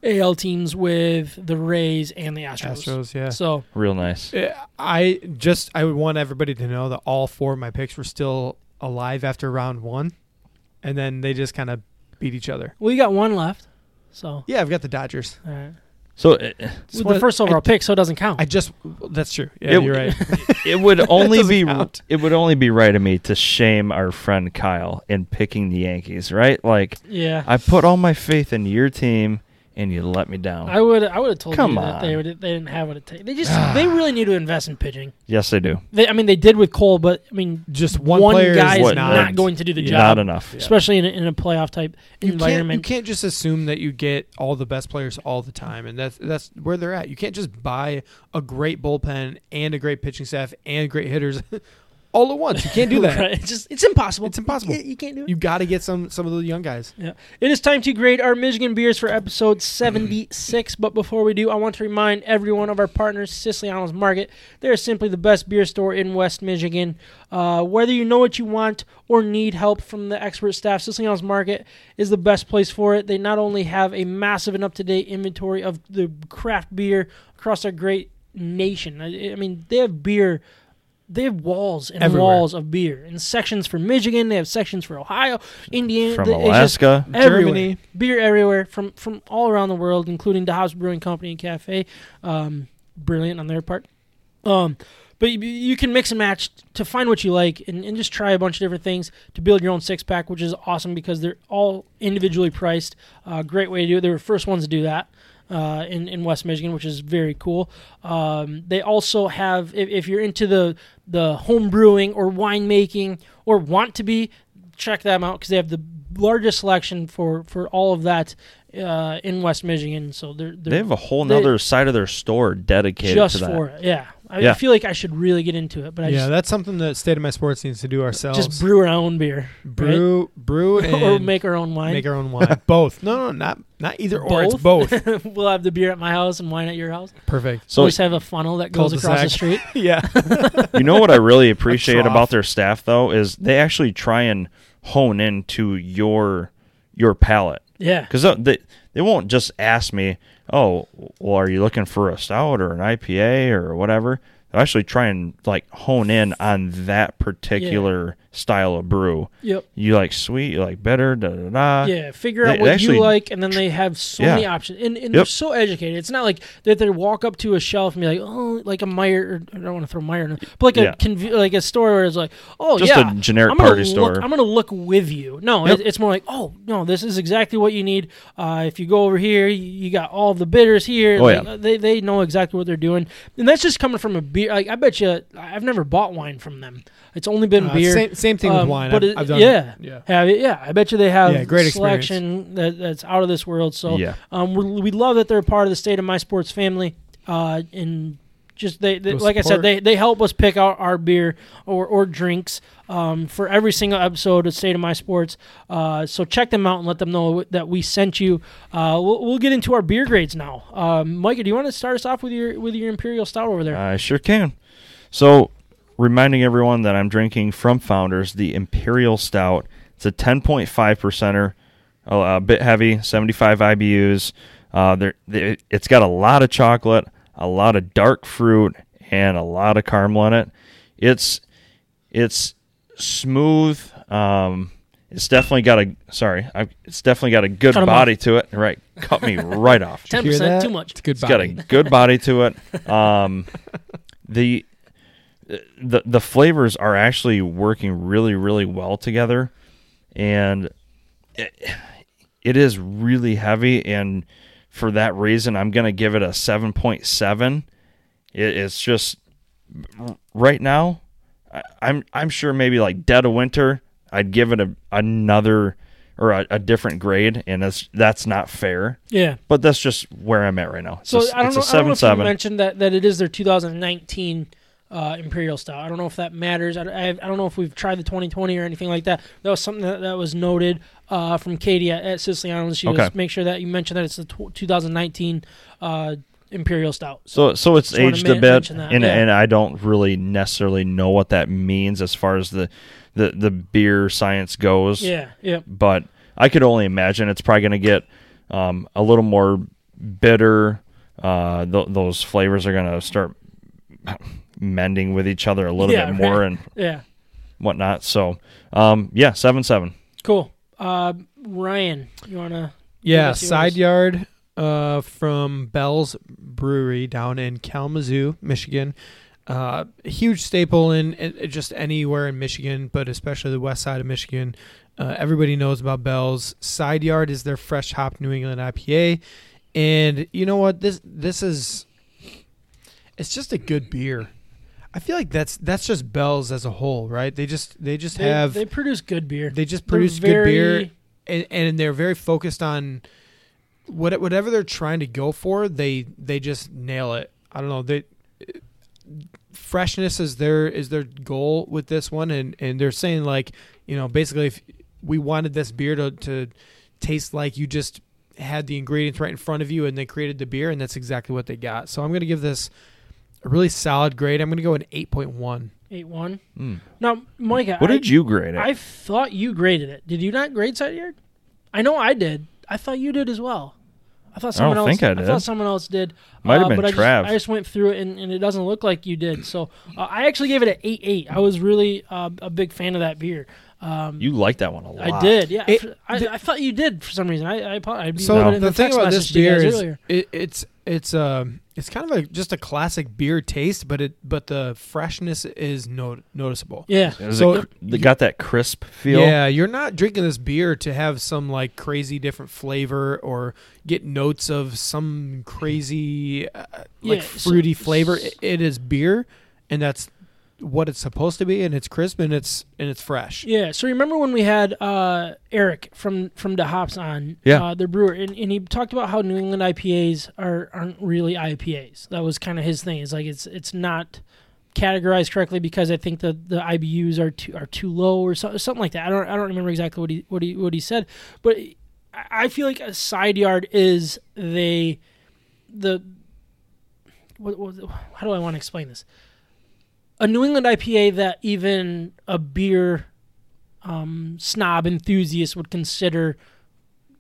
Speaker 1: AL teams with the Rays and the Astros.
Speaker 2: Astros, yeah.
Speaker 1: So
Speaker 3: Real nice.
Speaker 2: Uh, I just I would want everybody to know that all four of my picks were still alive after round one, and then they just kind of beat each other.
Speaker 1: Well, you got one left. So
Speaker 2: Yeah, I've got the Dodgers.
Speaker 1: all right.
Speaker 3: So it,
Speaker 2: Just
Speaker 1: the
Speaker 2: wanna-
Speaker 1: first
Speaker 2: I-
Speaker 1: overall pick, so it doesn't count.
Speaker 2: I just that's true. Yeah,
Speaker 3: It-
Speaker 2: you're right.
Speaker 3: it would only
Speaker 2: doesn't
Speaker 3: be
Speaker 2: count.
Speaker 3: it would only be right of me to shame our friend Kyle in picking the Yankees, right? Like
Speaker 1: yeah.
Speaker 3: I put all my faith in your team and you let me down.
Speaker 1: I would I would have told
Speaker 3: Come
Speaker 1: you that they
Speaker 3: on.
Speaker 1: would they didn't have what it takes. They just they really need to invest in pitching.
Speaker 3: yes, they do.
Speaker 1: They, I mean they did with Cole, but I mean
Speaker 2: Just one,
Speaker 1: one,
Speaker 2: player
Speaker 1: guy
Speaker 2: is
Speaker 1: is
Speaker 3: what-
Speaker 1: not,
Speaker 2: not
Speaker 1: going to do the
Speaker 2: Yeah.
Speaker 1: job,
Speaker 3: Not enough.
Speaker 1: especially in a, in a playoff type
Speaker 2: You can't, you
Speaker 1: environment.
Speaker 2: can't just assume that you get all the best players all the time, and that's that's where they're at. You can't just buy a great bullpen and a great pitching staff and great hitters all at once. You can't do that.
Speaker 1: Right. It's just it's impossible.
Speaker 2: It's impossible.
Speaker 1: You, you can't do it.
Speaker 2: You got to get some some of the young guys.
Speaker 1: Yeah. It is time to grade our Michigan beers for episode 76. but before we do, I want to remind everyone of our partners, Siciliano's Market. They're simply the best beer store in West Michigan. Uh, whether you know what you want or need help from the expert staff, Siciliano's Market is the best place for it. They not only have a massive and up to date inventory of the craft beer across our great nation, I, I mean, they have beer they have walls and
Speaker 2: Everywhere.
Speaker 1: walls of beer and sections for Michigan. They have sections for Ohio, Indiana,
Speaker 3: From Alaska.
Speaker 2: Germany.
Speaker 1: beer everywhere from from all around the world, including the House Brewing Company and Cafe. Um, brilliant on their part. Um, but you, you can mix and match to find what you like and, and just try a bunch of different things to build your own six pack, which is awesome because they're all individually priced. Uh, great way to do it. They were the first ones to do that uh, in in West Michigan, which is very cool. Um, they also have, if, if you're into the the home brewing or winemaking or want to be, check them out because they have the largest selection for for all of that uh, in West Michigan. So they're, they're
Speaker 3: They have a whole
Speaker 1: they-
Speaker 3: side of their store dedicated
Speaker 1: just
Speaker 3: to that.
Speaker 1: for it. Yeah. I, I feel like I should really get into it, but I
Speaker 2: yeah,
Speaker 1: just
Speaker 2: that's something that State of My Sports needs to do ourselves.
Speaker 1: just brew our own beer,
Speaker 2: brew, brew,
Speaker 1: right?
Speaker 2: and
Speaker 1: or make our own wine.
Speaker 2: make our own wine. both. No, no, not not either or. It's both.
Speaker 1: we'll have the beer at my house and wine at your house.
Speaker 2: Perfect.
Speaker 1: So
Speaker 3: So
Speaker 1: always have a funnel that goes across the
Speaker 2: Cul-de-sac.
Speaker 1: street.
Speaker 2: Yeah.
Speaker 3: you know what I really appreciate about their staff though is they actually try and hone into your your palate
Speaker 1: Yeah.
Speaker 3: because uh, they they won't just ask me, oh, well, are you looking for a stout or an IPA or whatever. They'll actually try and like hone in on that particular style of brew.
Speaker 1: Yep.
Speaker 3: You like sweet, you like bitter, da da da.
Speaker 1: Yeah, figure
Speaker 3: they-
Speaker 1: out
Speaker 3: they
Speaker 1: what
Speaker 3: actually-
Speaker 1: you like, and then they have so
Speaker 3: Yeah.
Speaker 1: many options, and, and they're so educated. It's not like that they walk up to a shelf and be like, "Oh, like a Meijer." I don't want to throw Meijer, in but like a conv- like a store where it's like, "Oh,
Speaker 3: Just
Speaker 1: yeah,
Speaker 3: a generic party
Speaker 1: look,
Speaker 3: store.
Speaker 1: I'm gonna look with you." No,
Speaker 3: Yep.
Speaker 1: it, it's more like, "Oh, no, this is exactly what you need." Uh, if you go over here, you, you got all the bitters here.
Speaker 3: Oh,
Speaker 1: Like,
Speaker 3: yeah.
Speaker 1: they they know exactly what they're doing, and that's just coming from a beer. Like I bet you, I've never bought wine from them. It's only been
Speaker 2: Uh,
Speaker 1: beer.
Speaker 2: Same, same thing
Speaker 1: Um,
Speaker 2: with wine.
Speaker 1: but
Speaker 2: I've,
Speaker 1: it-
Speaker 2: I've done.
Speaker 1: yeah.
Speaker 2: Yeah.
Speaker 1: Have it? Yeah, I bet you they have
Speaker 2: Yeah, great experience.
Speaker 1: selection that, that's out of this world. So
Speaker 3: Yeah.
Speaker 1: um, we we love that they're a part of the State of My Sports family. Uh, and just they, they
Speaker 2: Go
Speaker 1: like I said, they, they help us pick out our beer or, or drinks um, for every single episode of State of My Sports. Uh, so check them out and let them know that we sent you. Uh, we'll, we'll get into our beer grades now. Um, Micah, do you want to start us off with your with your Imperial Stout over there?
Speaker 3: I sure can. So, reminding everyone that I'm drinking from Founders the Imperial Stout. It's a 10.5 percenter, a, a bit heavy, 75 IBUs. Uh, there, they, it's got a lot of chocolate, a lot of dark fruit, and a lot of caramel in it. It's it's smooth. Um, it's definitely got a sorry. I, it's definitely got a good
Speaker 1: Cut 'em
Speaker 3: body to it. Right, cut me right off.
Speaker 1: Ten percent too much.
Speaker 2: It's good
Speaker 3: It's got a
Speaker 2: body.
Speaker 3: good body to it. Um, the the the flavors are actually working really really well together, and it, it is really heavy. And for that reason, I'm gonna give it a seven point seven. It, it's just right now. I, I'm I'm sure maybe like dead of winter, I'd give it a another or a, a different grade, and that's that's not fair.
Speaker 1: Yeah.
Speaker 3: But that's just where I'm at right now. It's
Speaker 1: So
Speaker 3: a,
Speaker 1: I don't
Speaker 3: it's
Speaker 1: know.
Speaker 3: a
Speaker 1: I don't know if you mentioned that that it is their 2019 uh, Imperial style. I don't know if that matters. I, I, I don't know if we've tried the 2020 or anything like that. That was something that, that was noted uh, from Katie at, at Siciliano's. She
Speaker 3: Okay.
Speaker 1: was make sure that you mentioned that it's the tw 2019 uh, Imperial Stout.
Speaker 3: So so it's aged a bit, and
Speaker 1: yeah.
Speaker 3: and I don't really necessarily know what that means as far as the the the beer science goes.
Speaker 1: Yeah. Yeah.
Speaker 3: But I could only imagine it's probably going to get um, a little more bitter. Uh, th- those flavors are gonna start mending with each other a little
Speaker 1: Yeah,
Speaker 3: bit more
Speaker 1: right.
Speaker 3: and
Speaker 1: Yeah.
Speaker 3: whatnot. So, um, yeah, seven seven.
Speaker 1: Cool. Uh, Ryan, you wanna?
Speaker 2: Yeah, side yard uh, from Bell's Brewery down in Kalamazoo, Michigan. Uh, huge staple in, in just anywhere in Michigan, but especially the west side of Michigan. Uh, everybody knows about Bell's. Side Yard is their fresh hop New England IPA, and you know what? This this is it's just a good beer. I feel like that's that's just Bell's as a whole, right? They just they just
Speaker 1: They,
Speaker 2: have
Speaker 1: they produce good beer.
Speaker 2: they just
Speaker 1: They're
Speaker 2: produce
Speaker 1: very-
Speaker 2: good beer and, and they're very focused on what whatever they're trying to go for they they just nail it i don't know they freshness is their is their goal with this one and and they're saying like you know basically if we wanted this beer to to taste like you just had the ingredients right in front of you and they created the beer and that's exactly what they got so i'm going to give this a really solid grade i'm going to go an 8.1
Speaker 1: Eight one.
Speaker 3: Mm.
Speaker 1: Now, Micah,
Speaker 3: What
Speaker 1: I,
Speaker 3: did you grade it?
Speaker 1: I thought you graded it. Did you not grade side yard? I know I did. I thought you did as well. I thought
Speaker 3: I
Speaker 1: someone
Speaker 3: don't
Speaker 1: else.
Speaker 3: think I did.
Speaker 1: thought someone else did.
Speaker 3: Might have
Speaker 1: Uh,
Speaker 3: been
Speaker 1: but I just,
Speaker 3: Trav.
Speaker 1: I just went through it and, and it doesn't look like you did. So uh, I actually gave it an eight eight. I was really uh, a big fan of that beer. Um,
Speaker 3: you liked that one a lot.
Speaker 1: I did. Yeah,
Speaker 2: It-
Speaker 1: I,
Speaker 2: the-
Speaker 1: I thought you did for some reason. I I, apo- I
Speaker 2: So
Speaker 1: put it in
Speaker 2: the,
Speaker 1: the,
Speaker 2: thing about this beer is
Speaker 1: earlier.
Speaker 2: it, it's it's um it's kind of a just a classic beer taste, but it but the freshness is no, noticeable.
Speaker 1: Yeah,
Speaker 3: Is
Speaker 2: So-
Speaker 3: it, they got that crisp feel.
Speaker 2: Yeah, you're not drinking this beer to have some like crazy different flavor or get notes of some crazy uh, like
Speaker 1: Yeah, so-
Speaker 2: fruity flavor. It, it is beer, and that's what it's supposed to be, and it's crisp and it's and it's fresh.
Speaker 1: Yeah. So remember when we had uh, Eric from from the Hops on,
Speaker 3: Yeah.
Speaker 1: uh, the brewer, and, and he talked about how New England IPAs are aren't really IPAs. That was kind of his thing. It's like it's it's not categorized correctly because I think the, the IBUs are too are too low or so, something like that. I don't I don't remember exactly what he what he what he said, but I- I feel like a side yard is they the what, what how do I want to explain this? A New England IPA that even a beer um, snob enthusiast would consider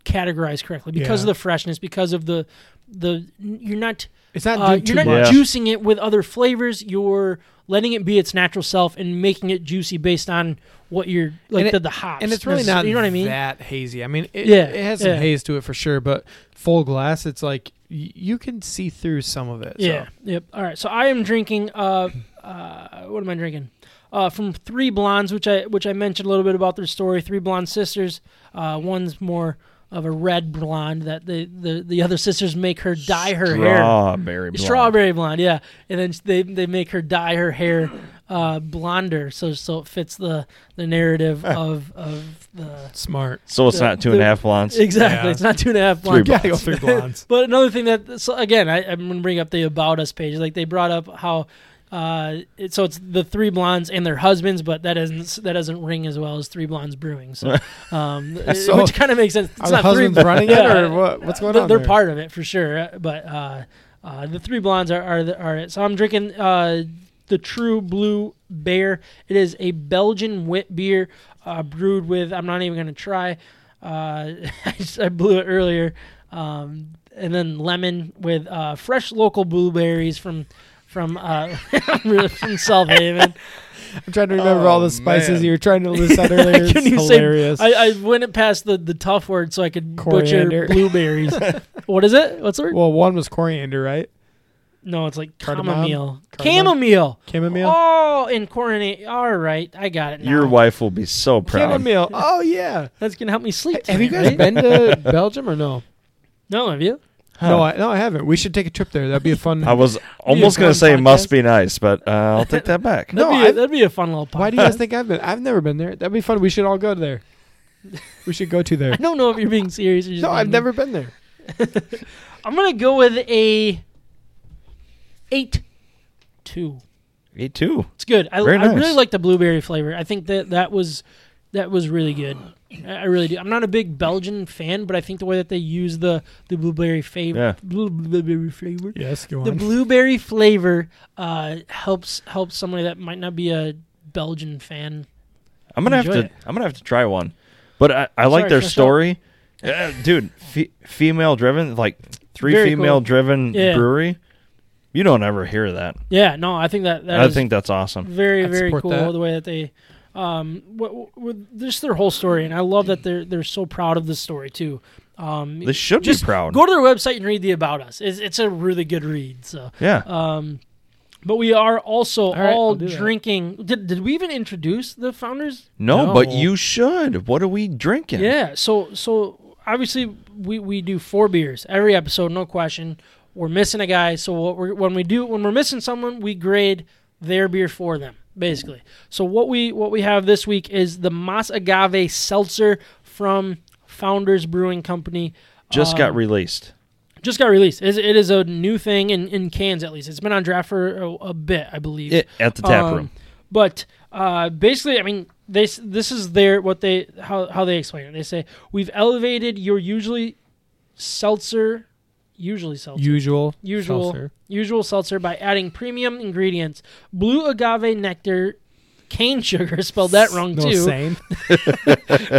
Speaker 1: categorized correctly because
Speaker 2: Yeah.
Speaker 1: of the freshness, because of the the you're not
Speaker 2: It's not
Speaker 1: uh,
Speaker 2: doing
Speaker 1: you're not
Speaker 2: much.
Speaker 1: Juicing it with other flavors. You're letting it be its natural self and making it juicy based on what you're like
Speaker 2: it-
Speaker 1: the, the hops.
Speaker 2: and it's really not
Speaker 1: You know what I mean?
Speaker 2: that hazy. I mean, it,
Speaker 1: Yeah,
Speaker 2: it has some
Speaker 1: yeah.
Speaker 2: haze to it for sure, but full glass, it's like y- you can see through some of it. so.
Speaker 1: Yeah. Yep. All right. So I am drinking. Uh, uh, what am I drinking? Uh, from Three Blondes, which I which I mentioned a little bit about their story. Three blonde sisters. Uh, one's more of a red blonde that the, the, the other sisters make her dye her hair.
Speaker 3: Strawberry blonde.
Speaker 1: Strawberry blonde, yeah, and then they they make her dye her hair uh, blonder, so so it fits the the narrative of of the
Speaker 2: Smart.
Speaker 3: So it's
Speaker 1: The-
Speaker 3: not two and a half blondes.
Speaker 1: exactly.
Speaker 2: Yeah.
Speaker 1: It's not two and a half blonde.
Speaker 2: You gotta go three blondes.
Speaker 1: But another thing that so again, I, I'm going to bring up the about us page. Like they brought up how. Uh, it, so it's the three blondes and their husbands, but that doesn't that doesn't ring as well as three blondes brewing. So, um,
Speaker 2: So-
Speaker 1: which kind of makes sense. It's not three
Speaker 2: husbands running it, or what, what's going
Speaker 1: they're,
Speaker 2: on?
Speaker 1: they're
Speaker 2: there?
Speaker 1: part of it for sure. But uh, uh, the three blondes are are, the, are it. So I'm drinking uh, the True Blue Bear. It is a Belgian wit beer uh, brewed with. I'm not even going to try. Uh, I, just- I blew it earlier. Um, and then lemon with uh, fresh local blueberries from from uh, from South Haven.
Speaker 2: I'm trying to remember
Speaker 3: Oh,
Speaker 2: all the spices
Speaker 3: man.
Speaker 2: you were trying to list out earlier. It's
Speaker 1: Can you say-
Speaker 2: hilarious.
Speaker 1: I, I went it past the, the tough word so I could
Speaker 2: Coriander.
Speaker 1: butcher blueberries. what is it? What's the word?
Speaker 2: well, one was coriander, right?
Speaker 1: No, it's like
Speaker 2: Cardamom?
Speaker 1: chamomile.
Speaker 2: Cardamom?
Speaker 1: Chamomile.
Speaker 2: Chamomile.
Speaker 1: Oh, and coronate. All right, I got it. Now.
Speaker 3: Your wife will be so proud.
Speaker 2: Chamomile. Oh yeah.
Speaker 1: That's gonna help me sleep.
Speaker 2: Have you guys
Speaker 1: right?
Speaker 2: been to Belgium or no?
Speaker 1: No, have you?
Speaker 3: Huh.
Speaker 2: No, I, no, I haven't. We should take a trip there. That'd be a fun.
Speaker 3: I was almost going to say
Speaker 1: podcast.
Speaker 3: must be nice, but uh, I'll take that back.
Speaker 2: No,
Speaker 1: that'd, be a,
Speaker 2: I've-
Speaker 1: that'd be a fun little. Podcast.
Speaker 2: Why do you guys think I've been? I've never been there. That'd be fun. We should all go there. We should go to there.
Speaker 1: I don't know if you're being serious. Or just
Speaker 2: No, I've
Speaker 1: mean.
Speaker 2: never been there.
Speaker 1: I'm gonna go with a eight two.
Speaker 3: Me too.
Speaker 1: It's good. I,
Speaker 3: Very
Speaker 1: I really like the blueberry flavor. I think that that was that was really good. I I really do. I'm not a big Belgian fan, but I think the way that they use the the blueberry flavor,
Speaker 3: Yeah.
Speaker 1: blue, blueberry flavor,
Speaker 2: Yes, go
Speaker 1: the blueberry flavor uh, helps helps somebody that might not be a Belgian fan.
Speaker 3: I'm gonna have to.
Speaker 1: it.
Speaker 3: I'm gonna have to try one. But I, I like
Speaker 1: Sorry,
Speaker 3: their story, Uh, dude. Fe- female driven, like Three
Speaker 1: Very
Speaker 3: female
Speaker 1: cool.
Speaker 3: driven
Speaker 1: Yeah.
Speaker 3: brewery. You don't ever hear that.
Speaker 1: Yeah, no, I think that that
Speaker 3: I
Speaker 1: is
Speaker 3: think that's awesome.
Speaker 1: very
Speaker 2: I'd
Speaker 1: very cool
Speaker 2: that.
Speaker 1: the way that they um w- w- just their whole story and i love that they're they're so proud of this story too um
Speaker 3: They should
Speaker 1: just
Speaker 3: be proud.
Speaker 1: go to their website and read the about us it's, it's a really good read so
Speaker 3: yeah.
Speaker 1: um but we are also all,
Speaker 2: right, I'll that.
Speaker 1: drinking did, did we even introduce the founders
Speaker 3: No,
Speaker 2: No.
Speaker 3: but you should. What are we drinking?
Speaker 1: yeah so so obviously we we do four beers every episode no question we're missing a guy so what we're, when we do when we're missing someone we grade their beer for them basically so what we what we have this week is the mas agave seltzer from founders brewing company
Speaker 3: Just got
Speaker 1: Um,
Speaker 3: released.
Speaker 1: just got released It's- a new thing in, in cans at least it's been on draft for a, a bit i believe
Speaker 3: It, at the tap
Speaker 1: um,
Speaker 3: room.
Speaker 1: But uh, basically, I mean, they this is their what they how how they explain it. They say we've elevated your usually seltzer, usually seltzer,
Speaker 2: Usual.
Speaker 1: usual
Speaker 2: seltzer.
Speaker 1: usual seltzer by adding premium ingredients: blue agave nectar. Cane sugar, spelled that wrong
Speaker 2: No,
Speaker 1: too.
Speaker 2: same.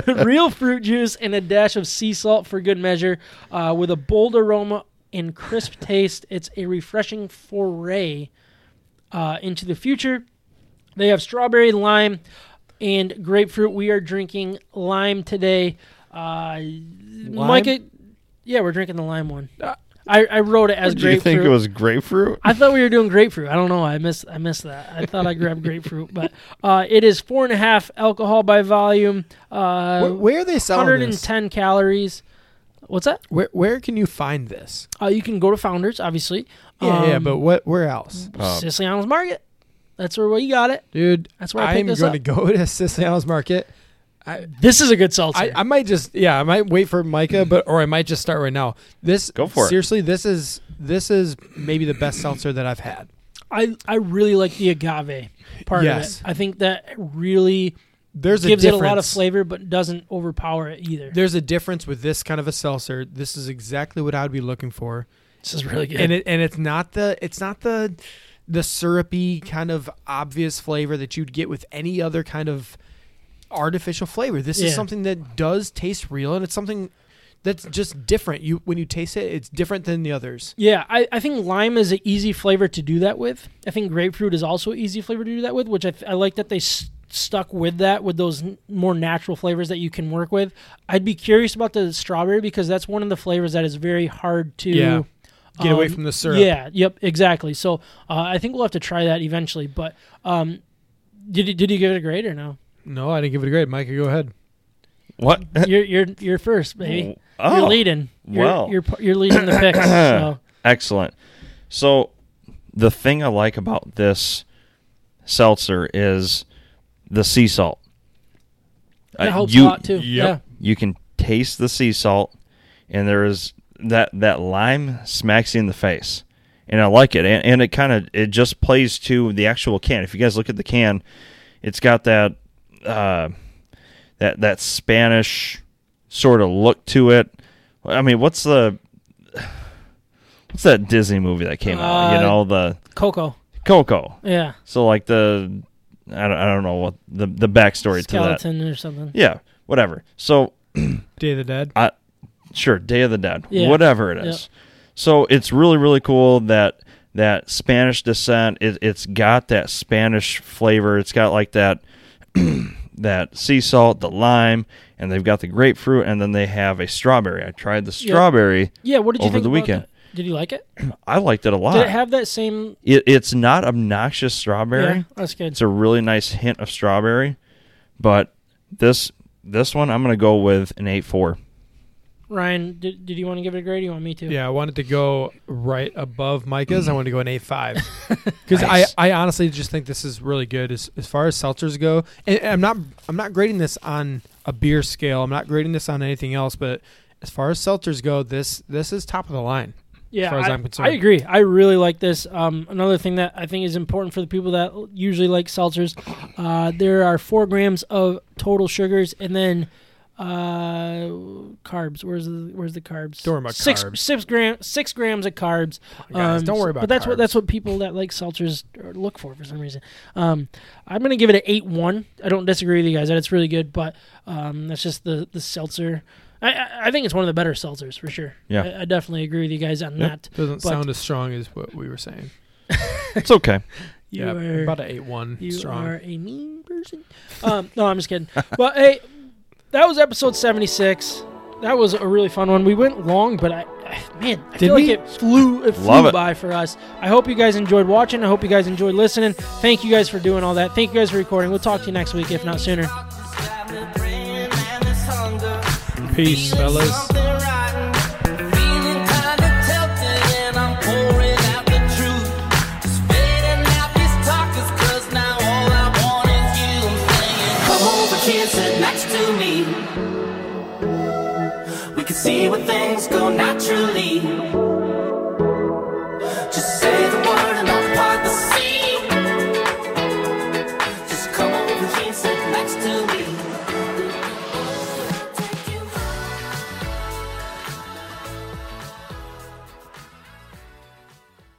Speaker 1: real fruit juice and a dash of sea salt for good measure, uh, with a bold aroma and crisp taste. It's a refreshing foray uh, into the future. They have strawberry, lime, and grapefruit. We are drinking lime today. Uh, Micah, yeah, we're drinking the lime one.
Speaker 2: Uh,
Speaker 1: I, I wrote it as grapefruit.
Speaker 3: Did you think it was grapefruit?
Speaker 1: I thought we were doing grapefruit. I don't know. I missed. I missed that. I thought I grabbed grapefruit, but uh, it is four and a half alcohol by volume. Uh,
Speaker 2: where, where are they selling this?
Speaker 1: 110 calories. What's that?
Speaker 2: Where where can you find this?
Speaker 1: Uh, you can go to Founders, obviously.
Speaker 2: Yeah, yeah,
Speaker 1: Um,
Speaker 2: but what? Where else,
Speaker 3: Uh,
Speaker 1: Siciliano's Market. That's where we got it.
Speaker 2: dude?
Speaker 1: That's where I picked
Speaker 2: I'm going to go to Siciliano's Market.
Speaker 1: This is a good seltzer.
Speaker 2: I, I might just yeah, I might wait for Micah, but or I might just start right now. This
Speaker 3: Go for it.
Speaker 2: seriously, this is this is maybe the best seltzer that I've had.
Speaker 1: I, I really like the agave part
Speaker 2: Yes.
Speaker 1: of it. I think that really
Speaker 2: There's
Speaker 1: gives
Speaker 2: a
Speaker 1: it a lot of flavor, but doesn't overpower it either.
Speaker 2: There's a difference with this kind of a seltzer. This is exactly what I'd be looking for.
Speaker 1: This is really good.
Speaker 2: and it and it's not the it's not the the syrupy kind of obvious flavor that you'd get with any other kind of artificial flavor. This
Speaker 1: Yeah.
Speaker 2: is something that does taste real, and it's something that's just different. You when you taste it, it's different than the others.
Speaker 1: Yeah, I, I think lime is an easy flavor to do that with. I think grapefruit is also an easy flavor to do that with, which I, th- I like that they s- stuck with that with those n- more natural flavors that you can work with. I'd be curious about the strawberry because that's one of the flavors that is very hard to
Speaker 2: Yeah. Get away
Speaker 1: um,
Speaker 2: from the syrup.
Speaker 1: Yeah, yep, exactly. So uh, I think we'll have to try that eventually. But um, did you, did you give it a grade or no?
Speaker 2: No, I didn't give it a grade. Micah, go ahead.
Speaker 3: what?
Speaker 1: You're you're you're first, baby.
Speaker 3: Oh,
Speaker 1: you're leading. You're,
Speaker 3: wow.
Speaker 1: you're you're leading the picks. So
Speaker 3: Excellent. So, the thing I like about this seltzer is the sea salt.
Speaker 1: that
Speaker 3: Uh,
Speaker 1: helps
Speaker 3: you,
Speaker 1: a lot too. Yeah.
Speaker 3: You can taste the sea salt, and there is that that lime smacks you in the face, and I like it. And, and it kind of it just plays to the actual can. If you guys look at the can, it's got that uh, that that Spanish sort of look to it. I mean, what's the what's that Disney movie that came out? You
Speaker 1: Uh,
Speaker 3: know, the
Speaker 1: Coco.
Speaker 3: Coco.
Speaker 1: Yeah.
Speaker 3: So like the I don't, I don't know what the the backstory to that.
Speaker 1: Skeleton or something.
Speaker 3: Yeah, whatever. So
Speaker 2: Day of the Dead.
Speaker 3: sure, Day of the Dead,
Speaker 1: Yeah.
Speaker 3: whatever it is. So it's really really cool that that Spanish descent. It, it's got that Spanish flavor. It's got like that that sea salt, the lime, and they've got the grapefruit, and then they have a strawberry. I tried the strawberry.
Speaker 1: Yeah, what did you
Speaker 3: Over
Speaker 1: think
Speaker 3: the weekend.
Speaker 1: that? Did you like it?
Speaker 3: I liked it a lot.
Speaker 1: Did it have that same?
Speaker 3: It, it's not obnoxious strawberry.
Speaker 1: Yeah, that's good.
Speaker 3: It's a really nice hint of strawberry, but this this one I'm gonna go with an eight four.
Speaker 1: Ryan, did, did you want to give it a grade? Or you want me to?
Speaker 2: Yeah, I wanted to go right above Micah's. I wanted to go an A five because
Speaker 3: Nice.
Speaker 2: I, I honestly just think this is really good as as far as seltzers go. And I'm not I'm not grading this on a beer scale. I'm not grading this on anything else. But as far as seltzers go, this this is top of the line.
Speaker 1: Yeah,
Speaker 2: far as
Speaker 1: I,
Speaker 2: I'm concerned.
Speaker 1: I agree. I really like this. Um, another thing that I think is important for the people that usually like seltzers, uh, there are four grams of total sugars, and then uh, carbs. Where's the Where's the carbs?
Speaker 2: Don't worry about
Speaker 1: six
Speaker 2: carbs.
Speaker 1: six gram six grams of carbs.
Speaker 2: Guys,
Speaker 1: Um,
Speaker 2: don't worry
Speaker 1: so-
Speaker 2: about.
Speaker 1: But that's what that's what people that like seltzers look for for some reason. Um, I'm gonna give it an eight one. I don't disagree with you guys that it's really good, but um, that's just the the seltzer. I, I, I think it's one of the better seltzers for sure.
Speaker 3: Yeah.
Speaker 1: I, I definitely agree with you guys on
Speaker 3: Yep.
Speaker 1: that.
Speaker 2: Doesn't
Speaker 1: But-
Speaker 2: sound as strong as what we were saying.
Speaker 3: It's okay.
Speaker 1: You
Speaker 2: yeah,
Speaker 1: are
Speaker 2: about an eight one
Speaker 1: you
Speaker 2: strong.
Speaker 1: are a mean person. um, no, I'm just kidding. But hey, that was episode 76. That was a really fun one. We went long, but I, I man, I
Speaker 2: Did
Speaker 1: feel
Speaker 2: we?
Speaker 1: like it flew it
Speaker 3: Love
Speaker 1: flew
Speaker 3: it.
Speaker 1: by for us. I hope you guys enjoyed watching. I hope you guys enjoyed listening. Thank you guys for doing all that. Thank you guys for recording. We'll talk to you next week, if not sooner.
Speaker 2: Peace, fellas. see where things go.